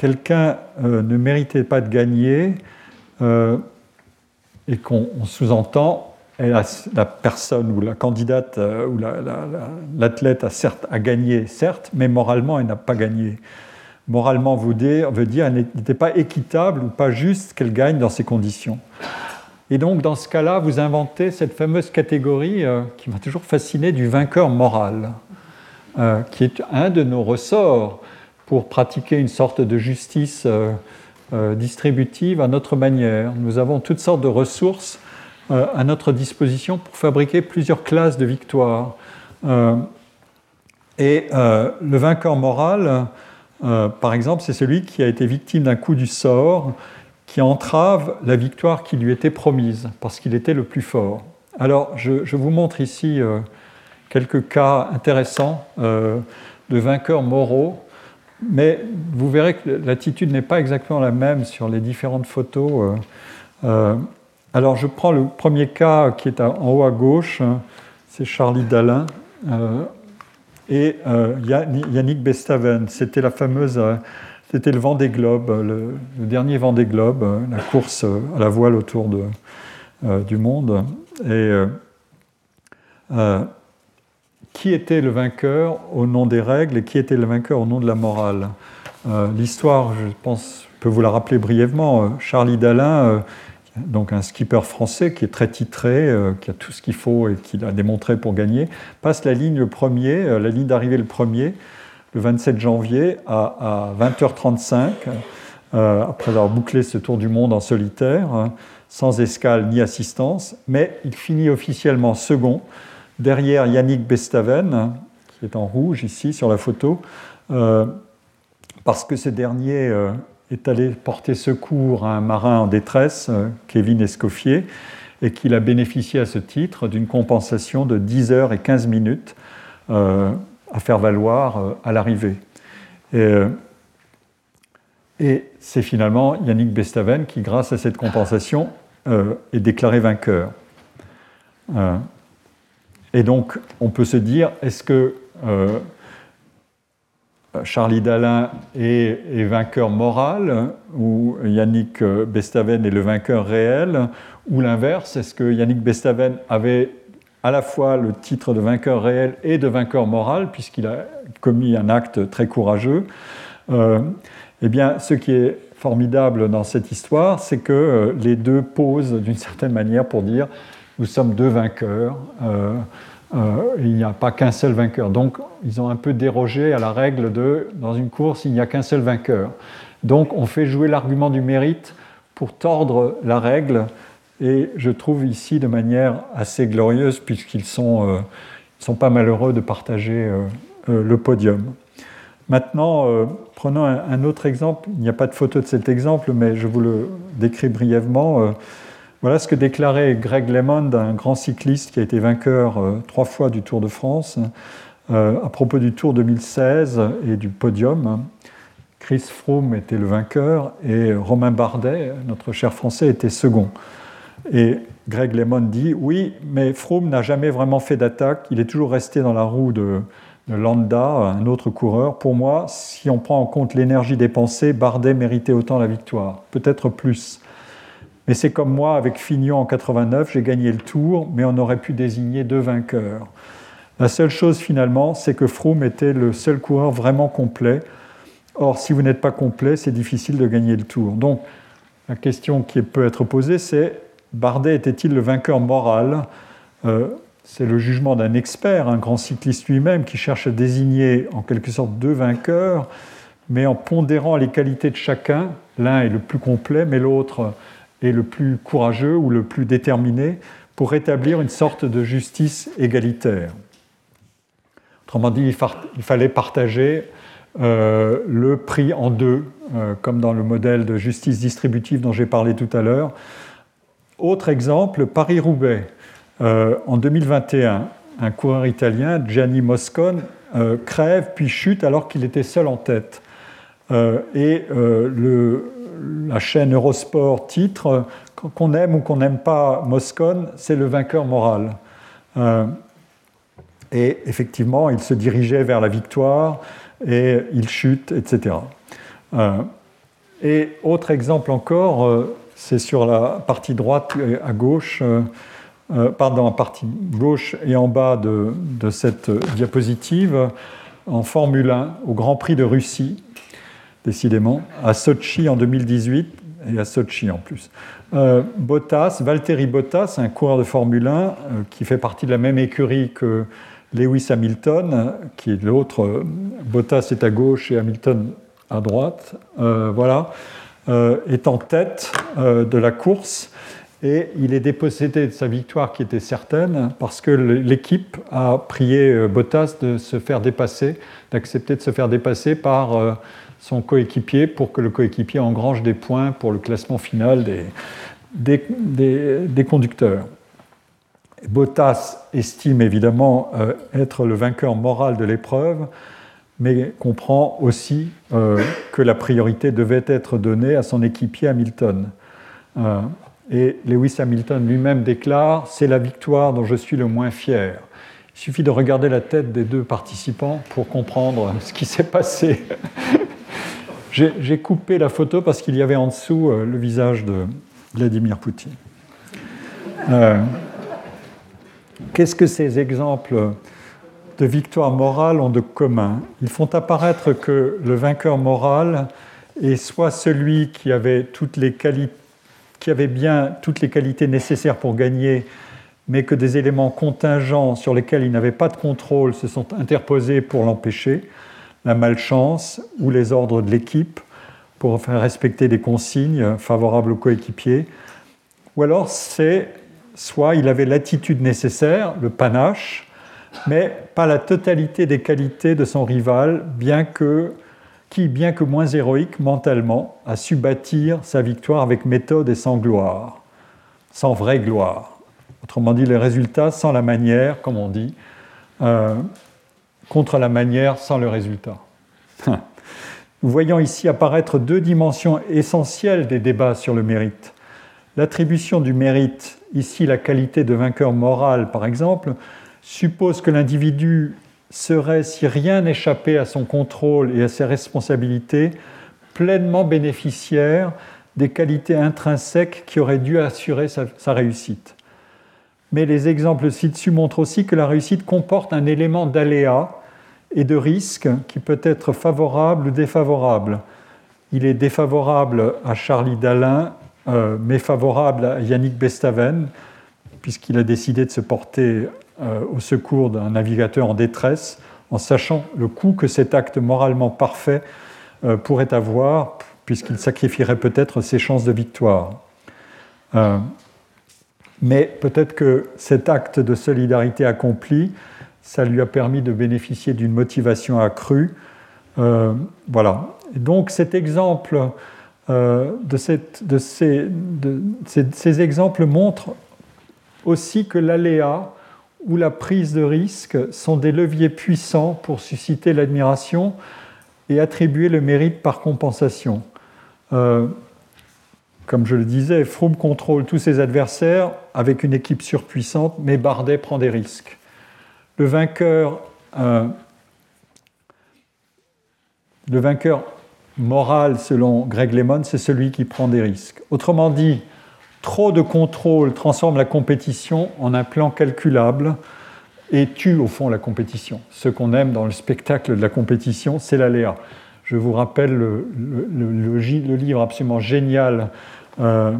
quelqu'un euh, ne méritait pas de gagner euh, et qu'on sous-entend la personne ou la candidate euh, ou l'athlète a a gagné, certes, mais moralement elle n'a pas gagné. Moralement veut dire, veut dire elle n'était pas équitable ou pas juste qu'elle gagne dans ces conditions. Et donc dans ce cas-là, vous inventez cette fameuse catégorie qui m'a toujours fasciné du vainqueur moral, qui est un de nos ressorts pour pratiquer une sorte de justice euh, euh, distributive à notre manière. Nous avons toutes sortes de ressources euh, à notre disposition pour fabriquer plusieurs classes de victoires. et le vainqueur moral, par exemple, c'est celui qui a été victime d'un coup du sort qui entrave la victoire qui lui était promise, parce qu'il était le plus fort. Alors, je, je vous montre ici quelques cas intéressants de vainqueurs moraux mais vous verrez que l'attitude n'est pas exactement la même sur les différentes photos. Euh, euh, alors je prends le premier cas qui est en haut à gauche, c'est Charlie Dalin euh, et Yannick Bestaven. C'était la fameuse, c'était le Vendée Globe, le, le, dernier Vendée Globe, la course à la voile autour du monde. Et qui était le vainqueur au nom des règles et qui était le vainqueur au nom de la morale. Euh, l'histoire, je pense, je vous la rappeler brièvement. Euh, Charlie Dalin, euh, donc un skipper français qui est très titré, qui a tout ce qu'il faut et qui l'a démontré pour gagner, passe la ligne le la ligne d'arrivée le premier, le 27 janvier à, 20h35. après avoir bouclé ce tour du monde en solitaire, hein, sans escale ni assistance, mais il finit officiellement second, derrière Yannick Bestaven, qui est en rouge ici sur la photo, parce que ce dernier est allé porter secours à un marin en détresse, Kevin Escoffier, et qu'il a bénéficié à ce titre d'une compensation de 10 heures et 15 minutes euh, à faire valoir euh, à l'arrivée. Euh, et c'est finalement Yannick Bestaven qui, grâce à cette compensation, est déclaré vainqueur. Et donc, on peut se dire, est-ce que Charlie Dalin est, vainqueur moral, ou Yannick Bestaven est le vainqueur réel, ou l'inverse Est-ce que Yannick Bestaven avait à la fois le titre de vainqueur réel et de vainqueur moral, puisqu'il a commis un acte très courageux euh, Eh bien, ce qui est formidable dans cette histoire, c'est que euh, les deux posent d'une certaine manière pour dire nous sommes deux vainqueurs. Euh, il n'y a pas qu'un seul vainqueur. Donc, ils ont un peu dérogé à la règle de dans une course, il n'y a qu'un seul vainqueur. Donc, on fait jouer l'argument du mérite pour tordre la règle et je trouve ici de manière assez glorieuse, puisqu'ils sont, euh, sont pas malheureux de partager euh, euh, le podium. Maintenant, prenons un, autre exemple. Il n'y a pas de photo de cet exemple, mais je vous le décris brièvement. Voilà ce que déclarait Greg LeMond, un grand cycliste qui a été vainqueur trois fois du Tour de France, à propos du Tour 2016 et du podium. Chris Froome était le vainqueur et Romain Bardet, notre cher Français, était second. Et Greg Lemon dit oui, mais Froome n'a jamais vraiment fait d'attaque. Il est toujours resté dans la roue de, Landa, un autre coureur. Pour moi, si on prend en compte l'énergie dépensée, Bardet méritait autant la victoire, peut-être plus. Mais c'est comme moi avec Fignon en 89, j'ai gagné le tour, mais on aurait pu désigner deux vainqueurs. La seule chose finalement, c'est que Froome était le seul coureur vraiment complet. Or, si vous n'êtes pas complet, c'est difficile de gagner le tour. Donc, la question qui peut être posée, c'est Bardet était-il le vainqueur moral? Euh, C'est le jugement d'un expert, un grand cycliste lui-même, qui cherche à désigner en quelque sorte deux vainqueurs, mais en pondérant les qualités de chacun. L'un est le plus complet, mais l'autre est le plus courageux ou le plus déterminé pour rétablir une sorte de justice égalitaire. Autrement dit, il fallait partager euh, le prix en deux, euh, comme dans le modèle de justice distributive dont j'ai parlé tout à l'heure. Autre exemple, Paris-Roubaix. Euh, en 2021, un coureur italien, Gianni Moscone, crève puis chute alors qu'il était seul en tête. Et la chaîne Eurosport titre Qu'on aime ou qu'on n'aime pas Moscone, c'est le vainqueur moral. et effectivement, il se dirigeait vers la victoire et il chute, etc. et autre exemple encore, c'est sur la partie droite et à gauche, euh, euh, pardon, la partie gauche et en bas de, cette diapositive, en Formule 1, au Grand Prix de Russie, décidément, à Sochi en 2018 et à Sochi en plus. Euh, Bottas, Valtteri Bottas, un coureur de Formule 1 qui fait partie de la même écurie que Lewis Hamilton, qui est l'autre. Bottas est à gauche et Hamilton à droite. voilà. Euh, est en tête euh, de la course et il est dépossédé de sa victoire qui était certaine parce que l'équipe a prié euh, Bottas de se faire dépasser, d'accepter de se faire dépasser par son coéquipier pour que le coéquipier engrange des points pour le classement final des, des, conducteurs. Bottas estime évidemment être le vainqueur moral de l'épreuve mais comprend aussi euh, que la priorité devait être donnée à son équipier Hamilton. Euh, et Lewis Hamilton lui-même déclare C'est la victoire dont je suis le moins fier. Il suffit de regarder la tête des deux participants pour comprendre ce qui s'est passé. J'ai coupé la photo parce qu'il y avait en dessous euh, le visage de Vladimir Poutine. Qu'est-ce que ces exemples de victoire morale ont de commun? Ils font apparaître que le vainqueur moral est soit celui qui avait, toutes les qui avait bien toutes les qualités nécessaires pour gagner, mais que des éléments contingents sur lesquels il n'avait pas de contrôle se sont interposés pour l'empêcher, la malchance ou les ordres de l'équipe, pour faire respecter des consignes favorables aux coéquipiers, ou alors c'est soit il avait l'attitude nécessaire, le panache, mais pas la totalité des qualités de son rival, bien que, qui, bien que moins héroïque mentalement, a su bâtir sa victoire avec méthode et sans gloire, sans vraie gloire. Autrement dit, les résultats sans la manière, comme on dit, euh, contre la manière sans le résultat. Nous voyons ici apparaître deux dimensions essentielles des débats sur le mérite. L'attribution du mérite, ici la qualité de vainqueur moral par exemple, suppose que l'individu serait, si rien n'échappait à son contrôle et à ses responsabilités, pleinement bénéficiaire des qualités intrinsèques qui auraient dû assurer sa, réussite. Mais les exemples ci-dessus montrent aussi que la réussite comporte un élément d'aléa et de risque qui peut être favorable ou défavorable. Il est défavorable à Charlie Dalin, euh, mais favorable à Yannick Bestaven, puisqu'il a décidé de se porter euh, au secours d'un navigateur en détresse, en sachant le coût que cet acte moralement parfait euh, pourrait avoir, puisqu'il sacrifierait peut-être ses chances de victoire. Mais peut-être que cet acte de solidarité accompli ça lui a permis de bénéficier d'une motivation accrue. Euh, voilà. donc cet exemple, euh, de, ces, exemples montrent aussi que l'aléa ou la prise de risque sont des leviers puissants pour susciter l'admiration et attribuer le mérite par compensation. Euh, comme je le disais, Froome contrôle tous ses adversaires avec une équipe surpuissante, mais Bardet prend des risques. Le vainqueur, euh, le vainqueur moral, selon Greg Lemon, c'est celui qui prend des risques. Autrement dit, trop de contrôle transforme la compétition en un plan calculable et tue au fond la compétition. Ce qu'on aime dans le spectacle de la compétition, c'est l'aléa. Je vous rappelle le, livre absolument génial euh,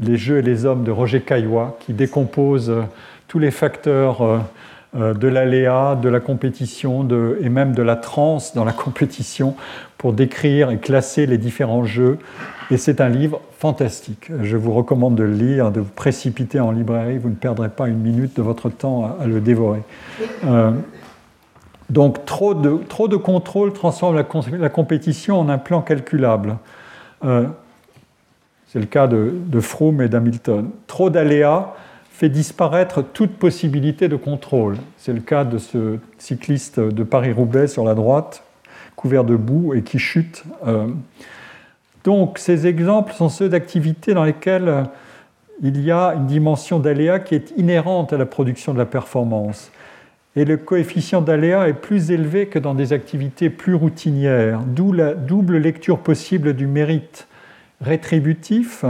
Les jeux et les hommes de Roger Caillois, qui décompose euh, tous les facteurs euh, de l'aléa, de la compétition et même de la transe dans la compétition pour décrire et classer les différents jeux. Et c'est un livre fantastique. Je vous recommande de le lire, de vous précipiter en librairie. Vous ne perdrez pas une minute de votre temps à, le dévorer. Donc trop de, trop de contrôle transforme la, compétition en un plan calculable. C'est le cas de, de Froome et d'Hamilton. Trop d'aléas fait disparaître toute possibilité de contrôle. C'est le cas de ce cycliste de Paris-Roubaix sur la droite, couvert de boue et qui chute. Euh. Donc ces exemples sont ceux d'activités dans lesquelles il y a une dimension d'aléa qui est inhérente à la production de la performance. Et le coefficient d'aléa est plus élevé que dans des activités plus routinières, d'où la double lecture possible du mérite rétributif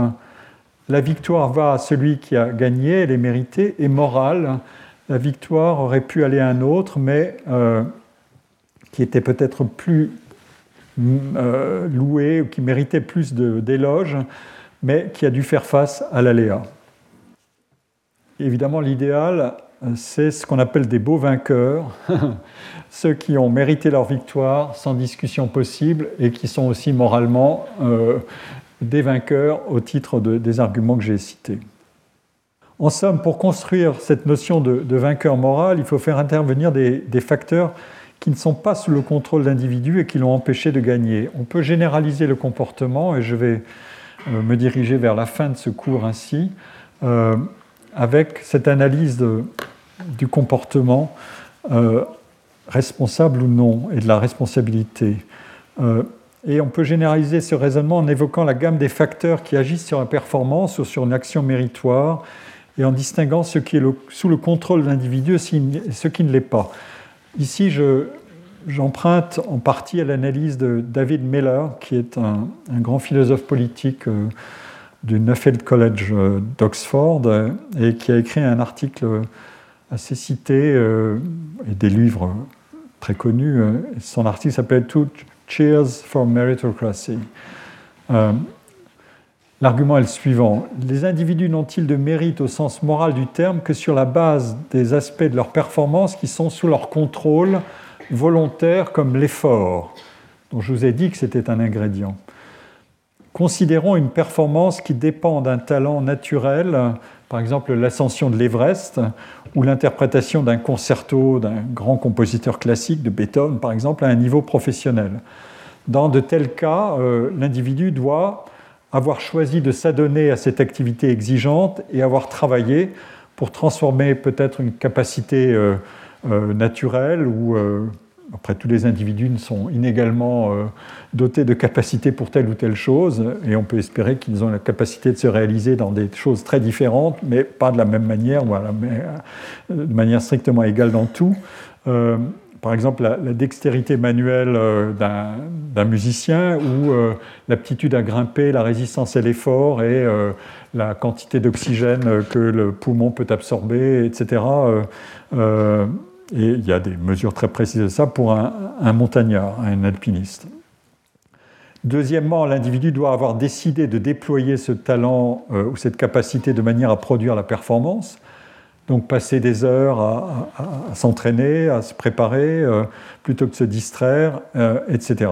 la victoire va à celui qui a gagné, elle est méritée, et morale, la victoire aurait pu aller à un autre, mais euh, qui était peut-être plus euh, loué ou qui méritait plus d'éloges, mais qui a dû faire face à l'aléa. Évidemment, l'idéal, c'est ce qu'on appelle des beaux vainqueurs, ceux qui ont mérité leur victoire sans discussion possible et qui sont aussi moralement euh, des vainqueurs au titre des arguments que j'ai cités. En somme, pour construire cette notion de, vainqueur moral, il faut faire intervenir des, facteurs qui ne sont pas sous le contrôle d'individus et qui l'ont empêché de gagner. On peut généraliser le comportement, et je vais euh, me diriger vers la fin de ce cours ainsi, euh, avec cette analyse du comportement euh, responsable ou non, et de la responsabilité. Et on peut généraliser ce raisonnement en évoquant la gamme des facteurs qui agissent sur la performance ou sur une action méritoire et en distinguant ce qui est sous le contrôle de l'individu et ce qui ne l'est pas. Ici, j'emprunte en partie à l'analyse de David Miller, qui est un, grand philosophe politique euh, du Nuffield College euh, d'Oxford euh, et qui a écrit un article assez cité et des livres très connus. Son article s'appelle Tout Cheers for Meritocracy. Euh, l'argument est le suivant. Les individus n'ont-ils de mérite au sens moral du terme que sur la base des aspects de leur performance qui sont sous leur contrôle volontaire comme l'effort, dont je vous ai dit que c'était un ingrédient. considérons une performance qui dépend d'un talent naturel, par exemple l'ascension de l'Everest, ou l'interprétation d'un concerto d'un grand compositeur classique, de Beethoven par exemple, à un niveau professionnel. Dans de tels cas, euh, l'individu doit avoir choisi de s'adonner à cette activité exigeante et avoir travaillé pour transformer peut-être une capacité euh, euh, naturelle ou après, tous les individus sont inégalement euh, dotés de capacités pour telle ou telle chose, et on peut espérer qu'ils ont la capacité de se réaliser dans des choses très différentes, mais pas de la même manière, voilà, mais, euh, de manière strictement égale dans tout. Euh, par exemple, la, dextérité manuelle d'un musicien ou l'aptitude à grimper, la résistance à l'effort et la quantité d'oxygène que le poumon peut absorber, etc. Et il y a des mesures très précises de ça pour un, montagnard, un alpiniste. Deuxièmement, l'individu doit avoir décidé de déployer ce talent euh, ou cette capacité de manière à produire la performance. Donc passer des heures à, s'entraîner, à se préparer, euh, plutôt que de se distraire, euh, etc.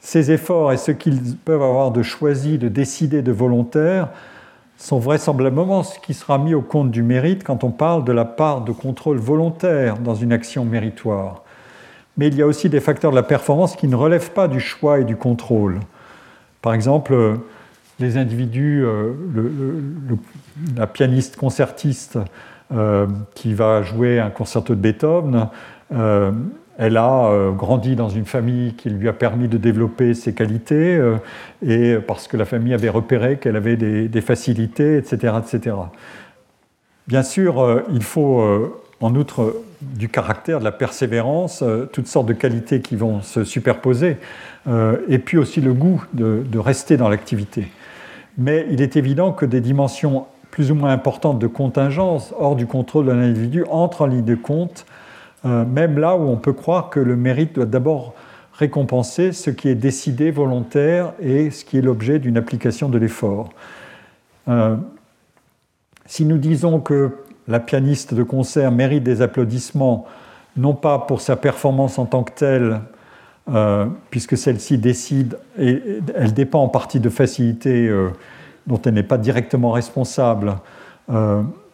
Ces efforts et ce qu'ils peuvent avoir de choisi, de décider, de volontaire, sont vraisemblablement ce qui sera mis au compte du mérite quand on parle de la part de contrôle volontaire dans une action méritoire. Mais il y a aussi des facteurs de la performance qui ne relèvent pas du choix et du contrôle. Par exemple, les individus, euh, la pianiste concertiste euh, qui va jouer un concerto de Beethoven, euh, elle a euh, grandi dans une famille qui lui a permis de développer ses qualités, euh, et parce que la famille avait repéré qu'elle avait des, facilités, etc., etc. Bien sûr, euh, il faut, en outre du caractère, de la persévérance, toutes sortes de qualités qui vont se superposer, et puis aussi le goût de, de rester dans l'activité. Mais il est évident que des dimensions plus ou moins importantes de contingence, hors du contrôle de l'individu, entrent en ligne de compte euh, même là où on peut croire que le mérite doit d'abord récompenser ce qui est décidé, volontaire, et ce qui est l'objet d'une application de l'effort. Euh, si nous disons que la pianiste de concert mérite des applaudissements, non pas pour sa performance en tant que telle, euh, puisque celle-ci décide et elle dépend en partie de facilités dont elle n'est pas directement responsable,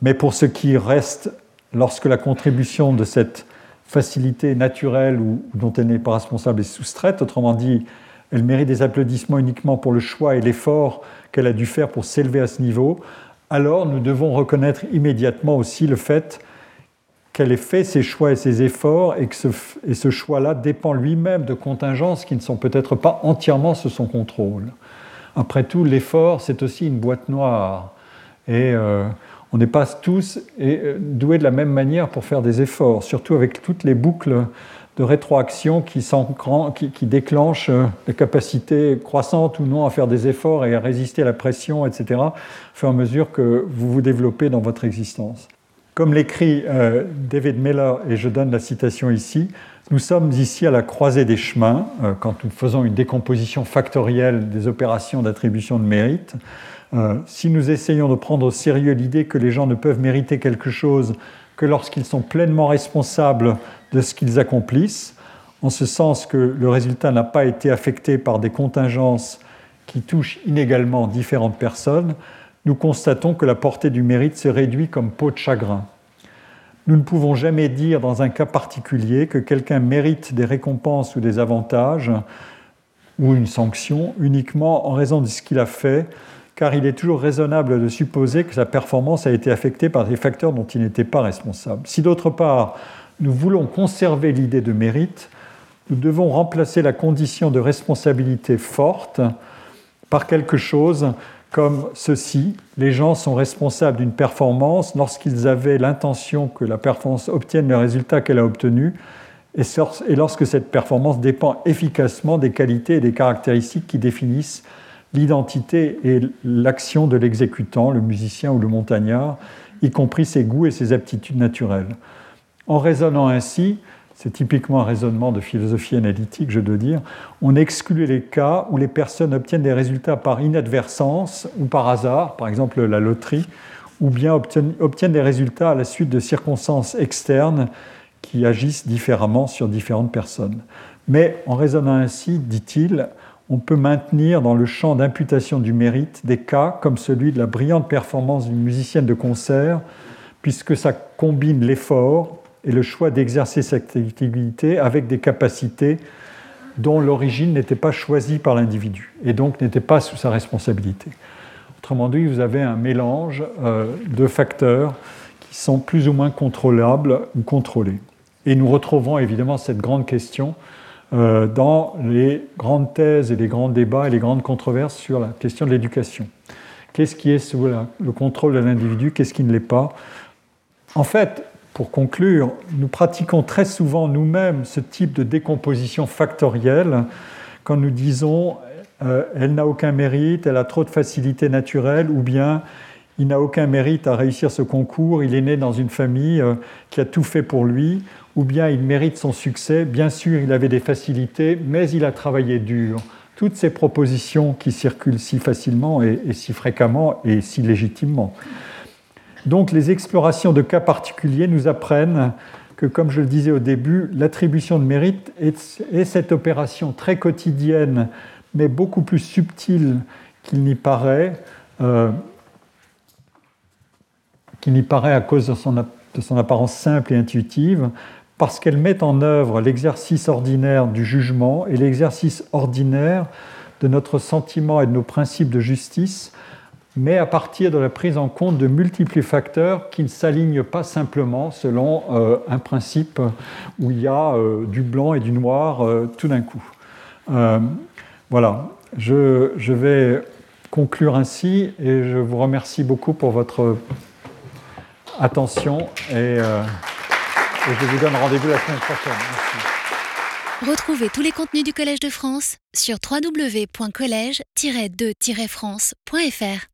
mais pour ce qui reste lorsque la contribution de cette facilité naturelle ou, dont elle n'est pas responsable est soustraite. Autrement dit, elle mérite des applaudissements uniquement pour le choix et l'effort qu'elle a dû faire pour s'élever à ce niveau. Alors nous devons reconnaître immédiatement aussi le fait qu'elle ait fait ses choix et ses efforts et que ce, choix-là dépend lui-même de contingences qui ne sont peut-être pas entièrement sous son contrôle. Après tout, l'effort, c'est aussi une boîte noire. Et euh, on n'est pas tous euh, doués de la même manière pour faire des efforts, surtout avec toutes les boucles de rétroaction qui, déclenchent euh, la capacité croissante ou non à faire des efforts et à résister à la pression, etc., au fur et à mesure que vous vous développez dans votre existence. Comme l'écrit euh, David Miller, et je donne la citation ici, nous sommes ici à la croisée des chemins, quand nous faisons une décomposition factorielle des opérations d'attribution de mérite. Euh, si nous essayons de prendre au sérieux l'idée que les gens ne peuvent mériter quelque chose que lorsqu'ils sont pleinement responsables de ce qu'ils accomplissent, en ce sens que le résultat n'a pas été affecté par des contingences qui touchent inégalement différentes personnes, nous constatons que la portée du mérite se réduit comme peau de chagrin. Nous ne pouvons jamais dire dans un cas particulier que quelqu'un mérite des récompenses ou des avantages ou une sanction uniquement en raison de ce qu'il a fait car il est toujours raisonnable de supposer que sa performance a été affectée par des facteurs dont il n'était pas responsable. Si d'autre part, nous voulons conserver l'idée de mérite, nous devons remplacer la condition de responsabilité forte par quelque chose comme ceci. Les gens sont responsables d'une performance lorsqu'ils avaient l'intention que la performance obtienne le résultat qu'elle a obtenu et lorsque cette performance dépend efficacement des qualités et des caractéristiques qui définissent l'identité et l'action de l'exécutant, le musicien ou le montagnard, y compris ses goûts et ses aptitudes naturelles. En raisonnant ainsi, c'est typiquement un raisonnement de philosophie analytique, je dois dire, on exclut les cas où les personnes obtiennent des résultats par inadvertance ou par hasard, par exemple la loterie, ou bien obtiennent des résultats à la suite de circonstances externes qui agissent différemment sur différentes personnes. Mais en raisonnant ainsi, dit-il, on peut maintenir dans le champ d'imputation du mérite des cas comme celui de la brillante performance d'une musicienne de concert, puisque ça combine l'effort et le choix d'exercer cette activité avec des capacités dont l'origine n'était pas choisie par l'individu et donc n'était pas sous sa responsabilité. Autrement dit, vous avez un mélange euh, de facteurs qui sont plus ou moins contrôlables ou contrôlés. Et nous retrouvons évidemment cette grande question euh, dans les grandes thèses et les grands débats et les grandes controverses sur la question de l'éducation. Qu'est-ce qui est sous le contrôle de l'individu, qu'est-ce qui ne l'est pas? En fait, pour conclure, nous pratiquons très souvent nous-mêmes ce type de décomposition factorielle quand nous disons euh, elle n'a aucun mérite, elle a trop de facilité naturelle, ou bien il n'a aucun mérite à réussir ce concours, il est né dans une famille euh, qui a tout fait pour lui, ou bien il mérite son succès. Bien sûr, il avait des facilités, mais il a travaillé dur. Toutes ces propositions qui circulent si facilement et, si fréquemment et si légitimement. Donc les explorations de cas particuliers nous apprennent que, comme je le disais au début, l'attribution de mérite est, cette opération très quotidienne, mais beaucoup plus subtile qu'il n'y paraît, euh, qu'il n'y paraît à cause de son, de son apparence simple et intuitive, parce qu'elle met en œuvre l'exercice ordinaire du jugement et l'exercice ordinaire de notre sentiment et de nos principes de justice, mais à partir de la prise en compte de multiples facteurs qui ne s'alignent pas simplement selon euh, un principe où il y a euh, du blanc et du noir euh, tout d'un coup. voilà, je, je, vais conclure ainsi et je vous remercie beaucoup pour votre attention et et je vous donne rendez-vous la semaine prochaine. Retrouvez tous les contenus du Collège de France sur www.colège-2-france.fr.